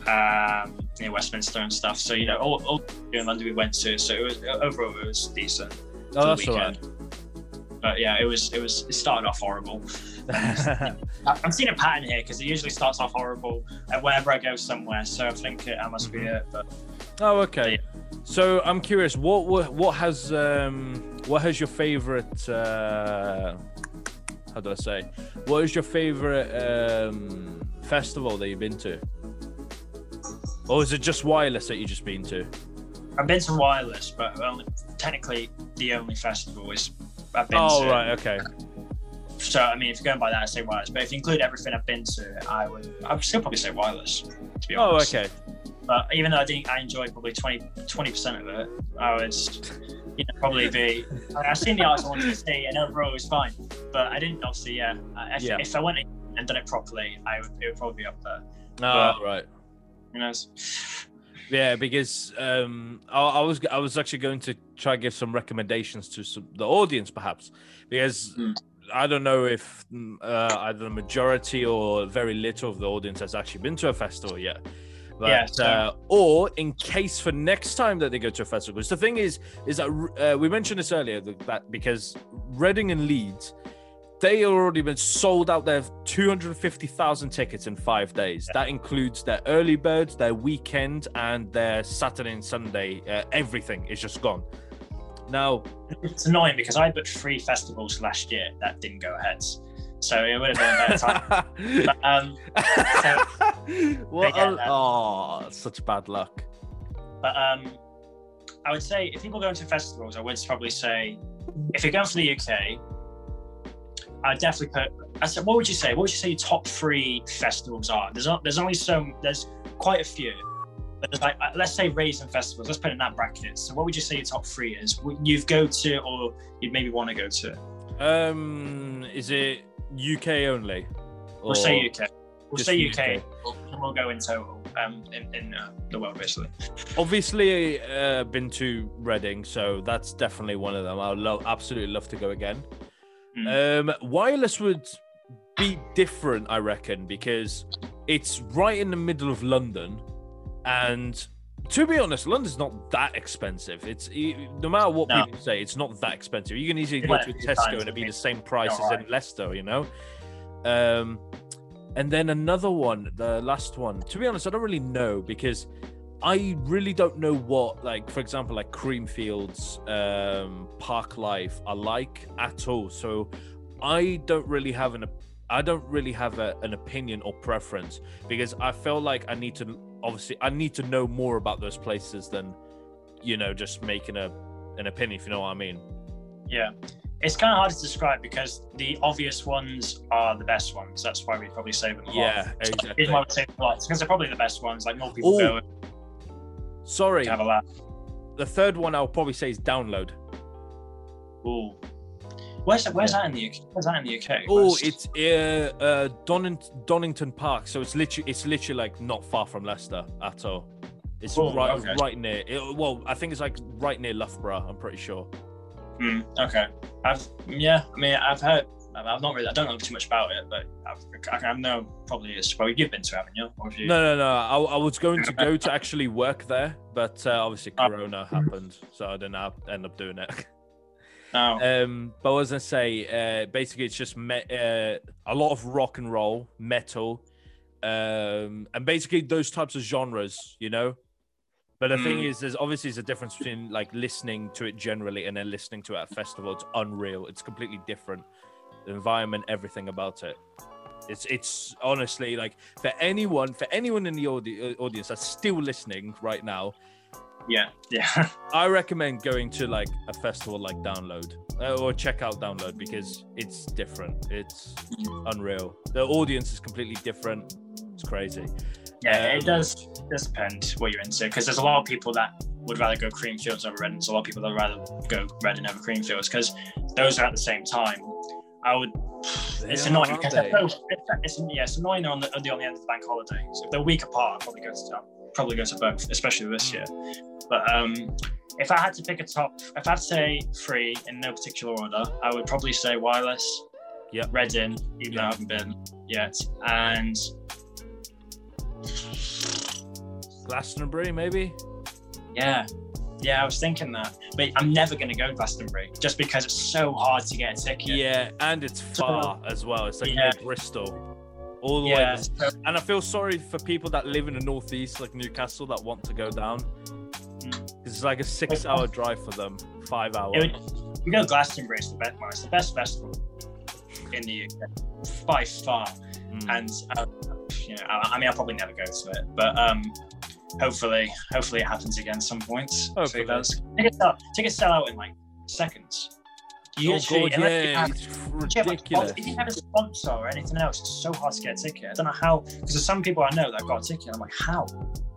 um, near Westminster and stuff. So you know, all, all during London we went to. So it was overall it was decent. oh, that's all right. But yeah, it was it was it started off horrible. *laughs* I'm seeing a pattern here because it usually starts off horrible at whenever I go somewhere. So I think it, I must be Mhm. it. But oh, okay. So I'm curious. What what, what has um what has your favorite uh how do I say? What is your favorite um festival that you've been to? Or is it just wireless that you've just been to? I've been to Wireless, but only, technically the only festival is I've been Oh to. right, okay. So I mean, if you're going by that, I say Wireless. But if you include everything I've been to, I would I would still probably say Wireless. To be oh, honest. Oh okay. But even though I think I enjoyed probably 20 percent of it, I would you know, probably be. I mean, I've seen the artists I wanted to see, and overall it was fine. But I didn't obviously. Yeah, if, Yeah. if I went and done it properly, I would it would probably be up there. Oh But- right. You know. Yeah, because um, I, I was I was actually going to try and give some recommendations to some, the audience, perhaps, because Hmm. I don't know if mm, uh, either the majority or very little of the audience has actually been to a festival yet. But, Yeah, so- uh, or in case for next time that they go to a festival, because the thing is, is that uh, we mentioned this earlier that because Reading and Leeds, they already been sold out their 250,000 tickets in five days. That includes their early birds, their weekend, and their Saturday and Sunday. Uh, everything is just gone. Now, It's annoying because I booked three festivals last year that didn't go ahead. So it would have been a better time. *laughs* But, um, what? They get a- that. oh, such bad luck. but um, I would say if people go into festivals, I would probably say if you're going for the UK, I'd definitely put. I said, what would you say? What would you say your top three festivals are? There's not, there's only some. there's quite a few. But there's like let's say Raisin festivals. Let's put it in that bracket. So what would you say your top three is? You've go to or you'd maybe want to go to? Um, is it UK only? We'll say UK. We'll just say UK. UK. And we'll go in total um, in, in uh, the world basically. Obviously, uh, been to Reading, so that's definitely one of them. I'd love, absolutely love to go again. Mm. Um, wireless would be different, I reckon, because it's right in the middle of London, and to be honest, London's not that expensive. It's no matter what No. people say, it's not that expensive. You can easily go to a Tesco and it'd be the same price as in Leicester, you know. Um, and then another one, the last one. To be honest, I don't really know because I really don't know what, like, for example, like Creamfields, um, Parklife are like at all. So I don't really have an, I don't really have a, an opinion or preference because I feel like I need to, obviously, I need to know more about those places than, you know, just making a, an opinion. If you know what I mean. Yeah. It's kind of hard to describe because the obvious ones are the best ones. That's why we probably save them. Yeah, exactly. Here's why we save them a lot. Because they're probably the best ones. Like more people Ooh. go Sorry, have a laugh. the third one I'll probably say is download. Oh. Where's that, where's that in the UK? Where's that in the UK? Oh, Where's- it's uh, uh Donning- Donington Park, so it's literally it's literally like not far from Leicester at all. It's Oh, right okay. right near. It, well, I think it's like right near Loughborough. I'm pretty sure. Hmm, okay. I've yeah. I mean, I've heard. I've I've not really. I don't know too much about it, but I've, I, know probably it's. Well, you've been to, haven't you? You? No, no, no. I, I was going to go to actually work there, but uh, obviously *laughs* Oh. Corona happened, so I didn't end up doing it. No. *laughs* Um, but was I say? Uh, basically, it's just me- uh, a lot of rock and roll, metal, um, and basically those types of genres, you know. But the thing Mm. is, there's obviously there's a difference between like listening to it generally and then listening to it at a festival. It's unreal. It's completely different. The environment, everything about it. It's it's honestly like for anyone for anyone in the audi- uh, audience that's still listening right now, yeah. Yeah. *laughs* I recommend going to like a festival like Download uh, or check out Download because it's different. It's unreal. The audience is completely different. It's crazy. Yeah, Um, it does it does depend what you're into because there's a lot of people that would rather go Creamfields over Reading. There's a lot of people that would rather go Reading over Creamfields because those are at the same time. I would. It's They annoying are, because they? they're both. It's, yeah, it's annoying they're on the, they're on the end of the bank holiday. So if they're a week apart, I'd probably go to probably go to both, especially this year. But um, if I had to pick a top, if I had to say three in no particular order, I would probably say Wireless, Yep. Reading, even though I haven't been yet, and Glastonbury, maybe. Yeah, yeah, I was thinking that, but I'm never going to go to Glastonbury just because it's so hard to get a ticket. Yeah, and it's far as well. It's like Yeah. near Bristol, all the yeah, way. so- And I feel sorry for people that live in the northeast, like Newcastle, that want to go down. Mm. It's like a six-hour drive for them, five hours. You go Glastonbury, it's the best, it's the best festival in the UK by far. Mm. And uh, you know, I, I mean, I'll probably never go to it, but um, hopefully, hopefully it happens again at some point. Hopefully. Because tickets sell, tickets sell out in like seconds. You oh god, yeah, have- it's If you have a ridiculous. sponsor- If you have a sponsor or anything else, it's so hard to get a ticket. I don't know how, because there's some people I know that got a ticket. I'm like, how?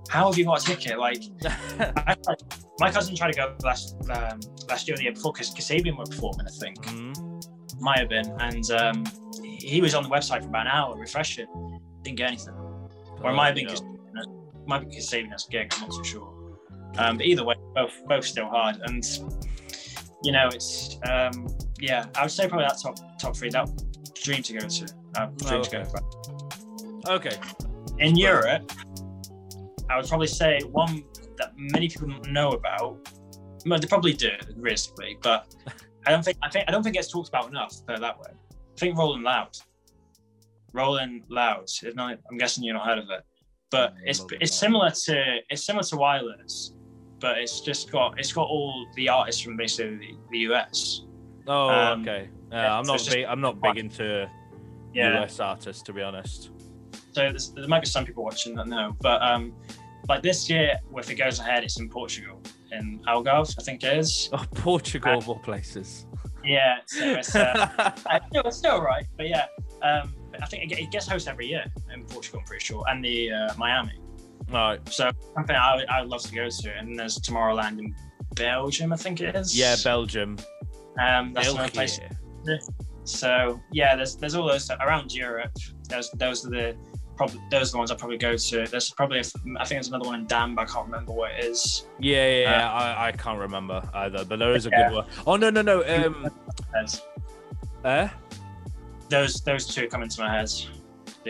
How have you got a ticket? Like, *laughs* I, my cousin tried to go last um, last year or the year before because Kasabian were performing, I think. Mhm. Might have been. And um, he was on the website for about an hour, refreshing. Didn't get anything. Or it might have been Oh, Kasabian. Might be Kasabian's gig, I'm not too sure. Um, but either way, both both still hard. And, you know, it's, um, yeah, I would say probably that top top three. That dream to go to. Uh, dream Oh, to go okay. for. Okay. In Europe, I would probably say one that many people don't know about. Well, they probably do, realistically, but *laughs* I don't think I think I don't think it gets talked about enough. Put it that way. I think Rolling Loud. Rolling Loud. I'm guessing you've not heard of it, but it's it's similar to it's similar to Wireless, but it's just got it's got all the artists from basically the, the US. Oh, Um, okay. Uh, yeah, I'm so not big. I'm not big into Yeah. US artists, to be honest. So there might be some people watching that know, but um, like this year, if it goes ahead, it's in Portugal. in Algarve, I think it is. *laughs* Oh, Portugal of all places. Yeah, so it's, uh, *laughs* no, it's still right, but yeah, um, I think it, gets host every year in Portugal, I'm pretty sure, and the uh, Miami. Right. So something I I would love to go to, and there's Tomorrowland in Belgium, I think it is. Yeah, Belgium. um, that's another place. So yeah, there's there's all those around Europe. Those those are the probably those are the ones I probably go to. There's probably a, I think there's another one in Dam, but I can't remember what it is. Yeah, yeah, Uh, yeah. I, I can't remember either, but there is a Yeah. good one. Oh no, no, no. Um, eh? Those those two come into my head.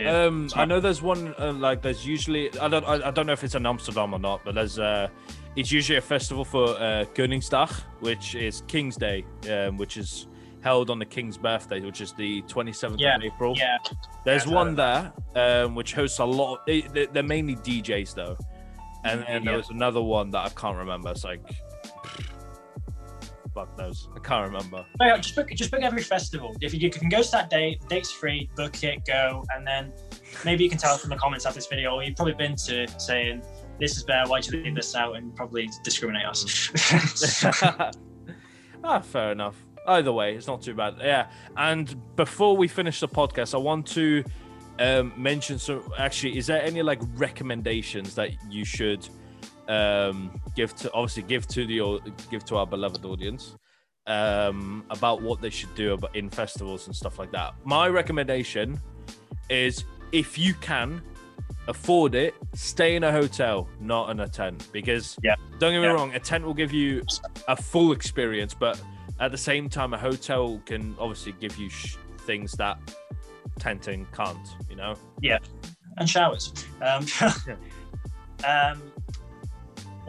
Um, I know there's one uh, like there's usually I don't I, I don't know if it's in Amsterdam or not, but there's uh, it's usually a festival for uh, Koningsdag, which is King's Day, um, which is held on the King's birthday, which is the 27th Yeah, of April. yeah, There's Yeah, one there, um, which hosts a lot. They, they- they're mainly DJs though, and then there was another one that I can't remember. It's like, fuck those. I can't remember. But yeah, just book just book every festival. If you, you can go to that date, the date's free, book it, go, and then maybe you can tell us in the comments after this video, or you've probably been to saying this is better. Why'd you leave this out? And probably discriminate us. *laughs* ah, fair enough. Either way, it's not too bad. Yeah. And before we finish the podcast, I want to um, mention some. Actually, is there any like recommendations that you should um, give to obviously give to the give to our beloved audience um, about what they should do about in festivals and stuff like that? My recommendation is if you can afford it, stay in a hotel, not in a tent, because Yeah. don't get me Yeah. wrong, a tent will give you a full experience, but at the same time, a hotel can obviously give you sh- things that tenting can't. You know? Yeah, and showers. Um, *laughs* um,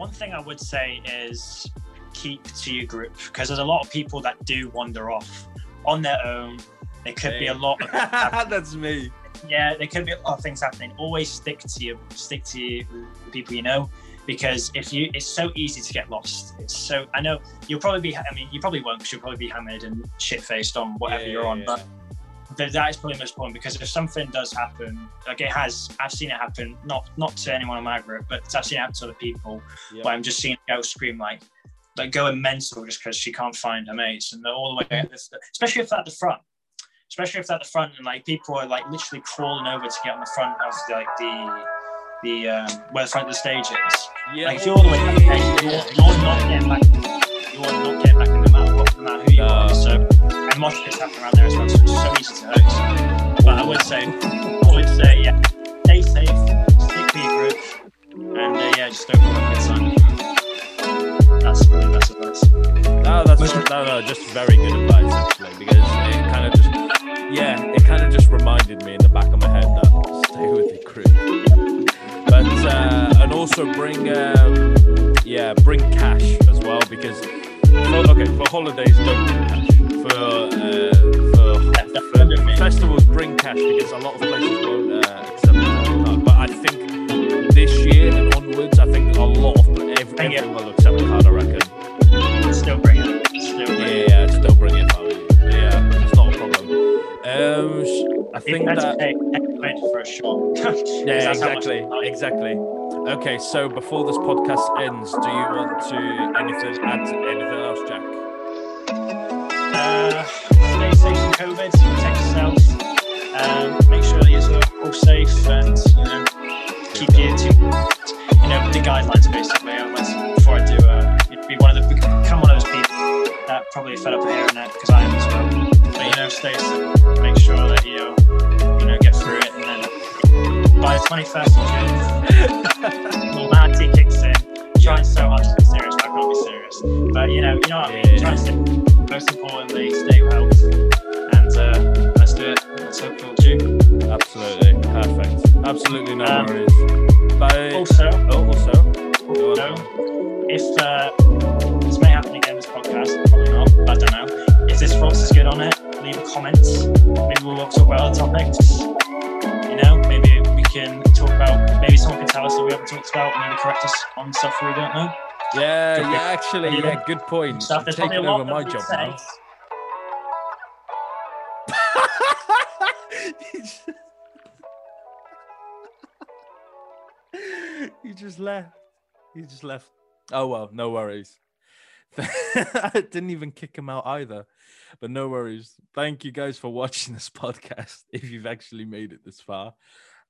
one thing I would say is keep to your group because there's a lot of people that do wander off on their own. There could be a lot of *laughs* That's me. yeah, there could be a lot of things happening. Always stick to your stick to your, the people you know, because if you, it's so easy to get lost. It's so I know you'll probably be. I mean, you probably won't, because you'll probably be hammered and shit faced on whatever you're on. But th- that is probably the most important because if something does happen, like it has, I've seen it happen. Not not to anyone in my group, but I've seen it happen to other people. Yeah. Where I'm just seeing girls scream like. Like going mental just because she can't find her mates, and they're all the way, at the, especially if they're at the front especially if they're at the front and like people are like literally crawling over to get on the front of like the the um, where the front of the stage is. yeah. Like if you're all the way back you're, you're not getting back. You're not getting back matter who you No. are. So and mosh pits happen around there as well, so it's so easy to host. But I would say, I would say, yeah, stay safe, stick to your group, and uh, yeah, just don't have a good time. That's the best advice. No, that's no, no, just very good advice actually, because it kind of just, yeah, it kind of just reminded me in the back of my head that stay with the crew, but uh, and also bring, um, yeah, bring cash as well because, for, okay, for holidays don't bring cash. For uh, for, for festivals, bring cash because a lot of places won't uh, accept the card. But I think this year and onwards, I think a lot of every, everyone will accept the card. I reckon. Still bring it. Still bring Yeah, it. yeah, still bring it. Yeah, it's not a problem. Um, I think that's that okay, for a shot. yeah, *laughs* That's how much exactly, exactly. Okay, so before this podcast ends, do you want to anything add to anything else, Jack? Uh, stay safe from COVID. Protect yourself. Um, make sure that you're all safe and you know keep your to you know the guidelines basically. Unless before I do, uh, you'd be one of the become one of those people that probably fed up of hearing that because I am as well. But know, stay. Make sure that you you know get through it, and then by the 21st of June, normality *laughs* kicks in. Trying so hard to be serious, but I can't be serious. But you know, you know what I mean. Try to stay most importantly, stay well. And uh, let's do it. Let's hope for June. Absolutely, perfect. Absolutely no Um, worries. Bye. Also, oh, also, no, if uh, this may happen again, podcast, probably not, I don't know. If this response is good on it, leave a comment. Maybe we'll talk about other topics. You know, maybe we can talk about, maybe someone can tell us that we haven't talked about and maybe correct us on stuff we don't know. Yeah, Good yeah, actually, Yeah. yeah, good point. Stuff Taking probably a lot over my job say. now. *laughs* he just left. He just left. Oh well, no worries. I *laughs* didn't even kick him out either, but no worries. Thank you guys for watching *laughs* this podcast. If you've actually made it this far,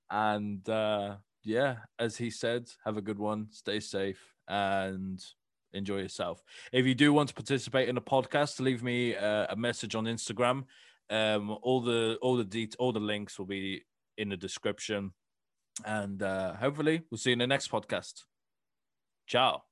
and uh, yeah, as he said, have a good one, stay safe, and enjoy yourself. If you do want to participate in the podcast, leave me uh, a message on Instagram. Um, all the all the det- all the links will be in the description, and uh, hopefully we'll see you in the next podcast. Ciao.